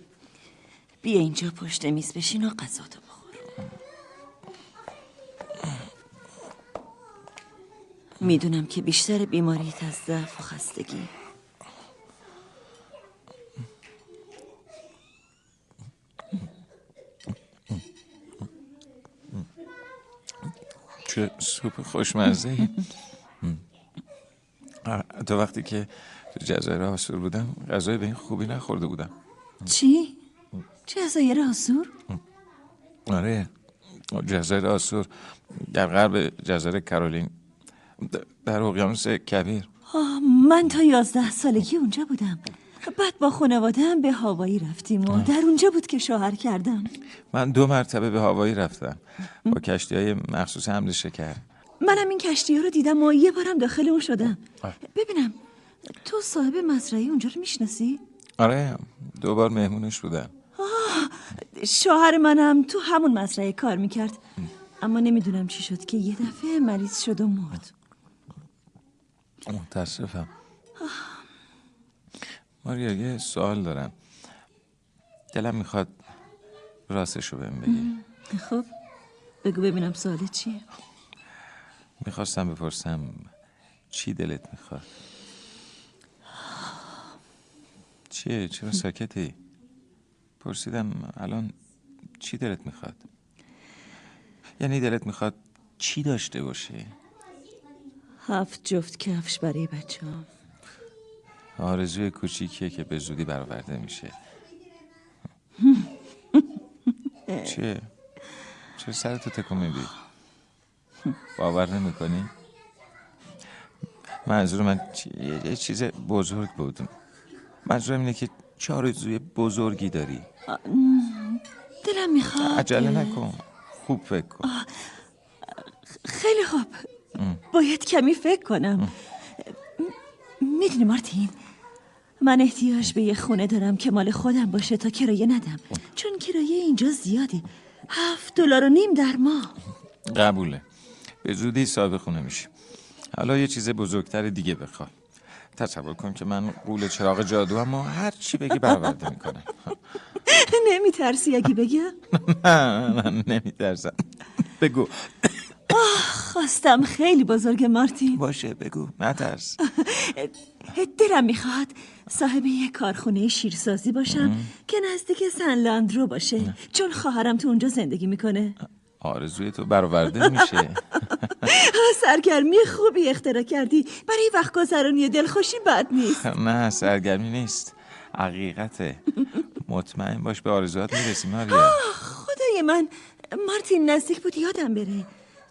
[SPEAKER 8] بیا اینجا پشت میز بشین و غذاتو بخور. می‌دونم که بیشتر بیماریت از ضعف و خستگی.
[SPEAKER 2] چه سوپ خوشمزه ای تا وقتی که تو جزایر آسور بودم غذای به این خوبی نخورده بودم.
[SPEAKER 8] چی؟ جزایر آسور؟
[SPEAKER 2] آره جزایر آسور در غرب جزایر کرولین در اقیانوس کبیر.
[SPEAKER 8] آه من تا یازده سالگی اونجا بودم. بعد با خانوادم به هاوایی رفتیم و در اونجا بود که شوهر کردم.
[SPEAKER 2] من دو مرتبه به هاوایی رفتم. با کشتی های مخصوص حمل شکر.
[SPEAKER 8] منم این کشتی ها رو دیدم و یه بارم داخل اون شدم. ببینم تو صاحب مزرعه اونجا رو می‌شناسی؟
[SPEAKER 2] آره دوبار مهمونش بودم
[SPEAKER 8] شوهر منم تو همون مزرعه کار می‌کرد. اما نمی‌دونم چی شد که یه دفعه مریض شد و مرد.
[SPEAKER 2] متاسفم. ماریا یه سوال دارم. دلم می‌خواد راستشو بهم بگی.
[SPEAKER 8] خب بگو ببینم سوال چیه.
[SPEAKER 2] می‌خواستم بپرسم چی دلت می‌خواد؟ چیه؟ چرا ساکتی؟ پرسیدم الان چی دلت می‌خواد؟ یعنی دلت می‌خواد چی داشته باشه
[SPEAKER 8] هفت جفت کفش برای بچه هم.
[SPEAKER 2] آرزوی کوچیکیه که به زودی برآورده میشه. چیه؟ چرا سرتو تکون میدی؟ باور نمی‌کنی؟ منظور من یه- یه چیز بزرگ بود. منظورم اینه که چه آرزوی بزرگی داری.
[SPEAKER 8] دلم می‌خواد
[SPEAKER 2] عجله نکن. خوب فکر کن.
[SPEAKER 8] خیلی خوب. باید کمی فکر کنم. می‌دونی مارتین من احتیاج به یه خونه دارم که مال خودم باشه تا کرایه ندم. چون کرایه اینجا زیاده. هفت دلار و نیم در ماه.
[SPEAKER 2] قبوله. به زودی صاحب خونه میشی حالا یه چیز بزرگتر دیگه بخوا تصور کن که من قول چراغ جادو اما هر چی بگی برآورده می‌کنم.
[SPEAKER 8] نمیترسی اگه بگم
[SPEAKER 2] نه من نمیترسم. بگو.
[SPEAKER 8] خواستم خیلی بزرگ مارتین.
[SPEAKER 2] باشه بگو. نترس.
[SPEAKER 8] دلم می‌خواد صاحب یه کارخونه شیرسازی باشم که نزدیک سن لاندرو باشه چون خواهرم تو اونجا زندگی می‌کنه.
[SPEAKER 2] آرزوی تو برآورده میشه.
[SPEAKER 8] سرگرمی خوبی اختراع کردی. برای وقت گذرانی دلخوشی بد نیست.
[SPEAKER 2] نه سرگرمی نیست. حقیقته. مطمئن باش به آرزوات می‌رسی ماریا.
[SPEAKER 8] خدای من. مارتین نزدیک بود یادم بره.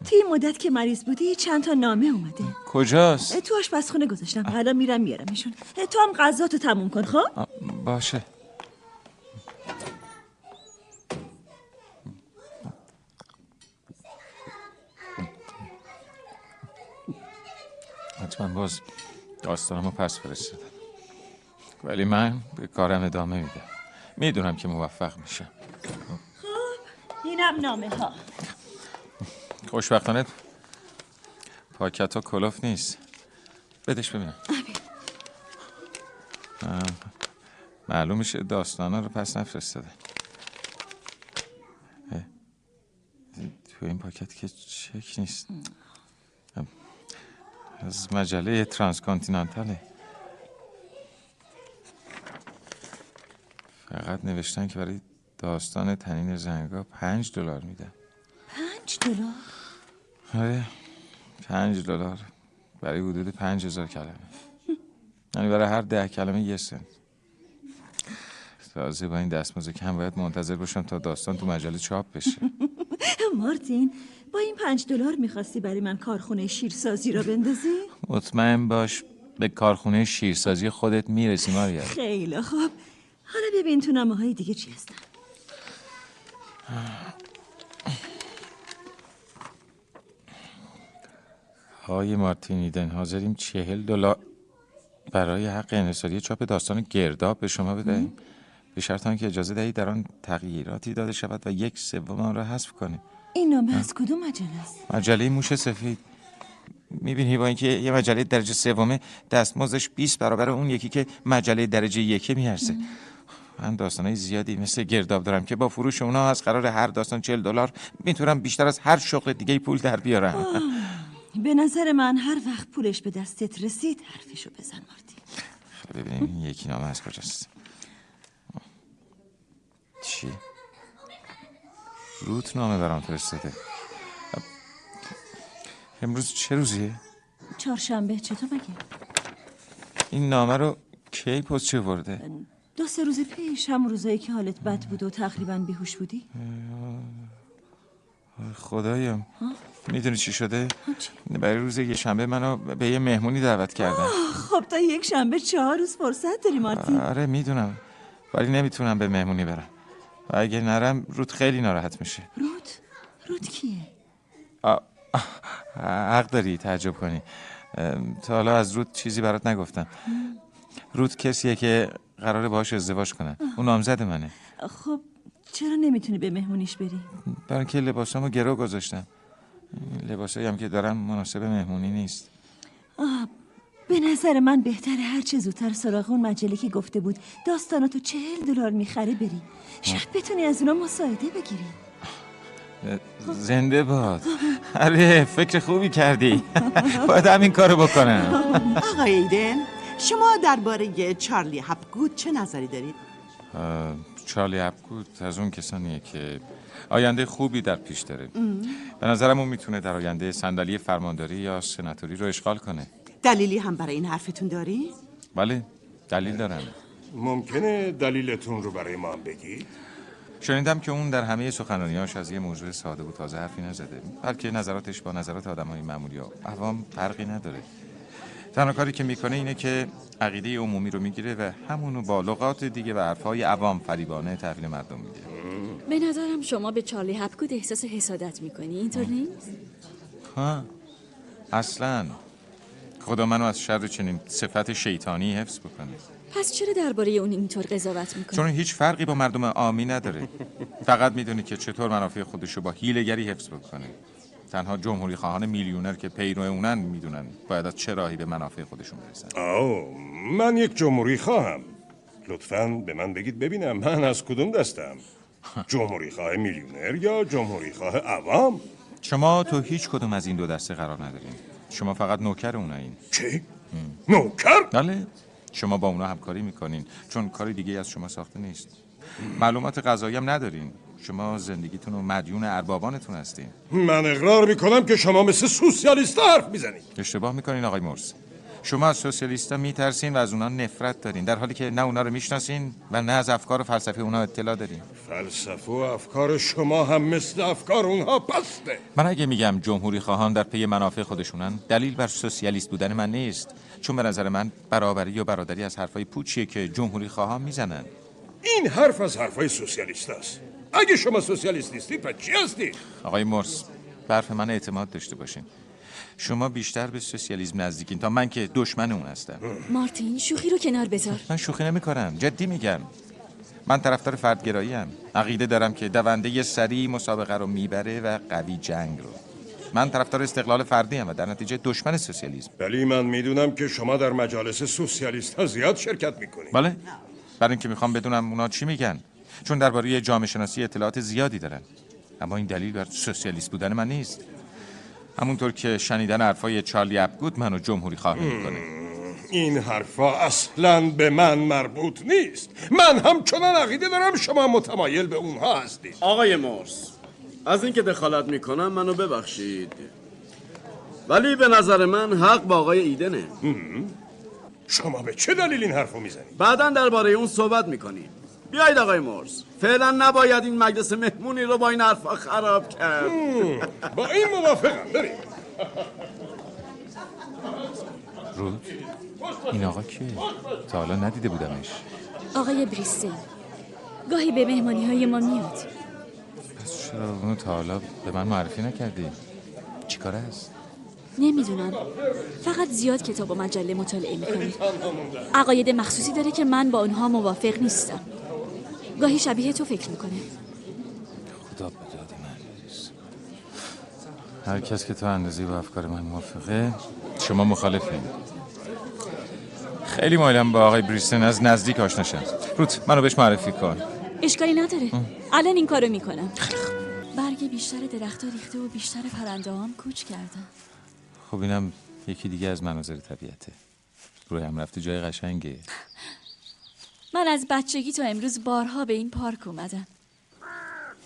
[SPEAKER 8] توی این مدت که مریض بودی چند تا نامه اومده.
[SPEAKER 2] کجاست؟
[SPEAKER 8] تو آشپزخونه گذاشتم. الان میرم میارمشون. تو هم غذا تو تموم کن خب؟
[SPEAKER 2] باشه. حتما باز داستانمو پس فرستادم. ولی من به کارم ادامه میدم. می‌دونم که موفق میشم.
[SPEAKER 8] اینم نامه ها
[SPEAKER 2] خوشبختانه پاکت ها کلوف نیست. بدش ببینم. معلوم میشه داستانا رو پس نفرستاده. تو این پاکت که چک نیست. از مجله ترانسکانتینانتاله. فقط نوشتن که برای داستان تنین زنگا پنج دلار میدن.
[SPEAKER 8] پنج دلار؟
[SPEAKER 2] آره پنج دلار. برای حدود پنج هزار کلمه. یعنی برای هر ده کلمه یه سنت. تازه با این دستمزد کم باید منتظر باشم تا داستان تو مجله چاپ بشه.
[SPEAKER 8] مارتین با این پنج دلار می‌خواستی برای من کارخونه شیرسازی را بندازی؟
[SPEAKER 2] مطمئن باش به کارخونه شیرسازی خودت می‌رسی ماریا.
[SPEAKER 8] خیلی خوب. حالا ببین تو نامه های دیگه چی هستن.
[SPEAKER 2] های مارتین ایدن حاضریم چهل دلار برای حق انحصاری چاپ داستان گرداب به شما بدهیم. به شرط آنکه اجازه دهید در آن تغییراتی داده شود و یک سوم آن را حذف کنیم.
[SPEAKER 8] این نامه از کدوم مجله است؟
[SPEAKER 2] مجله موش سفید. می‌بینی با اینکه یه مجله درجه سومه دستمزدش 20 برابر اون یکی که مجله درجه یکه میارزه. من داستانهای زیادی مثل گرداب دارم که با فروش اونا از قرار هر داستان 40 دلار می‌تونم بیشتر از هر شغل دیگه پول در بیارم.
[SPEAKER 8] به نظر من هر وقت پولش به دستت رسید حرفشو بزن مارتین
[SPEAKER 2] ببینیم این یکی نامه از کجاست چی؟ روت نامه برام فرستاده امروز چه روزیه؟
[SPEAKER 8] چهارشنبه چطور مگه؟
[SPEAKER 2] این نامه رو کی پست چه ورده؟
[SPEAKER 8] دو سه روز پیش هم روزایی که حالت بد بود و تقریبا بیهوش بودی
[SPEAKER 2] خدایم می‌دونی چی شده؟ برای روز یه شنبه منو به یه مهمونی دعوت کردن.
[SPEAKER 8] خب تا یک شنبه چهار روز فرصت داری مارتین.
[SPEAKER 2] آره می‌دونم. ولی نمی‌تونم به مهمونی برم. و اگه نرم رود خیلی ناراحت میشه.
[SPEAKER 8] رود؟ رود کیه؟
[SPEAKER 2] آ... حق داری تعجب کنی. تا حالا از رود چیزی برات نگفتم. رود کسیه که قراره باهاش ازدواج کنم اون نامزد منه.
[SPEAKER 8] خب چرا نمی‌تونی به مهمونیش بری؟
[SPEAKER 2] برای اینکه لباسامو گرو گذاشتم. لباسایی هم که دارم مناسب مهمونی نیست.
[SPEAKER 8] آه به نظر من بهتره هر چه زودتر سراغ اون مجله که گفته بود داستاناتو چهل دلار می‌خره بری. شاید بتونی از اونا مساعده بگیری.
[SPEAKER 2] زنده باد. آره فکر خوبی کردی. باید همین کارو بکنم.
[SPEAKER 5] آقای ایدن شما درباره چارلی هپگود چه نظری دارید؟
[SPEAKER 2] چارلی اپگود از اون کسانیه که آینده خوبی در پیش داره. به نظرم اون می‌تونه در آینده صندلی فرمانداری یا سناتوری رو اشغال کنه.
[SPEAKER 5] دلیلی هم برای این حرفتون داری؟
[SPEAKER 2] بله دلیل دارم.
[SPEAKER 10] ممکنه دلیلتون رو برای ما هم بگی؟
[SPEAKER 2] شنیدم که اون در همه سخنرانیاش از یه موضوع ساده و تازه حرفی نزده. بلکه نظراتش با نظرات آدمای معمولی و عوام فرقی نداره. تنها کاری که می‌کنه اینه که عقیده عمومی رو می‌گیره و همونو با لغات دیگه و حرفهای عوام فریبانه تحویل مردم میده.
[SPEAKER 4] به نظرم شما به چارلی هپگود احساس حسادت می‌کنی. اینطور نیست؟
[SPEAKER 2] ها. اصلا. خدا منو از شر چنین صفت شیطانی حفظ بکنه.
[SPEAKER 4] پس چرا درباره اون اینطور قضاوت می‌کنی؟
[SPEAKER 2] چون هیچ فرقی با مردم عامی نداره. فقط می‌دونه که چطور منافع خودش رو با هیلگری حفظ بکنه. تنها جمهوری خواهان میلیونر که پیرو اونن می‌دونن باید از چه راهی به منافع خودشون برسن.
[SPEAKER 10] آو من یک جمهوری خواهم. لطفا به من بگید ببینم من از کدوم دستم. جمهوری خواه میلیونر یا جمهوری خواه عوام؟
[SPEAKER 2] شما تو هیچ کدوم از این دو دسته قرار ندارین. شما فقط نوکر اونایین.
[SPEAKER 10] چی؟ نوکر؟
[SPEAKER 2] بله. شما با اونا همکاری می‌کنین چون کار دیگه از شما ساخته نیست. معلومات غذایی هم ندارین. شما زندگیتون و مدیون اربابانتون هستین.
[SPEAKER 10] من اقرار می‌کنم که شما مثل سوسیالیست حرف می‌زنید.
[SPEAKER 2] اشتباه می‌کنین آقای مرس. شما از سوسیالیستا میترسین و از اونا نفرت دارین در حالی که نه اونا رو می‌شناسین و نه از افکار و فلسفه اونا اطلاع دارین.
[SPEAKER 10] فلسفه و افکار شما هم مثل افکار اونها پسته.
[SPEAKER 2] من اگه میگم جمهوری خواهان در پی منافع خودشونن دلیل بر سوسیالیست بودن من نیست. چون به نظر من برابری و برادری از حرفای پوچیه که جمهوری خواهان می‌زنن.
[SPEAKER 10] این حرف از حرفای سوسیالیست است. اگه شما سوسیالیست نیستید پس چی هستید؟
[SPEAKER 2] آقای مرس به حرف من اعتماد داشته باشین. شما بیشتر به سوسیالیسم نزدیکین تا من که دشمن اون هستم.
[SPEAKER 4] مارتین شوخی رو کنار بذار.
[SPEAKER 2] من شوخی نمی کنم جدی میگم. من طرفدار فردگرایی ام عقیده دارم که دونده سریع مسابقه رو می‌بره و قوی جنگ رو. من طرفدار استقلال فردی ام و در نتیجه دشمن سوسیالیسم.
[SPEAKER 10] ولی من می‌دونم که شما در مجالس سوسیالیست ها زیاد شرکت می‌کنید.
[SPEAKER 2] بله. برای اینکه می‌خوام بدونم اونا چی میگن. چون درباره جامعه شناسی اطلاعات زیادی دارن اما این دلیل بر سوسیالیست بودن من نیست. همونطور که شنیدن حرفای چارلی اپگود منو جمهوری خواهی می‌کنه
[SPEAKER 10] این حرفا اصلا به من مربوط نیست. من همچنان عقیده دارم شما متمایل به اونها هستید.
[SPEAKER 13] آقای مورس از اینکه دخالت می‌کنم منو ببخشید. ولی به نظر من حق با آقای ایدنه.
[SPEAKER 10] شما به چه دلیل این حرفو می‌زنید؟
[SPEAKER 13] بعدا درباره اون صحبت می‌کنیم. بیایید آقای مورس فعلا نباید این مجلس مهمونی رو با این حرفا خراب کرد.
[SPEAKER 10] با این موافقم بریم.
[SPEAKER 2] رود این آقا کیه؟ تا حالا ندیده بودمش.
[SPEAKER 4] آقای بریستل گاهی به مهمانی های ما میاد.
[SPEAKER 2] پس چرا اونو تا حالا به من معرفی نکردی؟ چیکار است؟
[SPEAKER 4] نمی‌دونم. فقط زیاد کتاب و مجله مطالعه می‌کنه عقاید مخصوصی داره که من با اونها موافق نیستم. گاهی شبیه تو فکر می‌کنه.
[SPEAKER 2] خدا به داد من. هر کس که تا اندازی با افکار من موافقه شما مخالفین. خیلی مایلم با آقای بریستن از نزدیک آشنا شم. روت منو بهش معرفی کن.
[SPEAKER 4] اشکالی نداره. الان این کارو می‌کنم. برگ بیشتر درختها ریخته و بیشتر پرنده هم کوچ کردن
[SPEAKER 2] خب اینم یکی دیگه از مناظر طبیعته. روی هم رفته جای قشنگه.
[SPEAKER 4] من از بچگی تا امروز بارها به این پارک اومدم.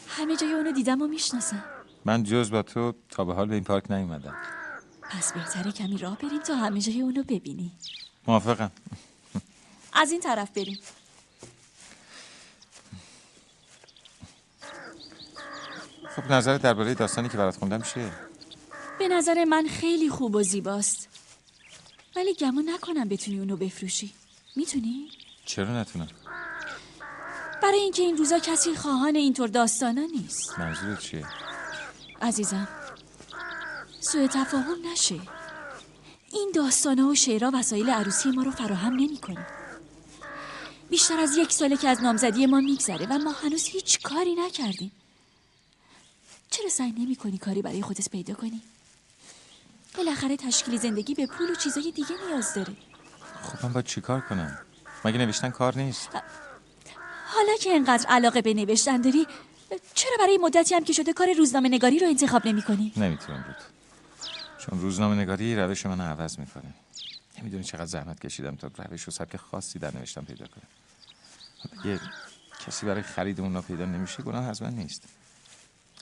[SPEAKER 4] همه جای اونو دیدم و می‌شناسم.
[SPEAKER 2] من جز با تو تا به حال به این پارک نیومدم.
[SPEAKER 4] پس بهتره کمی راه بریم تا همه جای اونو ببینی
[SPEAKER 2] موافقم.
[SPEAKER 4] از این طرف بریم.
[SPEAKER 2] خب نظرت درباره داستانی که برات خوندم چیه؟
[SPEAKER 4] به نظر من خیلی خوب و زیباست. ولی گمون نکنم بتونی اونو بفروشی. می‌تونی؟
[SPEAKER 2] چرا نتونم؟
[SPEAKER 4] برای اینکه این روزا کسی خواهان اینطور داستانا نیست.
[SPEAKER 2] منظورت چیه؟
[SPEAKER 4] عزیزم سوء تفاهم نشه. این داستانه و شعرها وسایل عروسی ما رو فراهم نمی‌کنه. بیشتر از یک ساله که از نامزدی ما میگذره و ما هنوز هیچ کاری نکردیم. چرا سعی نمی کنی کاری برای خودت پیدا کنی؟ بالاخره تشکیل زندگی به پول و چیزای دیگه نیاز داره.
[SPEAKER 2] خب من باید چیکار کنم؟ مگه نوشتن کار نیست؟
[SPEAKER 4] حالا که انقدر علاقه به نوشتن داری چرا برای مدتی هم که شده کار روزنامه نگاری رو انتخاب نمی کنی؟
[SPEAKER 2] نمی‌تونم بود. چون روزنامه نگاری روش من عوض می‌کنه. نمی‌دونی چقدر زحمت کشیدم تا روش و سبک خاصی در نوشتن پیدا کنم. اگه کسی برای خرید اونا پیدا نمیشه گناه از من نیست.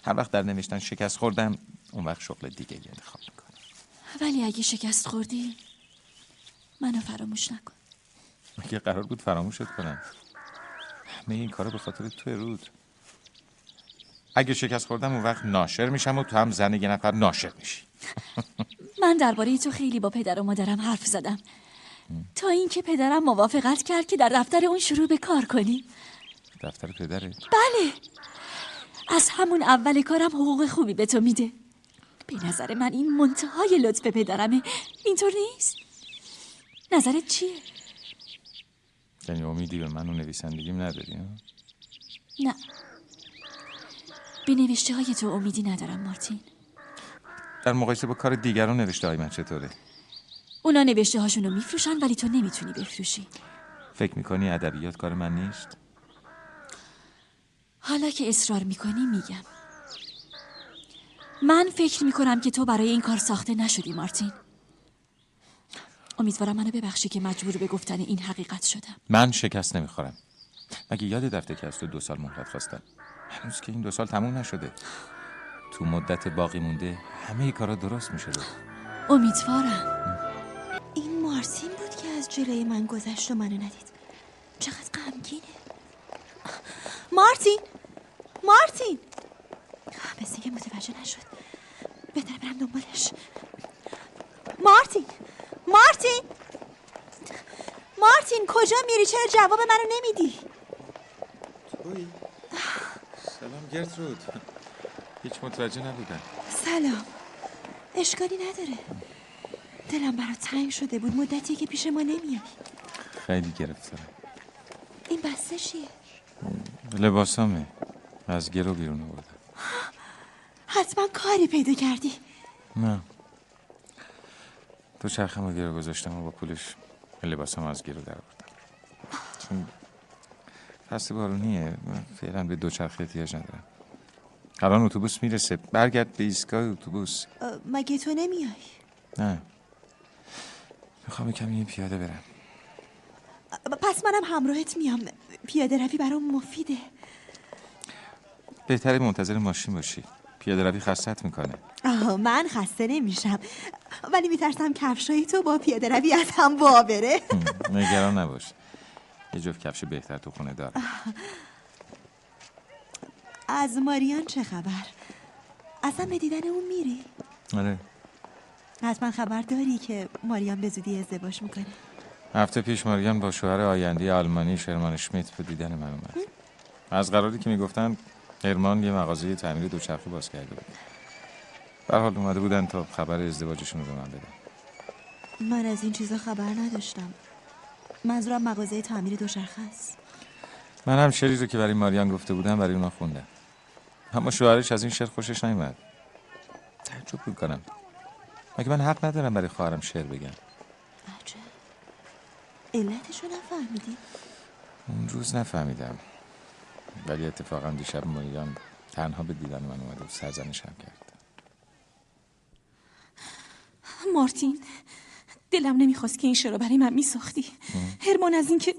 [SPEAKER 2] هر وقت در نوشتن شکست خوردم اون وقت شغل دیگه انتخاب می‌کنم.
[SPEAKER 4] ولی اگه شکست خوردی منو فراموش نکن.
[SPEAKER 2] مگه قرار بود فراموشت کنم. همه این کارا به خاطر تو رود. اگه شکست خوردم اون وقت ناشر میشم و تو هم زن یه نفر ناشر میشی.
[SPEAKER 4] من درباره تو خیلی با پدر و مادرم حرف زدم. تا اینکه پدرم موافقت کرد که در دفتر اون شروع به کار کنی
[SPEAKER 2] دفتر پدره؟
[SPEAKER 4] بله. از همون اول کارم حقوق خوبی به تو میده. به نظر من این منتهای لطف پدرمه. اینطور نیست؟ نظرت چیه؟
[SPEAKER 2] یعنی امیدی به من و نویسندگیم نداری ها؟
[SPEAKER 4] نه. به نوشته های تو امیدی ندارم مارتین.
[SPEAKER 2] در مقایسه با کار دیگران نوشته های من چطوره؟
[SPEAKER 4] اونا نوشته هاشونو میفروشن ولی تو نمی‌تونی بفروشی.
[SPEAKER 2] فکر می‌کنی ادبیات کار من نیست؟
[SPEAKER 4] حالا که اصرار می‌کنی میگم. من فکر می‌کنم که تو برای این کار ساخته نشدی مارتین. امیدوارم منو ببخشی که مجبور به گفتن این حقیقت شدم.
[SPEAKER 2] من شکست نمی‌خورم. مگه یاد رفته که از تو دو سال مهلت خواستم؟ هنوز که این دو سال تموم نشده. تو مدت باقی مونده همه کارا درست می‌شده.
[SPEAKER 4] امیدوارم.
[SPEAKER 8] این مارتین بود که از جلوی من گذشت و منو ندید. چقدر غمگینه. مارتین مارتین مثل که متوجه نشد. بهتر برم دنبالش. مارتین مارتین! مارتین کجا میری؟ چرا جواب منو نمیدی؟
[SPEAKER 2] توی سلام گرترود. هیچ متوجه نبودم.
[SPEAKER 8] سلام. اشکالی نداره. دلم برات تنگ شده بود. مدتی که پیش ما نمیای.
[SPEAKER 2] خیلی گرفتارم
[SPEAKER 8] این بسته چیه؟
[SPEAKER 2] لباسامه. از گرو بیرون آوردم.
[SPEAKER 8] حتما کاری پیدا کردی.
[SPEAKER 2] نه. تو چرخم رو گرو گذاشتم و با پولش لباسام از گرو در چون فصل بارونیه. فعلا به دوچرخه احتیاج ندارم. الان اتوبوس می‌رسه. برگرد به ایستگاه اتوبوس.
[SPEAKER 8] مگه تو نمیای؟
[SPEAKER 2] نه. می‌خوام کمی پیاده برم.
[SPEAKER 8] پس منم همراهت میام. پیاده روی برام مفیده.
[SPEAKER 2] بهتره منتظر ماشین باشی. پیاده روی خستت می‌کنه.
[SPEAKER 8] آه من خسته نمیشم. ولی میترسم کفشای تو با پیاده روی از هم وا بره.
[SPEAKER 2] نگران نباش. یه جفت کفش بهتر تو خونه دارم
[SPEAKER 8] از ماریان چه خبر؟ اصلا به دیدن اون میری؟
[SPEAKER 2] آره.
[SPEAKER 8] حتما خبر داری که ماریان به زودی ازدواج می‌کنه.
[SPEAKER 2] هفته پیش ماریان با شوهر آینده آلمانی شرمان شمیت به دیدن من اومد. از قراری که می‌گفتن هرمان یه مغازه تعمیر دوچرخه باز کرده بود. به حال اومده بودن تا خبر ازدواجشون رو به من بدن.
[SPEAKER 8] من از این چیزا خبر نداشتم. منظورم مغازه تعمیر دوچرخه است
[SPEAKER 2] من هم شعری رو که برای ماریان گفته بودم برای اونا خوندم. اما شوهرش از این شعر خوشش نیومد. تعجب می‌کنم. مگه من حق ندارم برای خواهرم شعر بگم؟
[SPEAKER 8] علتشو نفهمیدی؟
[SPEAKER 2] اون روز نفهمیدم. ولی اتفاقا دیشب ماریان تنها به دیدن من اومد و سرزنشم کرد.
[SPEAKER 9] مارتین دلم نمی‌خواست که این شعر رو برای من میساختی. هرمان از اینکه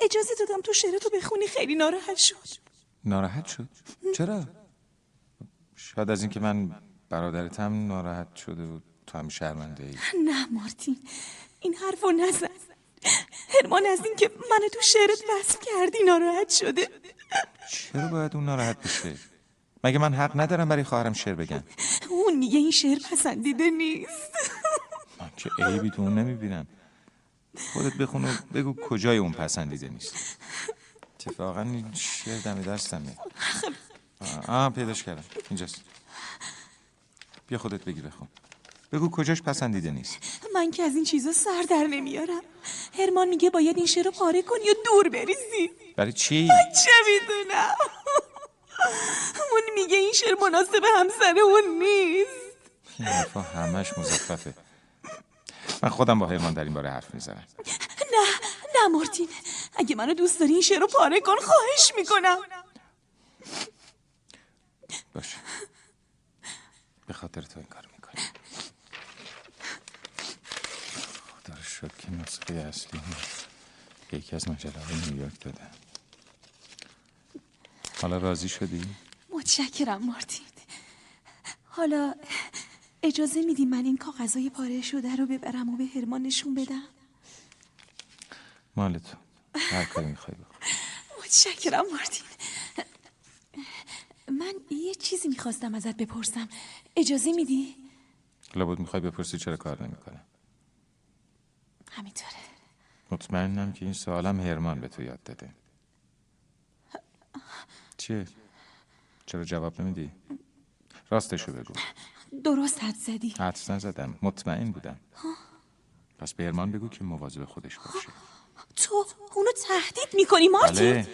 [SPEAKER 9] اجازه دادم تو شعر تو بخونی خیلی ناراحت شد.
[SPEAKER 2] ناراحت شد؟ چرا؟ شاید از اینکه من برادرتم ناراحت شده و تو هم شرمنده ای
[SPEAKER 9] نه مارتین این حرف رو نزن. هرمان از اینکه منو تو شعرت وصف کردی ناراحت شده.
[SPEAKER 2] چرا باید اون ناراحت بشه؟ مگه من حق ندارم برای خواهرم شعر بگم؟
[SPEAKER 9] اون میگه این شعر پسندیده نیست.
[SPEAKER 2] من که عیبی تو اون نمی‌بینم خودت بخون و بگو کجای اون پسندیده نیست. اتفاقا این شعر دم دستمه آه, آه پیداش کردم. اینجاست. بیا خودت بگی بخون. بگو کجاش پسندیده نیست.
[SPEAKER 8] من که از این چیزا سر در نمیارم. هرمان میگه باید این شعر رو پاره کنی یا دور بریزی.
[SPEAKER 2] برای چی؟
[SPEAKER 8] چه می‌دونم. اون میگه این شعر مناسب همسر اون نیست.
[SPEAKER 2] این حرفا همش مزخرفه. من خودم با هرمان در این باره حرف می‌زنم.
[SPEAKER 8] نه نه مارتین. اگه منو دوست داری این شعر رو پاره کن خواهش می‌کنم.
[SPEAKER 2] باشه. به خاطر تو این کارو می‌کنم. خدا رو شد که نسخه اصلی به یکی از مجله های نیویورک دادم. حالا راضی شدی؟
[SPEAKER 8] متشکرم مارتین. حالا اجازه میدی من این کاغذای پاره شده رو ببرم و به هرمان نشون بدم؟
[SPEAKER 2] مال تو هر کاری می‌خوای بکن.
[SPEAKER 8] متشکرم مارتین. من یه چیزی می‌خواستم ازت بپرسم. اجازه میدی؟
[SPEAKER 2] لابد می‌خوای بپرسی چرا کار نمی‌کنم
[SPEAKER 8] همینطوره.
[SPEAKER 2] مطمئنم که این سوالم هرمان به تو یاد داده. چیه؟ چرا جواب نمیدی؟ راستشو بگو.
[SPEAKER 8] درست حد زدی.
[SPEAKER 2] حدس نزدم. مطمئن بودم. پس به هرمان بگو که مواظب خودش باشه.
[SPEAKER 8] تو اونو تهدید می‌کنی مارتین؟
[SPEAKER 2] بله.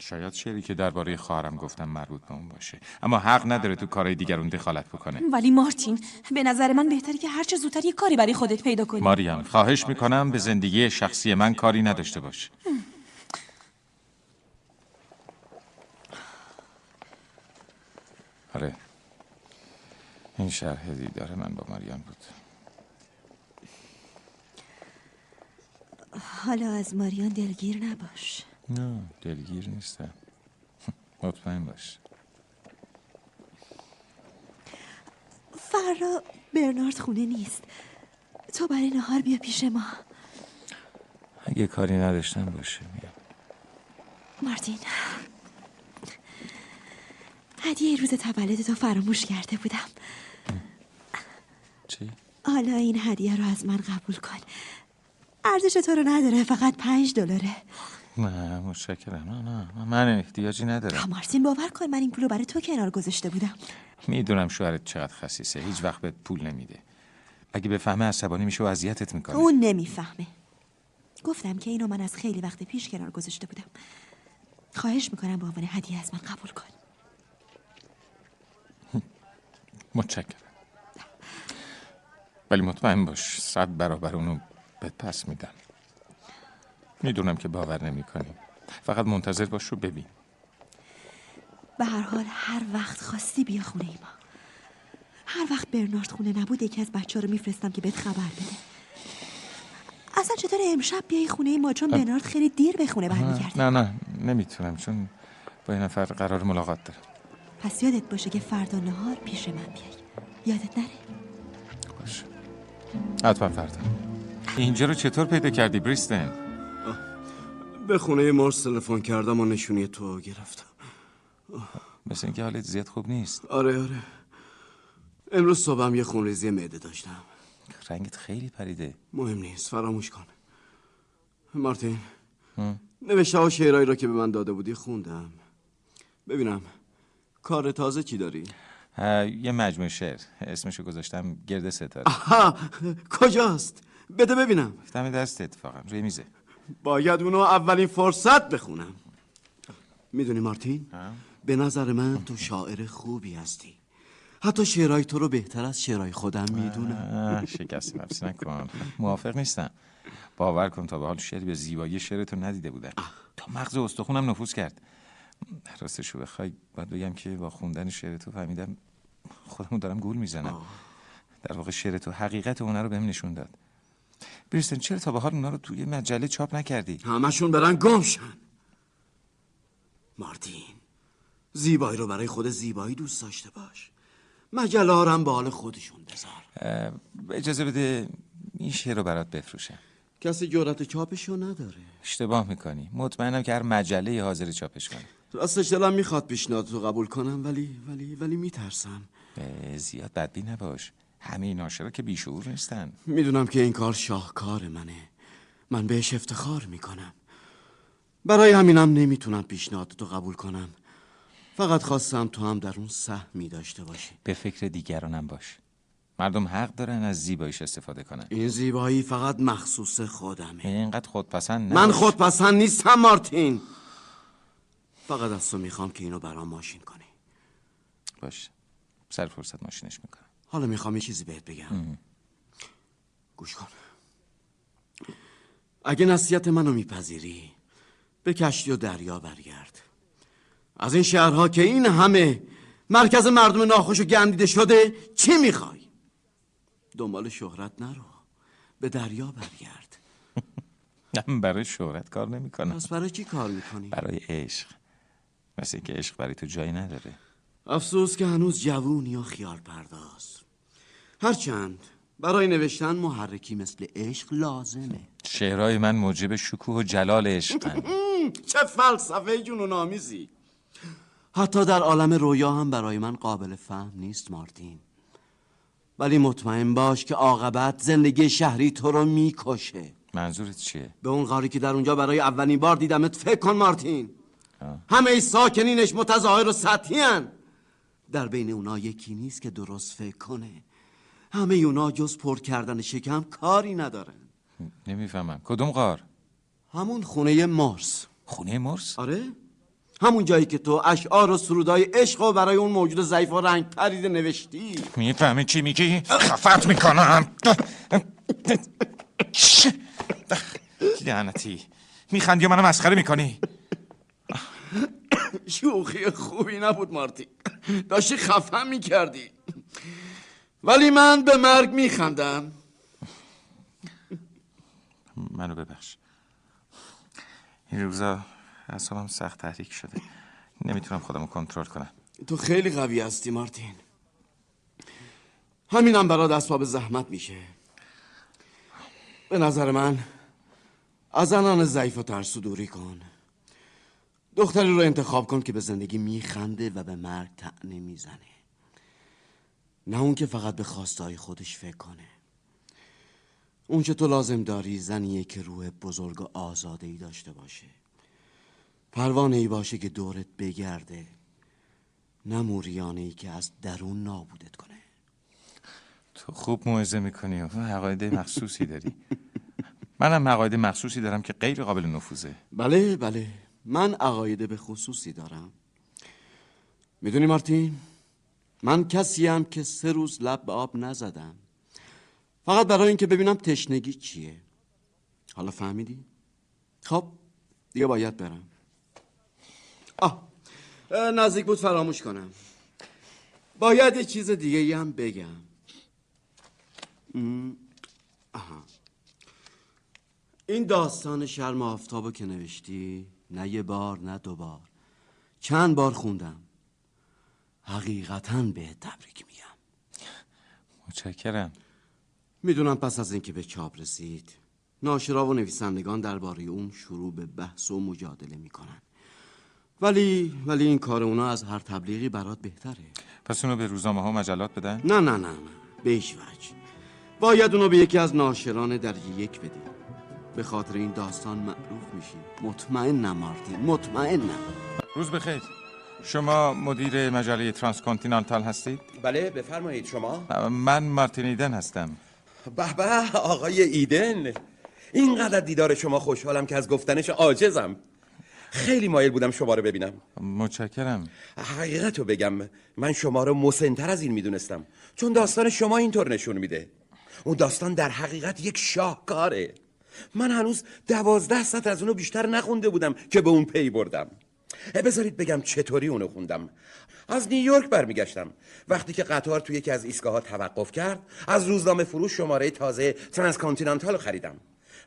[SPEAKER 2] شاید شعری که درباره خواهرم گفتم مربوط به اون باشه. اما حق نداره تو کارهای دیگرون دخالت بکنه.
[SPEAKER 8] ولی مارتین به نظر من بهتره که هرچه زودتر یه کاری برای خودت پیدا کنی.
[SPEAKER 2] ماریان خواهش می‌کنم به زندگی شخصی من کاری نداشته باش. آره. این شرح دیدار من با ماریان بود.
[SPEAKER 8] حالا از ماریان دلگیر نباش.
[SPEAKER 2] نه دلگیر نیستم. مطمئن باش.
[SPEAKER 8] فردا برنارد خونه نیست. تو برای نهار بیا پیش ما.
[SPEAKER 2] اگه کاری نداشتم باشه میام.
[SPEAKER 8] مارتین هدیه روز تولد تو فراموش کرده بودم.
[SPEAKER 2] چی؟
[SPEAKER 8] حالا این هدیه رو از من قبول کن. ارزش تو رو نداره فقط پنج دلاره.
[SPEAKER 2] نه متشکرم. نه نه من احتیاجی ندارم.
[SPEAKER 8] مارتین باور کن من این پول رو برای تو کنار گذاشته بودم.
[SPEAKER 2] می‌دونم شوهرت چقدر خسیسه. هیچ وقت بهت پول نمیده. اگه بفهمه عصبانی میشه و اذیتت می‌کنه.
[SPEAKER 8] اون نمی‌فهمه. گفتم که اینو من از خیلی وقت پیش کنار گذاشته بودم. خواهش می‌کنم به عنوان هدیه از من قبول کن.
[SPEAKER 2] متشکرم. ولی مطمئن باش صد برابر اونو بهت پس میدم می‌دونم که باور نمی‌کنی. فقط منتظر باش رو ببین.
[SPEAKER 8] به هر حال هر وقت خواستی بیا خونه ای ما. هر وقت برنارد خونه نبود یکی از بچه رو میفرستم که بهت خبر بده. اصلا چطور امشب بیای خونه ما؟ چون برنارد خیلی دیر به خونه برمیگرده.
[SPEAKER 2] نه نه نمی‌تونم چون با این نفر قرار ملاقات دارم.
[SPEAKER 8] پس یادت باشه که فردا نهار پیش من بیای. یادت نره؟
[SPEAKER 2] حتما فردا. اینجا رو چطور پیدا کردی بریستن؟
[SPEAKER 13] به خونه مارس تلفن کردم و نشونی تو گرفتم.
[SPEAKER 2] مثل اینکه حالت زیاد خوب نیست.
[SPEAKER 13] آره آره. امروز صبحم یه خونریزی معده داشتم.
[SPEAKER 2] رنگت خیلی پریده.
[SPEAKER 13] مهم نیست فراموش کن. مارتین نوشته ها شعرهایی را که به من داده بودی خوندم. ببینم کار تازه چی داری؟
[SPEAKER 2] یه مجموعه شعر اسمشو گذاشتم گرد ستاره.
[SPEAKER 13] آها کجاست؟ بده ببینم.
[SPEAKER 2] دم دست اتفاقا روی میزه.
[SPEAKER 13] باید اونو اولین فرصت بخونم. می‌دونی مارتین؟ به نظر من تو شاعر خوبی هستی. حتی شعرهای تو رو بهتر از شعرهای خودم می‌دونم.
[SPEAKER 2] شکست نفس نکن. موافق نیستم. باور کن تا به حال شعری به زیبایی شعر تو ندیده بودم. تا مغز استخونم نفوذ کرد. راستشو بخوای باید بگم که با خوندن شعر تو فهمیدم خودمو دارم گول می‌زنم. در واقع شعر تو حقیقت اونه رو بهم نشون داد. بریستن چرا تا به حال اونا رو توی مجله چاپ نکردی؟
[SPEAKER 13] همشون برن گمشن مارتین زیبایی رو برای خود زیبایی دوست داشته باش. مجله هم به حال خودشون بذار.
[SPEAKER 2] اجازه بده این شعر رو برات بفروشم.
[SPEAKER 13] کسی جرأت چاپشو نداره.
[SPEAKER 2] اشتباه می‌کنی. مطمئنم که هر مجله حاضر چاپش کنه.
[SPEAKER 13] راستش دلم می‌خواد پیشنهاد رو قبول کنم ولی ولی ولی میترسم.
[SPEAKER 2] زیاد بدبی نباش. همه این ناشرا که بیشعور نیستن.
[SPEAKER 13] می‌دونم که این کار شاهکار منه. من بهش افتخار می‌کنم. برای همینم نمی‌تونم پیشنهاد تو قبول کنم. فقط خواستم تو هم در اون سهمی داشته باشی.
[SPEAKER 2] به فکر دیگرانم باش. مردم حق دارن از زیباییش استفاده کنن.
[SPEAKER 13] این زیبایی فقط مخصوص خودمه.
[SPEAKER 2] اینقدر خودپسند
[SPEAKER 13] من
[SPEAKER 2] نباش.
[SPEAKER 13] خودپسند نیستم مارتین. فقط از تو می‌خوام که اینو برام ماشین کنی.
[SPEAKER 2] باش. سر فرصت ماشینش می‌کنم
[SPEAKER 13] حالا می‌خوام یه چیزی بهت بگم. گوش کن. اگه نصیحت منو میپذیری به کشتی و دریا برگرد. از این شهرها که این همه مرکز مردم ناخوش و گندیده شده چی می‌خوای؟ دنبال شهرت نرو. به دریا برگرد.
[SPEAKER 2] من برای شهرت کار نمی‌کنم.
[SPEAKER 13] پس برای چی کار می‌کنی؟
[SPEAKER 2] برای عشق. مثل اینکه عشق برای تو جایی نداره.
[SPEAKER 13] افسوس که هنوز جوونی و خیال پرداز هرچند برای نوشتن محرکی مثل عشق لازمه.
[SPEAKER 2] شعرهای من موجب شکوه و جلال عشقن.
[SPEAKER 13] چه فلسفه جنون آمیزی حتی در عالم رویا هم برای من قابل فهم نیست مارتین. ولی مطمئن باش که عاقبت زندگی شهری تو رو می‌کشه.
[SPEAKER 2] منظورت چیه؟
[SPEAKER 13] به اون غاری که در اونجا برای اولین بار دیدمت فکر کن مارتین. همه ساکنینش متظاهر و سطحی هن. در بین اونا یکی نیست که درست فکر کنه. همه اونا جز پر کردن شکم کاری ندارن.
[SPEAKER 2] نمی‌فهمم. کدوم غار؟
[SPEAKER 13] همون خونه مرس
[SPEAKER 2] خونه مرس؟
[SPEAKER 13] آره. همون جایی که تو اشعار و سرودای عشق و برای اون موجود ضعیف و رنگ پریده نوشتی.
[SPEAKER 2] می‌فهمی چی میگی؟ خفت می‌کنم. لعنتی. میخندی و منو مسخره می‌کنی.
[SPEAKER 13] شوخی خوبی نبود مارتی. داشتی خفن می‌کردی. ولی من به مرگ میخندم.
[SPEAKER 2] منو ببخش. این روزا اعصابم سخت تحریک شده. نمی‌تونم خودمو کنترل کنم.
[SPEAKER 13] تو خیلی قوی هستی مارتین. همینم برات اسباب زحمت میشه. به نظر من از زنان ضعیف و ترسو دوری کن. دختری رو انتخاب کن که به زندگی میخنده و به مرگ تعنی می‌زنه. نه اون که فقط به خواستهای خودش فکر کنه. اون که تو لازم داری زنیه که روح بزرگ و آزاده ای داشته باشه. پروانه ای باشه که دورت بگرده. نه موریانه ای که از درون نابودت کنه.
[SPEAKER 2] تو خوب موعظه می‌کنی و عقاید مخصوصی داری. منم عقاید مخصوصی دارم که غیر قابل نفوذه.
[SPEAKER 13] بله بله. من عقاید به خصوصی دارم. می‌دونی مارتین؟ من کسیم که سه روز لب به آب نزدم. فقط برای اینکه ببینم تشنگی چیه. حالا فهمیدی؟ خب دیگه باید برم. آه نزدیک بود فراموش کنم. باید یه چیز دیگه هم بگم. آها. این داستان شرم آفتابو که نوشتی؟ نه یه بار نه دو بار. چند بار خوندم؟ حقیقتا به تبریک میگم.
[SPEAKER 2] متشکرم.
[SPEAKER 13] می‌دونم پس از اینکه به چاپ رسید ناشرا و نویسندگان درباره اون شروع به بحث و مجادله می‌کنن. ولی ولی این کار اونا از هر تبلیغی برات بهتره.
[SPEAKER 2] پس اونو به روزنامه ها مجلات بدن؟
[SPEAKER 13] نه نه نه نه. به هیچ وجه. باید اونو به یکی از ناشران درجه یک بدی به خاطر این داستان معروف میشی مطمئنم مارتین مطمئنم
[SPEAKER 2] روز بخیر. شما مدیر مجله ترانسکانتینانتال هستید؟
[SPEAKER 14] بله بفرمایید شما؟
[SPEAKER 2] من مارتین ایدن هستم.
[SPEAKER 14] به به آقای ایدن. اینقدر دیدار شما خوشحالم که از گفتنش عاجزم. خیلی مایل بودم شما رو ببینم.
[SPEAKER 2] متشکرم.
[SPEAKER 14] حقیقت رو بگم من شما رو مسنتر از این می‌دونستم. چون داستان شما اینطور نشون میده. اون داستان در حقیقت یک شاهکاره. من هنوز دوازده سطر از اونو بیشتر نخونده بودم که به اون پی بردم. بذارید بگم چطوری اونو خوندم. از نیویورک برمیگشتم. وقتی که قطار توی یکی از ایستگاه توقف کرد از روزنامه فروش شماره تازه ترانسکانتینانتال رو خریدم.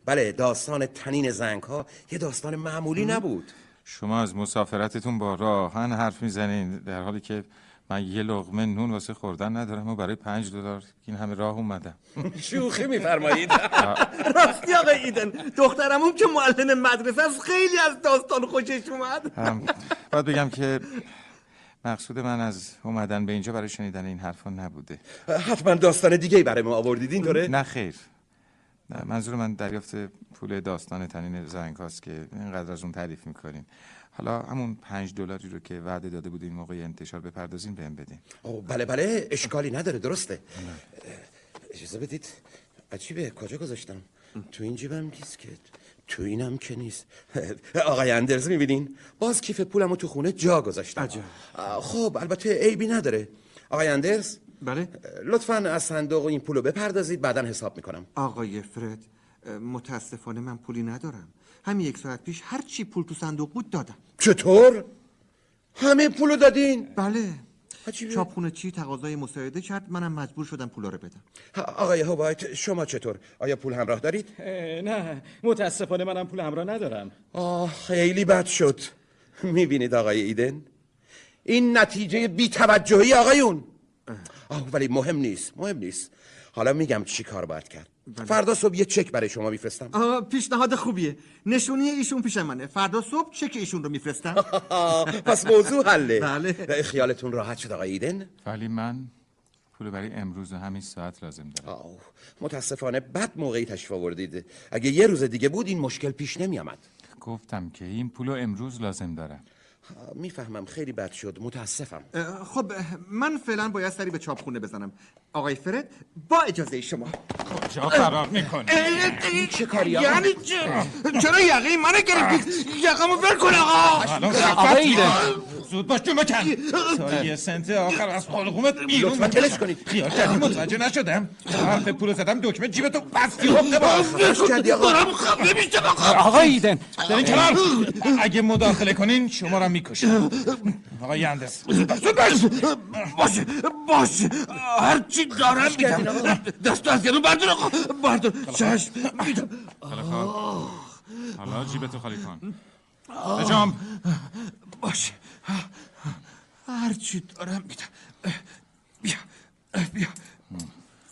[SPEAKER 14] بله داستان تنین زنگ ها یه داستان معمولی نبود.
[SPEAKER 2] شما از مسافرتتون با راهن حرف می‌زنین در حالی که من یه لغمه نون واسه خوردن ندارم و برای پنج دلار. این همه راه اومدم
[SPEAKER 14] شوخی میفرمایید.
[SPEAKER 15] راستی آقای ایدن دخترمون که معلم مدرسه است خیلی از داستان خوشش اومد.
[SPEAKER 2] باید بگم که مقصود من از اومدن به اینجا برای شنیدن این حرفا نبوده.
[SPEAKER 14] حتما داستان دیگه برای ما آوردید اینطوره؟
[SPEAKER 2] نه خیر. منظور من دریافت پول داستان تنین زنگ هاست که اینقدر از اون تعریف می‌کنین. حالا همون پنج دلاری رو که وعده داده بودین موقع انتشار بپردازین بهم بدین.
[SPEAKER 14] او بله بله اشکالی نداره درسته. اجازه بدید؟ عجیبه کجا گذاشتم؟ تو این جیبم نیست که تو اینم که نیست. آقای اندرز می‌بینین؟ باز کیف پولمو تو خونه جا گذاشتم. آه، خب البته عیبی نداره. آقای اندرز؟
[SPEAKER 15] بله.
[SPEAKER 14] لطفا از صندوق این پولو بپردازید بعدا حساب می‌کنم.
[SPEAKER 15] آقای فرد متاسفانه من پولی ندارم. همین یک ساعت پیش هر چی پول تو صندوق بود دادم
[SPEAKER 14] چطور؟ همه پولو دادین؟
[SPEAKER 15] بله. چاپخونه چی تقاضای مساعده کرد منم مجبور شدم پولا رو بدم
[SPEAKER 14] آقای وایت شما چطور؟ آیا پول همراه دارید؟
[SPEAKER 12] نه متاسفانه منم پول همراه ندارم
[SPEAKER 14] آه خیلی بد شد می‌بینید آقای ایدن این نتیجه بیتوجهی آقایون آه ولی مهم نیست مهم نیست حالا میگم چی کار باید کرد. فردا صبح یه چک برای شما میفرستم.
[SPEAKER 15] آه پیشنهاد خوبیه. نشونی ایشون پیش منه. فردا صبح چک ایشون رو میفرستم.
[SPEAKER 14] پس موضوع حله.
[SPEAKER 15] بله.
[SPEAKER 14] خیالتون راحت شد آقای ایدن؟
[SPEAKER 2] ولی من پول برای امروز و همین ساعت لازم دارم.
[SPEAKER 14] آه متاسفانه بد موقعی تشریف آوردید. اگه یه روز دیگه بود این مشکل پیش نمیامد
[SPEAKER 2] گفتم که این پول رو امروز لازم دارم.
[SPEAKER 14] می‌فهمم خیلی بد شد. متاسفم.
[SPEAKER 15] خب من فعلا باید سری به چاپخونه بزنم. آقای فرد با اجازه شما.
[SPEAKER 2] کجا فرار می‌کنی؟
[SPEAKER 14] چه کاری
[SPEAKER 15] یعنی چه؟ چرا یقه منو گرفتید یقمو ول کن آقا.
[SPEAKER 2] شده. زود باش جو بکن تا یه سنت آخر از حلقومت بیرون
[SPEAKER 14] لطفاً تلش کنید.
[SPEAKER 2] خیال کردی متوجه نشدم. حرف پولو زدم دکمه جیبتو بستی حقه باش
[SPEAKER 14] کردی آقا.
[SPEAKER 2] دارم خفه میشم آقای ایدن برین کنار اگه مداخله کنین شما را می‌کشم. آقای اندرس زود باش. زود باش.
[SPEAKER 3] باشه هرچی دارم میدم دست از گلو بردار آقا بردار. چشم. میدم.
[SPEAKER 2] حالا جیبتو خالی کن بجام.
[SPEAKER 3] باشه هرچی دارم میدم بیا بیا.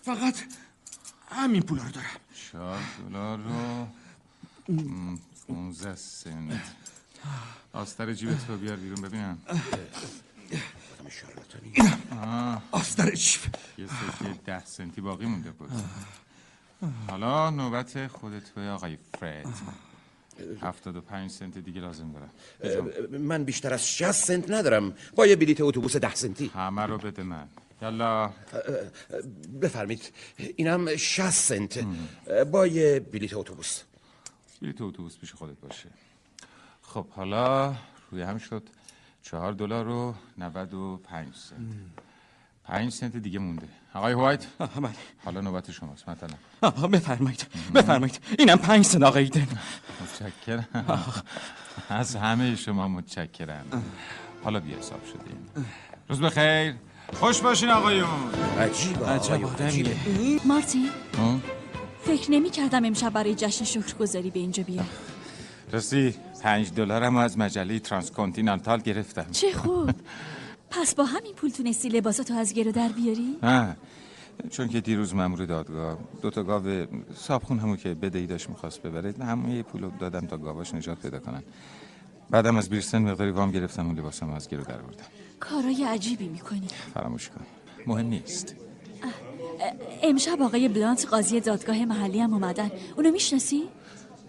[SPEAKER 3] فقط همین پولا رو دارم.
[SPEAKER 2] چهار دلار رو. 15 سنت. آستر جیبت رو بیار بیرون ببینم. آه.
[SPEAKER 3] آستر جیب
[SPEAKER 2] یه سکه ده سنتی باقی مونده بود. حالا نوبت خودت به آقای فرد. هفتاد و پنج سنت دیگه لازم دارم.
[SPEAKER 14] من بیشتر از 60 سنت ندارم. با یه بلیت اتوبوس ده سنتی.
[SPEAKER 2] همه رو بده من. یالا
[SPEAKER 14] بفرمید اینم 60 سنت. با یه بلیت اتوبوس.
[SPEAKER 2] بلیت اتوبوس پیش خودت باشه. خب حالا روی هم شد. چهار دلار و نود و پنج سنت. پنج سنت دیگه مونده. آقای هوایت؟ حالا نوبت شماست مثلا
[SPEAKER 3] آها بفرمایید. بفرمایید. اینم پنج سنت آقا ایدن.
[SPEAKER 2] متشکرم. از همه شما متشکرم. حالا بی حساب شدیم. روز بخیر. خوش باشین آقایون.
[SPEAKER 14] عجیب
[SPEAKER 3] عجب آدمیه.
[SPEAKER 4] مارتین
[SPEAKER 2] ها؟
[SPEAKER 4] فکر نمی کردم امشب برای جشن شکرگزاری به اینجا بیام.
[SPEAKER 2] راستی پنج دلارم از مجله Transcontinental گرفتم.
[SPEAKER 4] چه خوب. پس با همین پول تونستی لباساتو از گرو در بیاری؟
[SPEAKER 2] نه چون که دیروز مامور دادگاه دو تا گاو صابخون همون که بدهی داشت می‌خواست ببره همه پولو دادم تا گاواش نجات پیدا کنن. بعدم از بیرسن مقداری وام گرفتم اون لباسم از گرو در بردم.
[SPEAKER 4] کارای عجیبی می‌کنی.
[SPEAKER 2] فراموش کن. مهم نیست.
[SPEAKER 4] امشب آقای بلانت قاضی دادگاه محلی هم اومدن. اونو می‌شناسی؟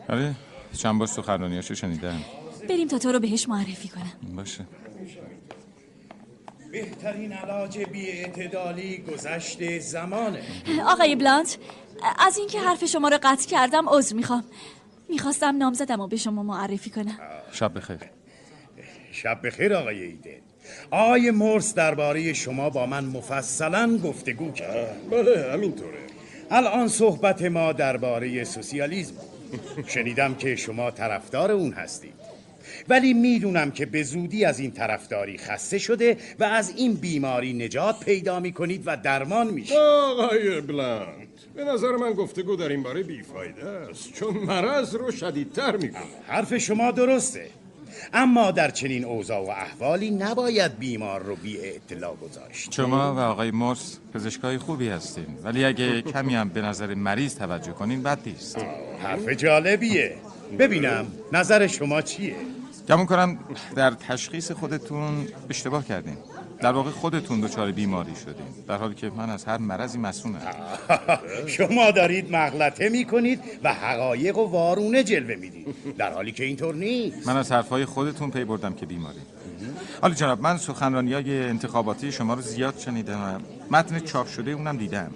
[SPEAKER 2] آره. چند بار سخنرانیاشو شنیدم.
[SPEAKER 4] بریم تا تو رو بهش معرفی کنم.
[SPEAKER 2] باشه.
[SPEAKER 16] بهترین علاج بیاعتدالی گذشت زمانه.
[SPEAKER 4] آقای بلانت از اینکه حرف شما رو قطع کردم عذر می‌خوام. می‌خواستم نامزدم رو به شما معرفی کنم.
[SPEAKER 2] شب بخیر.
[SPEAKER 16] شب بخیر آقای ایدن آقای مورس درباره شما با من مفصلا گفتگو کرد.
[SPEAKER 10] بله همینطوره.
[SPEAKER 16] الان صحبت ما درباره سوسیالیسم شنیدم که شما طرفدار اون هستید. ولی می‌دونم که به زودی از این طرفداری خسته شده و از این بیماری نجات پیدا می‌کنید و درمان میشید.
[SPEAKER 10] آقای بلند به نظر من گفتگو در این باره بیفایده است چون مرض رو شدیدتر می‌کنه.
[SPEAKER 16] حرف شما درسته. اما در چنین اوضاع و احوالی نباید بیمار رو بی اطلاع گذاشت.
[SPEAKER 2] شما و آقای مورس پزشکای خوبی هستین. ولی اگه کمی هم به نظر مریض توجه کنین بد نیست.
[SPEAKER 16] حرف جالبیه. ببینم نظر شما چیه؟
[SPEAKER 2] گمون کنم در تشخیص خودتون اشتباه کردین. در واقع خودتون دچار بیماری شدین. در حالی که من از هر مرضی مسئولم.
[SPEAKER 16] شما دارید مغلطه می‌کنید و حقایق و وارونه جلوه می‌دید. در حالی که اینطور نیست.
[SPEAKER 2] من از حرفهای خودتون پی بردم که بیماری حالا جناب من سخنرانی های انتخاباتی شما رو زیاد شنیدم. متن چاپ شده اونم دیدم.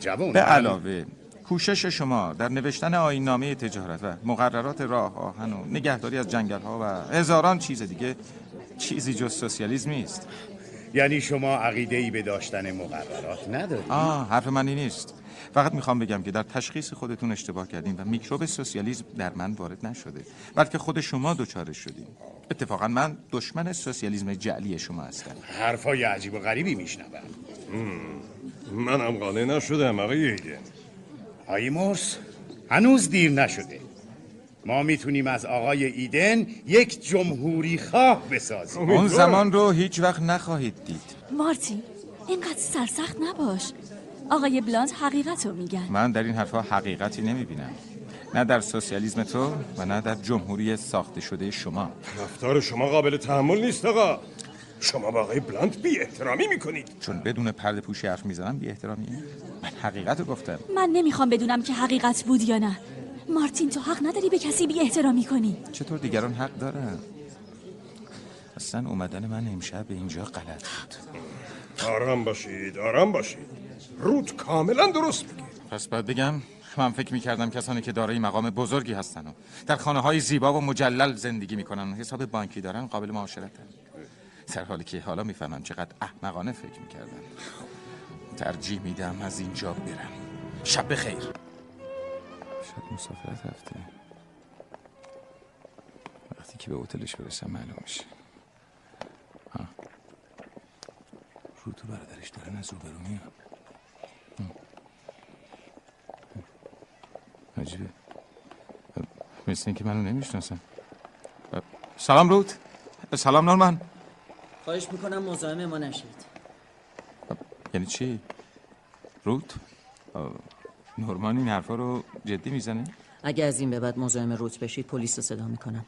[SPEAKER 16] جوان.
[SPEAKER 2] به علاوه کوشش شما در نوشتن آینامه تجارت و مقررات راه آهن و نگهداری از جنگل ها و هزاران چیز دیگه چیزی جز سوسیالیسم نیست.
[SPEAKER 16] یعنی شما عقیده ای به داشتن مقررات ندارید
[SPEAKER 2] آه حرف منی نیست. فقط می‌خوام بگم که در تشخیص خودتون اشتباه کردین و میکروب سوسیالیسم در من وارد نشده. بلکه خود شما دچارش شدین. اتفاقا من دشمن سوسیالیسم جعلی شما هستم.
[SPEAKER 16] حرفای عجیب و غریبی میشنوم.
[SPEAKER 10] منم قانع نشدم آقای ایدن
[SPEAKER 16] آقای مورس هنوز دیر نشده. ما می‌تونیم از آقای ایدن یک جمهوری خواه بسازیم.
[SPEAKER 2] اون زمان رو هیچ وقت نخواهید دید.
[SPEAKER 4] مارتین اینقدر سرسخت نباش. آقای بلانت حقیقت رو میگن.
[SPEAKER 2] من در این حرفها حقیقتی نمی‌بینم. نه در سوسیالیسم تو و نه در جمهوری ساخته شده شما.
[SPEAKER 10] رفتار شما قابل تحمل نیست آقا. شما با آقای بلانت بی احترامی می‌کنید.
[SPEAKER 2] چون بدون پرده پوشی حرف می‌زنم بی احترامی من حقیقت رو گفتم.
[SPEAKER 4] من نمی‌خوام بدونم که حقیقت بود یا نه. مارتین تو حق نداری به کسی بی احترامی کنی
[SPEAKER 2] چطور دیگران حق دارن؟ اصلا اومدن من امشب به اینجا غلط بود.
[SPEAKER 10] آرام باشید آرام باشید. رود کاملا درست میگه.
[SPEAKER 2] پس باید بگم من فکر می‌کردم کسانی که دارای مقام بزرگی هستن و در خانه های زیبا و مجلل زندگی می‌کنن. و حساب بانکی دارن قابل معاشرتن. در حالی که حالا می‌فهمم چقدر احمقانه فکر می‌کردم ترجیح میدم از اینجا برم. شب بخیر. شاید مسافرت رفته. وقتی که به هتلش برسم معلوم میشه. ها. رو تو برادرش دارن از روبرو میان. عجیبه. مثل اینکه منو نمی‌شناسن. سلام رود. سلام نورمن.
[SPEAKER 6] خواهش می‌کنم مزاحم ما نشید.
[SPEAKER 2] یعنی چی؟ رود؟ نورمان این حرفا رو جدی می‌زنه؟
[SPEAKER 6] اگه از این به بعد مزاحم روت بشید پلیس رو صدا می‌کنم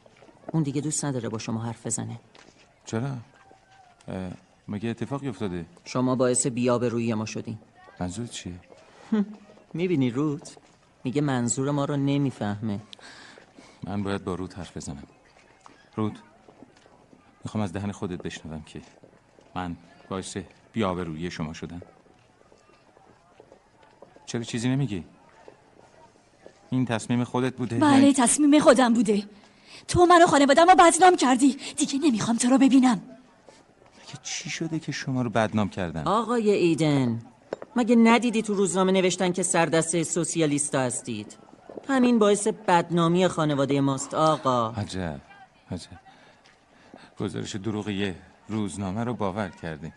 [SPEAKER 6] اون دیگه دوست نداره با شما حرف بزنه
[SPEAKER 2] چرا؟ مگه اتفاقی افتاده؟
[SPEAKER 6] شما باعث بیاب روی ما شدین
[SPEAKER 2] منظور چیه؟
[SPEAKER 6] می‌بینی روت میگه منظور ما رو نمی‌فهمه
[SPEAKER 2] من باید با رود حرف بزنم رود می‌خوام از دهن خودت بشنوم که من باعث بیاورویی شما شدم چرا چیزی نمیگی؟ این تصمیم خودت بوده؟
[SPEAKER 4] بله تصمیم خودم بوده تو منو خانوادم رو بدنام کردی دیگه نمی‌خوام تو رو ببینم
[SPEAKER 2] که چی شده که شما رو بدنام کردن؟
[SPEAKER 6] آقای ایدن مگه ندیدی تو روزنامه نوشتن که سردسته سوسیالیستا هستید همین باعث بدنامی خانواده ماست آقا
[SPEAKER 2] عجب عجب گزارش دروغی روزنامه رو باور کردی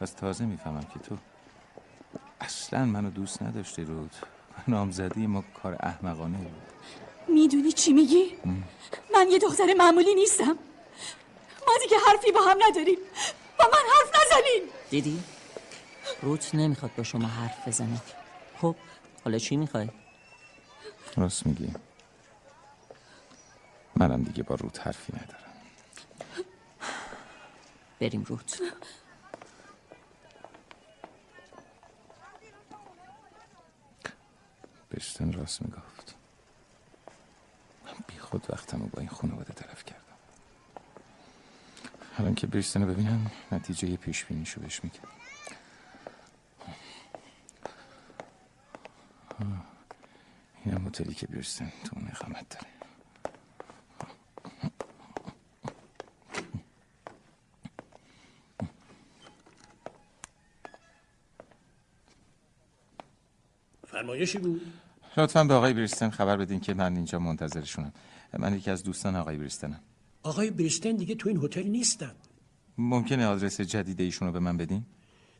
[SPEAKER 2] پس تازه می‌فهمم که تو اصلا منو دوست نداشتی رود. نامزدی ما کار احمقانه بود.
[SPEAKER 4] می‌دونی چی میگی؟ من یه دختر معمولی نیستم. ما دیگه حرفی با هم نداریم. با من حرف نزنین
[SPEAKER 6] دیدی؟ روت نمی‌خواد با شما حرف بزنه. خب حالا چی می‌خوای؟
[SPEAKER 2] راست میگی. منم دیگه با رود حرفی ندارم.
[SPEAKER 6] بریم روت
[SPEAKER 2] بشتن راست می‌گفت. من بی خود وقتم رو با این خانواده تلف کردم. الان که بریستن رو ببینم نتیجه پیش بینیشو بهش میگم. آه، اینم هتلی که بریستن تو اون اقامت داره.
[SPEAKER 17] فرمایشی بود؟
[SPEAKER 2] لطفا به آقای بریستن خبر بدین که من اینجا منتظرشونم. من یکی از دوستان آقای بریستنم.
[SPEAKER 17] آقای بریستن دیگه تو این هتل نیستن.
[SPEAKER 2] ممکنه آدرس جدید ایشون رو به من بدین؟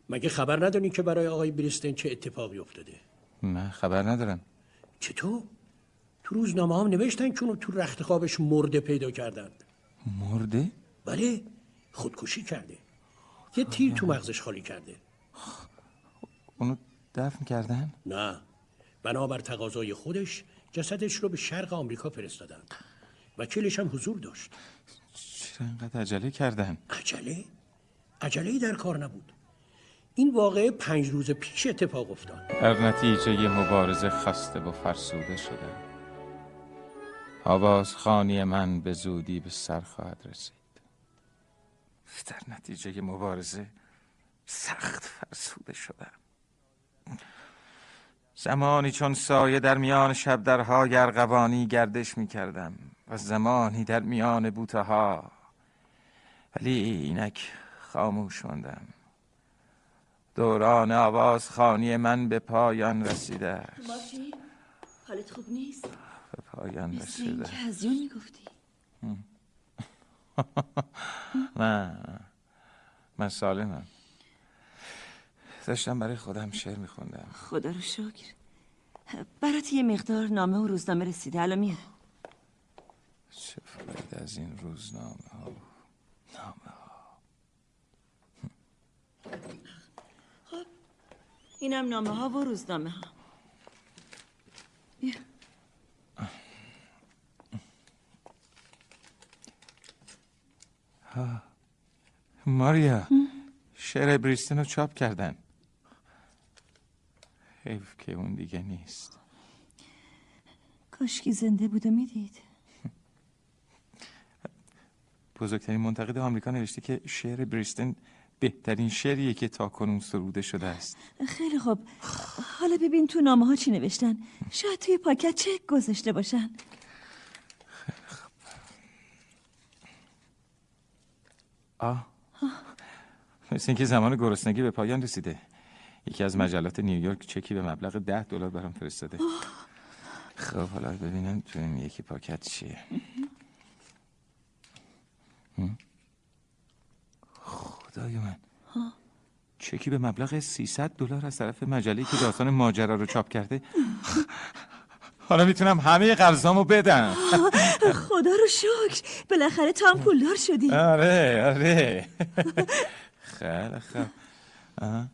[SPEAKER 17] مگه خبر ندارین که برای آقای بریستن چه اتفاقی افتاده؟
[SPEAKER 2] نه خبر ندارم.
[SPEAKER 17] چطور؟ تو روزنامه هم نوشتن که اونو تو رخت خوابش مرده پیدا کردن.
[SPEAKER 2] مرده؟
[SPEAKER 17] بله خودکشی کرده. یه تیر تو مغزش خالی کرده.
[SPEAKER 2] اونو دفن کردن؟
[SPEAKER 17] نه. بنابر تقاضای خودش جسدش رو به شرق آمریکا فرستادن وکیلش هم حضور داشت.
[SPEAKER 2] چرا اینقدر عجله کردن؟
[SPEAKER 17] عجله؟ عجله در کار نبود. این واقعه پنج روز پیش اتفاق افتاد.
[SPEAKER 2] در نتیجه مبارزه خسته و فرسوده شدم آواز خانی من به زودی به سر خواهد رسید. در نتیجه مبارزه سخت فرسوده شدم. زمانی چون سایه در میان شب درهای ارغوانی گردش می کردم و زمانی در میان بوته ها. ولی اینک خاموش ماندم. دوران آواز خانی من به پایان رسیده است.
[SPEAKER 9] مارتین حالت خوب نیست؟
[SPEAKER 2] به پایان
[SPEAKER 9] مثل
[SPEAKER 2] رسیده
[SPEAKER 9] اینکه از یون می‌گفتی.
[SPEAKER 2] نه. من سالمم. داشتم برای خودم شعر میخوندم.
[SPEAKER 9] خدا رو شکر. برات یه مقدار نامه و روزنامه رسیده. الان میارم
[SPEAKER 2] چه فاید از این روزنامه ها و نامه ها
[SPEAKER 9] خب اینم نامه ها و روزنامه ها بیا.
[SPEAKER 2] ها. ماریا شعر بریستن رو چاپ کردن. حیف که اون دیگه نیست.
[SPEAKER 9] کاشکی زنده بود و می‌دید.
[SPEAKER 2] بزرگترین منتقد آمریکا نوشته که شعر بریستن بهترین شعریه که تا کنون سروده شده است.
[SPEAKER 9] خیلی خوب. حالا ببین تو نامه ها چی نوشتن. شاید توی پاکت چک گذاشته باشن.
[SPEAKER 2] آه. مثل اینکه زمان گرسنگی به پایان رسیده. یکی از مجلات نیویورک چکی به مبلغ ده دلار برام فرستاده. خب حالا ببینم تو این یکی پاکت چیه؟ خدای من. چکی به مبلغ 300 دلار از طرف مجله که داستان ماجرا رو چاپ کرده. حالا می‌تونم همه قرضامو بدم.
[SPEAKER 9] خدا رو شکر. بالاخره تو هم پولدار شدی.
[SPEAKER 2] آره آره. خیلی آه.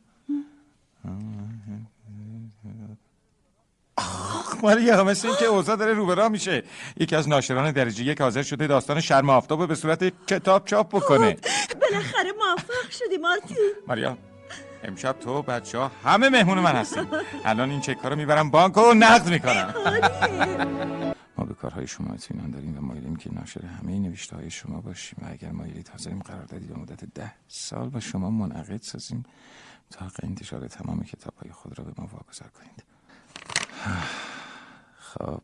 [SPEAKER 2] آخ ماریا مثل این که اوضاع داره روبرا میشه. یکی از ناشران درجه یک حاضر شده داستان شرم آفتاب به صورت کتاب چاپ بکنه.
[SPEAKER 9] بالاخره موفق شدی مارتین
[SPEAKER 2] ماریا امشب تو بچه ها همه مهمون من هستیم. الان این چک رو می‌برم بانک و نقد می‌کنم. ما به کارهای شما اطمینان داریم و مایلیم که ناشر همه نوشته های شما باشیم. و اگر مایلید حاضریم قراردادی به مدت ده سال با شما منعقد سازیم. حق انتشار تمام کتاب های خود را به ما واگذار کنید. خب.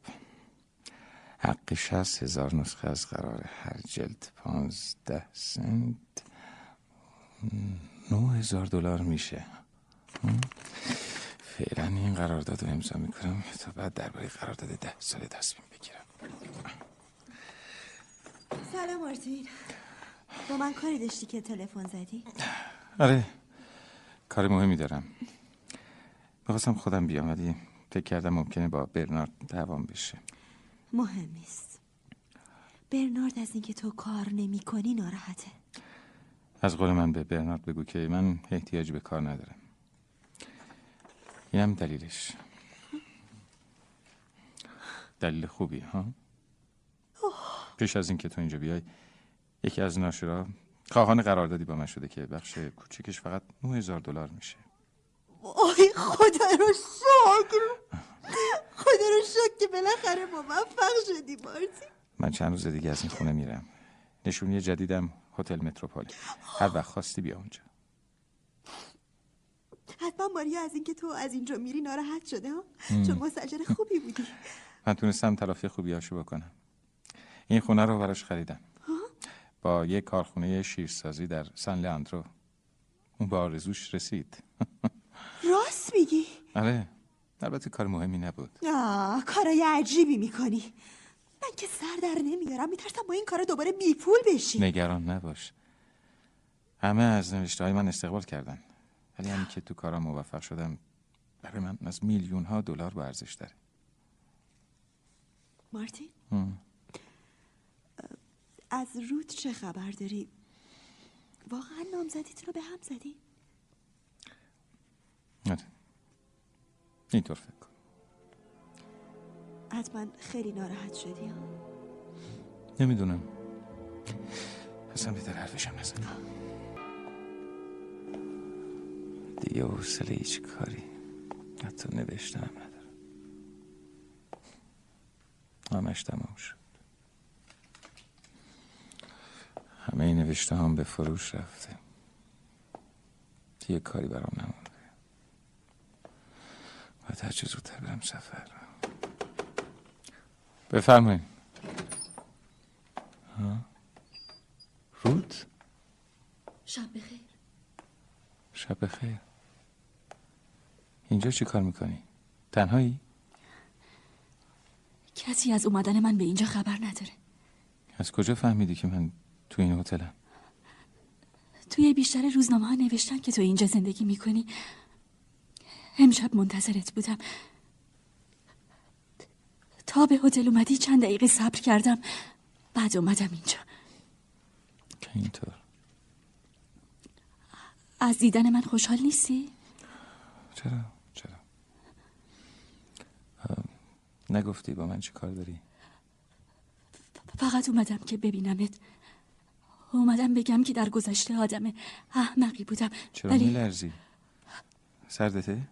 [SPEAKER 2] حق شست هزار نسخه از قرار هر جلد پانزده سنت. نه هزار دلار میشه؟ فعلا این قرارداد رو امضا می‌کنم تا بعد درباره قرارداد ده ساله تصمیم بگیرم.
[SPEAKER 8] سلام مارتین با من کاری داشتی که تلفن زدی؟
[SPEAKER 2] آره. کار مهمی دارم. می‌خواستم خودم بیام ولی فکر کردم ممکنه با برنارد دوام بشه.
[SPEAKER 8] مهم نیست. برنارد از اینکه تو کار نمی کنی ناراحته.
[SPEAKER 2] از قول من به برنارد بگو که من احتیاج به کار ندارم. اینم دلیلش. دلیل خوبی ها؟ پیش از اینکه تو اینجا بیای یکی از ناشرا خواهان قراردادی با من شده که بخش کوچیکش فقط 9000 دلار میشه.
[SPEAKER 8] آی خدا رو شکر. خدا رو شکر که بالاخره موفق شدی مارتین.
[SPEAKER 2] من چند روز دیگه از این خونه میرم. نشونی جدیدم هتل متروپول هر وقت خواستی بیا اونجا.
[SPEAKER 8] حتما ماریا از اینکه تو از اینجا میری ناراحت شده ها. چون مسجر خوبی بودی.
[SPEAKER 2] من تونستم تلافی خوبی هاشو بکنم. این خونه رو براش خریدم. با یه کارخونه شیرسازی در سن لندرو اون به آرزوش رسید.
[SPEAKER 8] راست میگی؟
[SPEAKER 2] آره. البته کار مهمی نبود.
[SPEAKER 8] آه کارای عجیبی می‌کنی. من که سر در نمیارم میترسم با این کارا دوباره بیپول بشی.
[SPEAKER 2] نگران نباش. همه از نوشته های من استقبال کردن. ولی همین که تو کارم موفق شدم برای من از میلیون ها دلار با ارزش داره.
[SPEAKER 8] مارتین؟
[SPEAKER 2] هم.
[SPEAKER 8] از رود چه خبر داری؟ واقعا نامزدیت رو به هم زدی؟
[SPEAKER 2] آره. اینطور فکر کن
[SPEAKER 8] حتما خیلی ناراحت شدی ها؟
[SPEAKER 2] نمی‌دونم. اصلا به در حرفشم نزن. دیگه حوصله هیچ کاری حتی نوشتنم ندارم. همش تمام شد. همه این نوشته هم به فروش رفته. یه کاری برام نمونده. باید هر چه زودتر برم سفر. بفرمایید. ها؟ رود؟
[SPEAKER 4] شب بخیر.
[SPEAKER 2] شب بخیر. اینجا چی کار می‌کنی؟ تنهایی؟
[SPEAKER 4] کسی از اومدن من به اینجا خبر نداره.
[SPEAKER 2] از کجا فهمیدی که من تو این هتلم؟
[SPEAKER 4] توی بیشتر روزنامه ها نوشتن که تو اینجا زندگی می‌کنی امشب منتظرت بودم تا به هتل اومدی چند دقیقه صبر کردم بعد اومدم اینجا
[SPEAKER 2] که اینطور
[SPEAKER 4] از دیدن من خوشحال نیستی؟
[SPEAKER 2] چرا؟ چرا؟ نگفتی با من چی کار داری؟
[SPEAKER 4] فقط اومدم که ببینمت اومدم بگم که در گذشته آدم احمقی بودم.
[SPEAKER 2] چرا
[SPEAKER 4] ولی
[SPEAKER 2] میلرزی؟ سردته؟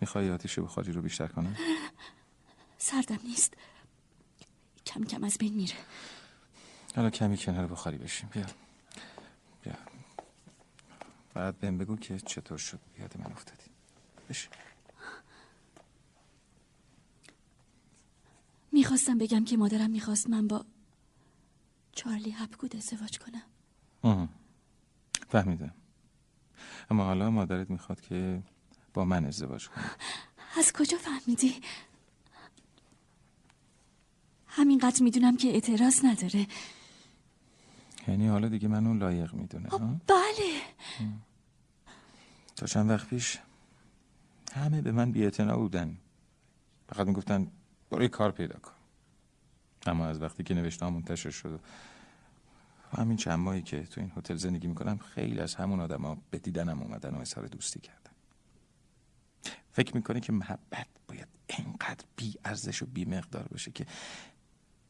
[SPEAKER 2] می‌خوای آتیش بخاری رو بیشتر کنم؟
[SPEAKER 4] سردم نیست. کم کم از بین میره.
[SPEAKER 2] حالا کمی کنار بخاری بشیم. بیا. بیا. بعد بهم بگو که چطور شد. یاد من افتادی. بشین.
[SPEAKER 4] می‌خواستم بگم که مادرم می‌خواست من با چارلی هپگود ازدواج کنم.
[SPEAKER 2] آها. فهمیدم. اما حالا مادرت می‌خواد که با من ازدواج کنی
[SPEAKER 4] از کجا فهمیدی؟ همینقدر می‌دونم که اعتراض نداره.
[SPEAKER 2] یعنی حالا دیگه منو لایق می‌دونه ها؟
[SPEAKER 4] بله.
[SPEAKER 2] تا چند وقت پیش همه به من بی‌اعتنا بودن. فقط می‌گفتن برو یه کار پیدا کن. اما از وقتی که نوشته منتشر شد همین چند ماهی که تو این هتل زندگی می‌کنم خیلی از همون آدما به دیدنم اومدن و اظهار دوستی کردن. فکر می‌کنه که محبت باید انقدر بی ارزش و بی مقدار باشه که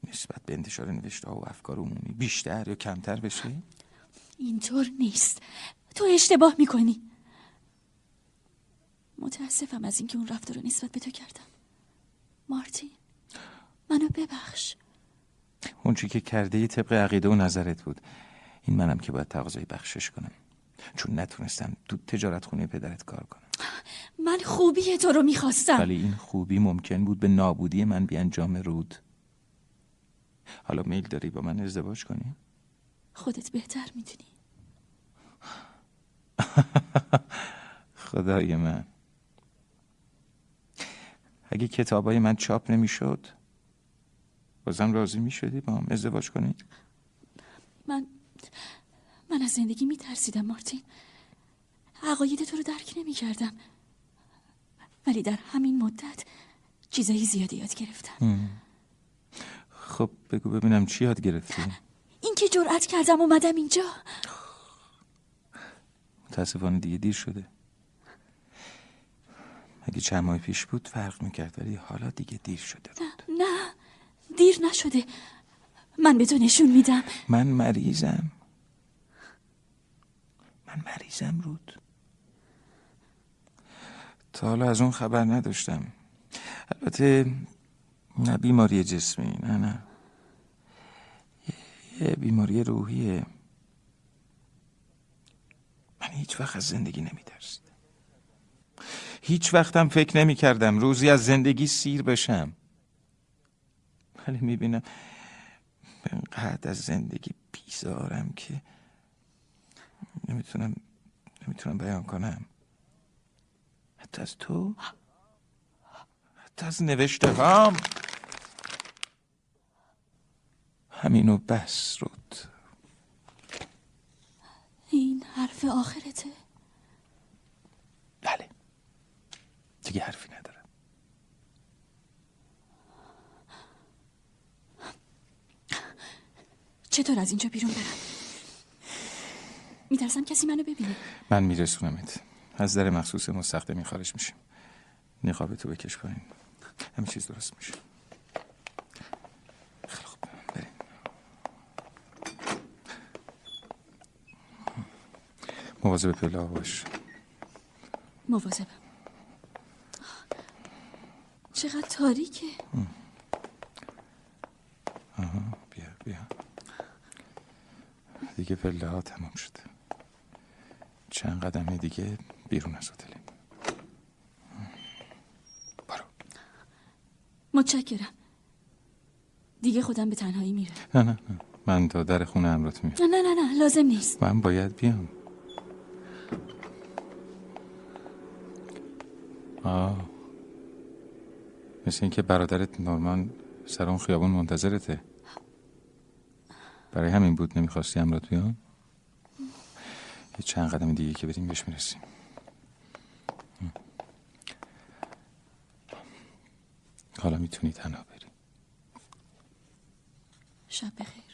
[SPEAKER 2] نسبت به انتشار نوشته و افکار عمومی بیشتر یا کمتر بشه؟
[SPEAKER 4] اینطور نیست. تو اشتباه می‌کنی. متاسفم از اینکه اون رفتار رو نسبت به تو کردم. مارتین منو ببخش.
[SPEAKER 2] اون چی که کرده ی طبق عقیده و نظرت بود. این منم که باید تقاضای بخشش کنم. چون نتونستم تو تجارت خونه پدرت کار کنم.
[SPEAKER 4] من خوبی تو رو می‌خواستم.
[SPEAKER 2] ولی این خوبی ممکن بود به نابودی من بیانجام رود. حالا میل داری با من ازدواج کنی؟
[SPEAKER 4] خودت بهتر می‌دونی.
[SPEAKER 2] خدای من. اگه کتابای من چاپ نمی‌شد؟ بازم راضی می‌شدی با هم ازدواج کنی؟
[SPEAKER 4] من من از زندگی میترسیدم مارتین. عقاید تو رو درک نمی‌کردم. ولی در همین مدت چیزایی زیادی یاد گرفتم.
[SPEAKER 2] خب بگو ببینم چی یاد گرفتی؟
[SPEAKER 4] اینکه جرأت کردم اومدم اینجا.
[SPEAKER 2] متاسفانه دیگه دیر شده. اگه چند ماه پیش بود فرق می‌کرد ولی حالا دیگه دیر شده
[SPEAKER 4] نه. دیر نشده. من به تو نشون میدم.
[SPEAKER 2] من مریضم. من مریضم رود. تا حالا از اون خبر نداشتم. البته نه بیماری جسمی نه نه. یه- بیماری روحیه. من هیچ وقت از زندگی نمیترسیدم. هیچ وقتم فکر نمی کردم روزی از زندگی سیر بشم. ولی می‌بینم انقدر از زندگی بیزارم که نمی‌تونم نمی‌تونم بیان کنم. حتی از تو؟ حتی از نوشته هام همینو بس رود.
[SPEAKER 4] این حرف آخرته؟
[SPEAKER 2] بله. دیگه حرفی ندارم.
[SPEAKER 4] چطور از اینجا بیرون برم؟ میترسم کسی منو ببینه.
[SPEAKER 2] من میرسونمت. از در مخصوص مستخدمی خارج میشیم. نقاب تو بکش پایین. همه چیز درست میشه. خیلی خوب. بریم. مواظب پله باش.
[SPEAKER 4] مواظبم. چقدر تاریکه
[SPEAKER 2] بیا بیا دیگه پله ها تمام شده. چند قدم دیگه بیرون از هتلیم.
[SPEAKER 4] متشکرم. دیگه خودم به تنهایی میرم.
[SPEAKER 2] نه نه نه. من تا در خونه امرات میام
[SPEAKER 4] نه نه نه نه لازم نیست.
[SPEAKER 2] من باید بیام. آه. مثل اینکه برادرت نورمان سر اون خیابون منتظرته. برای همین بود نمی‌خواستی امرات بیام یه چند قدم دیگه که بریم بهش می‌رسیم. حالا می‌تونی تنها بری.
[SPEAKER 4] شب بخیر.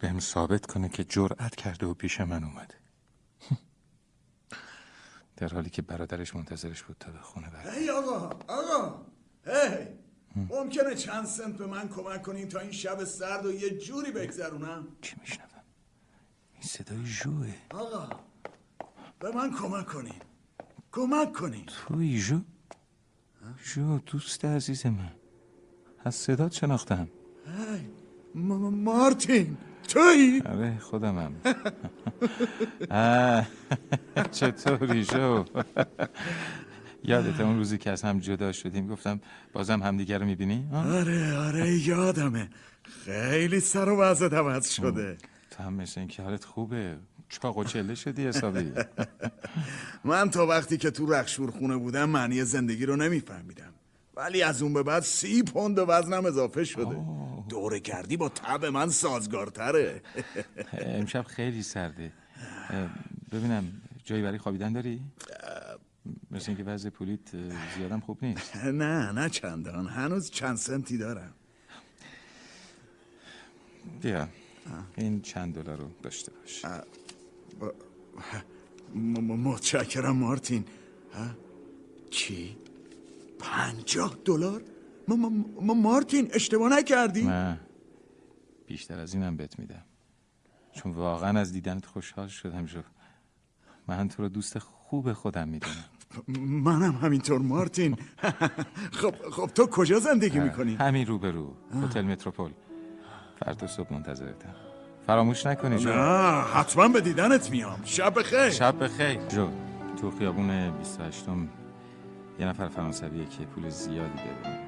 [SPEAKER 2] بهم ثابت کنه که جرأت کرده و پیش من اومده. در حالی که برادرش منتظرش بود تا به خونه بره
[SPEAKER 1] هی آقا آقا هی! ممکنه چند سنت به من کمک کنین تا این شب سرد و یه جوری بگذرونم؟
[SPEAKER 2] چی میشنوم؟ این صدای جوه
[SPEAKER 1] آقا به من کمک کنین کمک کنین
[SPEAKER 2] توی جو جو دوست عزیز من. از صدات شناختم.
[SPEAKER 1] هی مارتین! توی
[SPEAKER 2] آره خودمم. چطوری جو یادت اون روزی که از هم جدا شدیم گفتم بازم همدیگه رو می‌بینی؟
[SPEAKER 1] آره آره یادمه. خیلی سر و وضعت عوض شده.
[SPEAKER 2] تو هم مثل اینکه حالت خوبه. چاق و چله شدی حسابی؟
[SPEAKER 1] من تا وقتی که تو رخشور خونه بودم معنی زندگی رو نمیفهمیدم. ولی از اون به بعد سی پوند وزنم اضافه شده. دوره کردی با تب من سازگارتره.
[SPEAKER 2] امشب خیلی سرده. ببینم جایی برای خوابیدن داری؟ مثل اینکه وضع پولیت زیادم خوب نیست.
[SPEAKER 1] نه نه چندان. هنوز چند سنتی دارم.
[SPEAKER 2] بیا. این چند دلار رو داشته باش.
[SPEAKER 1] متشکرم مارتین. ها؟ چی؟ پنجاه دلار؟ م- م- م- مارتین اشتباه نکردی؟
[SPEAKER 2] نه. بیشتر از اینم بهت میدم. چون واقعا از دیدنت خوشحال شدم جو من تو رو دوست خوب خودم می‌دونم.
[SPEAKER 1] منم همینطور مارتین. خب خب تو کجا زندگی می‌کنی؟
[SPEAKER 2] همین روبرو هتل متروپول. فردا صبح منتظرتم. فراموش نکنی جو.
[SPEAKER 1] نه حتما به دیدنت میام. شب بخیر.
[SPEAKER 2] شب بخیر. جو تو خیابون 28 م یه نفر فرانسویه که پول زیادی داره.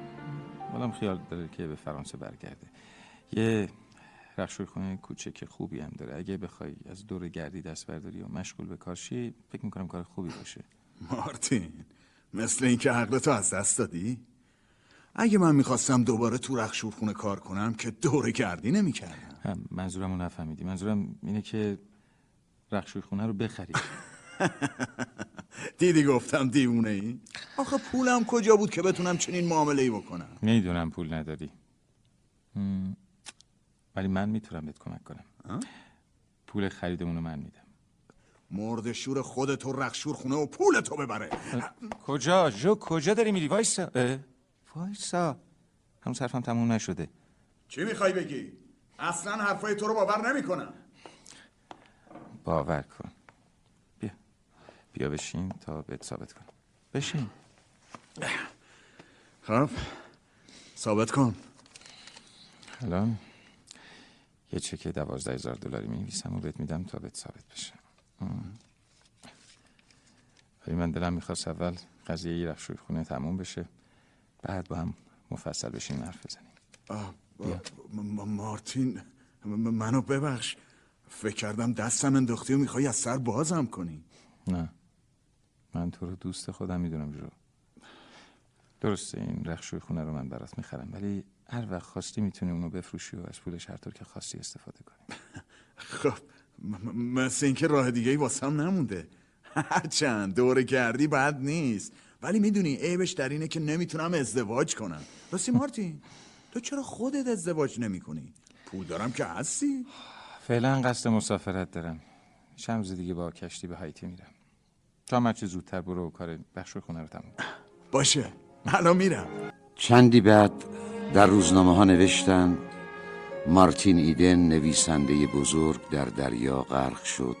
[SPEAKER 2] مادام خیال داره که به فرانسه برگرده. یه رخشوی خونه کوچک خوبی هم داره. اگه بخوای از دور گردی دست برداری و مشغول به کار شی فکر می‌کنم کار خوبی باشه.
[SPEAKER 1] مارتین مثل اینکه عقلتو از دست دادی؟ اگه من می‌خواستم دوباره تو رخشورخونه کار کنم که دوره گردی نمی‌کردم.
[SPEAKER 2] هم منظورم رو نفهمیدی. منظورم اینه که رخشوی خونه رو بخری.
[SPEAKER 1] دیدی گفتم دیوونه ای؟ آخه پولم کجا بود که بتونم چنین معامله ای بکنم؟
[SPEAKER 2] می‌دونم پول نداری. ولی من می‌تونم بهت کمک کنم. پول خریدمون رو من میدم.
[SPEAKER 1] مرد شور خودتو رخشور خونه و پولتو ببره.
[SPEAKER 2] کجا؟ جو کجا داری میری؟ وایسا. وایسا. همون صرفم تموم نشده.
[SPEAKER 1] چی می‌خوای بگی؟ اصلا حرفای تو رو باور نمی‌کنم.
[SPEAKER 2] باور کن. بیا بشین تا بهت ثابت کنم. بشین.
[SPEAKER 1] خب ثابت کن.
[SPEAKER 2] الان یه چک دوازده هزار دلاری می نویسم و بهت میدم تا بهت ثابت بشه. ولی من دلم می‌خواست اول قضیه یه رخشوی خونه تموم بشه بعد با هم مفصل بشیم حرف بزنیم.
[SPEAKER 1] مارتین منو ببخش. فکر کردم دستم انداختی و می‌خوای از سر بازم کنی.
[SPEAKER 2] نه. من تو رو دوست خودم می‌دونم جو. درسته این رخشوی خونه رو من برات می‌خرم ولی هر وقت خواستی می‌تونی اونو بفروشی و از پولش هر طور که خواستی استفاده کنی.
[SPEAKER 1] خب مثل اینکه راه دیگه ای واسم نمونده. هرچند دوره کردی بد نیست. ولی می‌دونی عیبش در اینه که نمی‌تونم ازدواج کنم. راستی مارتین تو چرا خودت ازدواج نمی کنی؟ پول دارم که هستی؟
[SPEAKER 2] فعلا قصد مسافرت دارم. چند روز دیگه با کشتی به هایتی میرم. تا هرچه زودتر برو و کار بخش خونه رو تموم.
[SPEAKER 18] باشه. الان میرم.
[SPEAKER 19] چندی بعد در روزنامه ها نوشتند مارتین ایدن نویسنده بزرگ در دریا غرق شد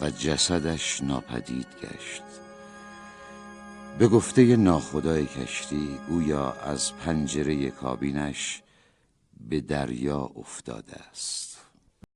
[SPEAKER 19] و جسدش ناپدید گشت. به گفته ناخدای کشتی گویا از پنجره کابینش به دریا افتاده است.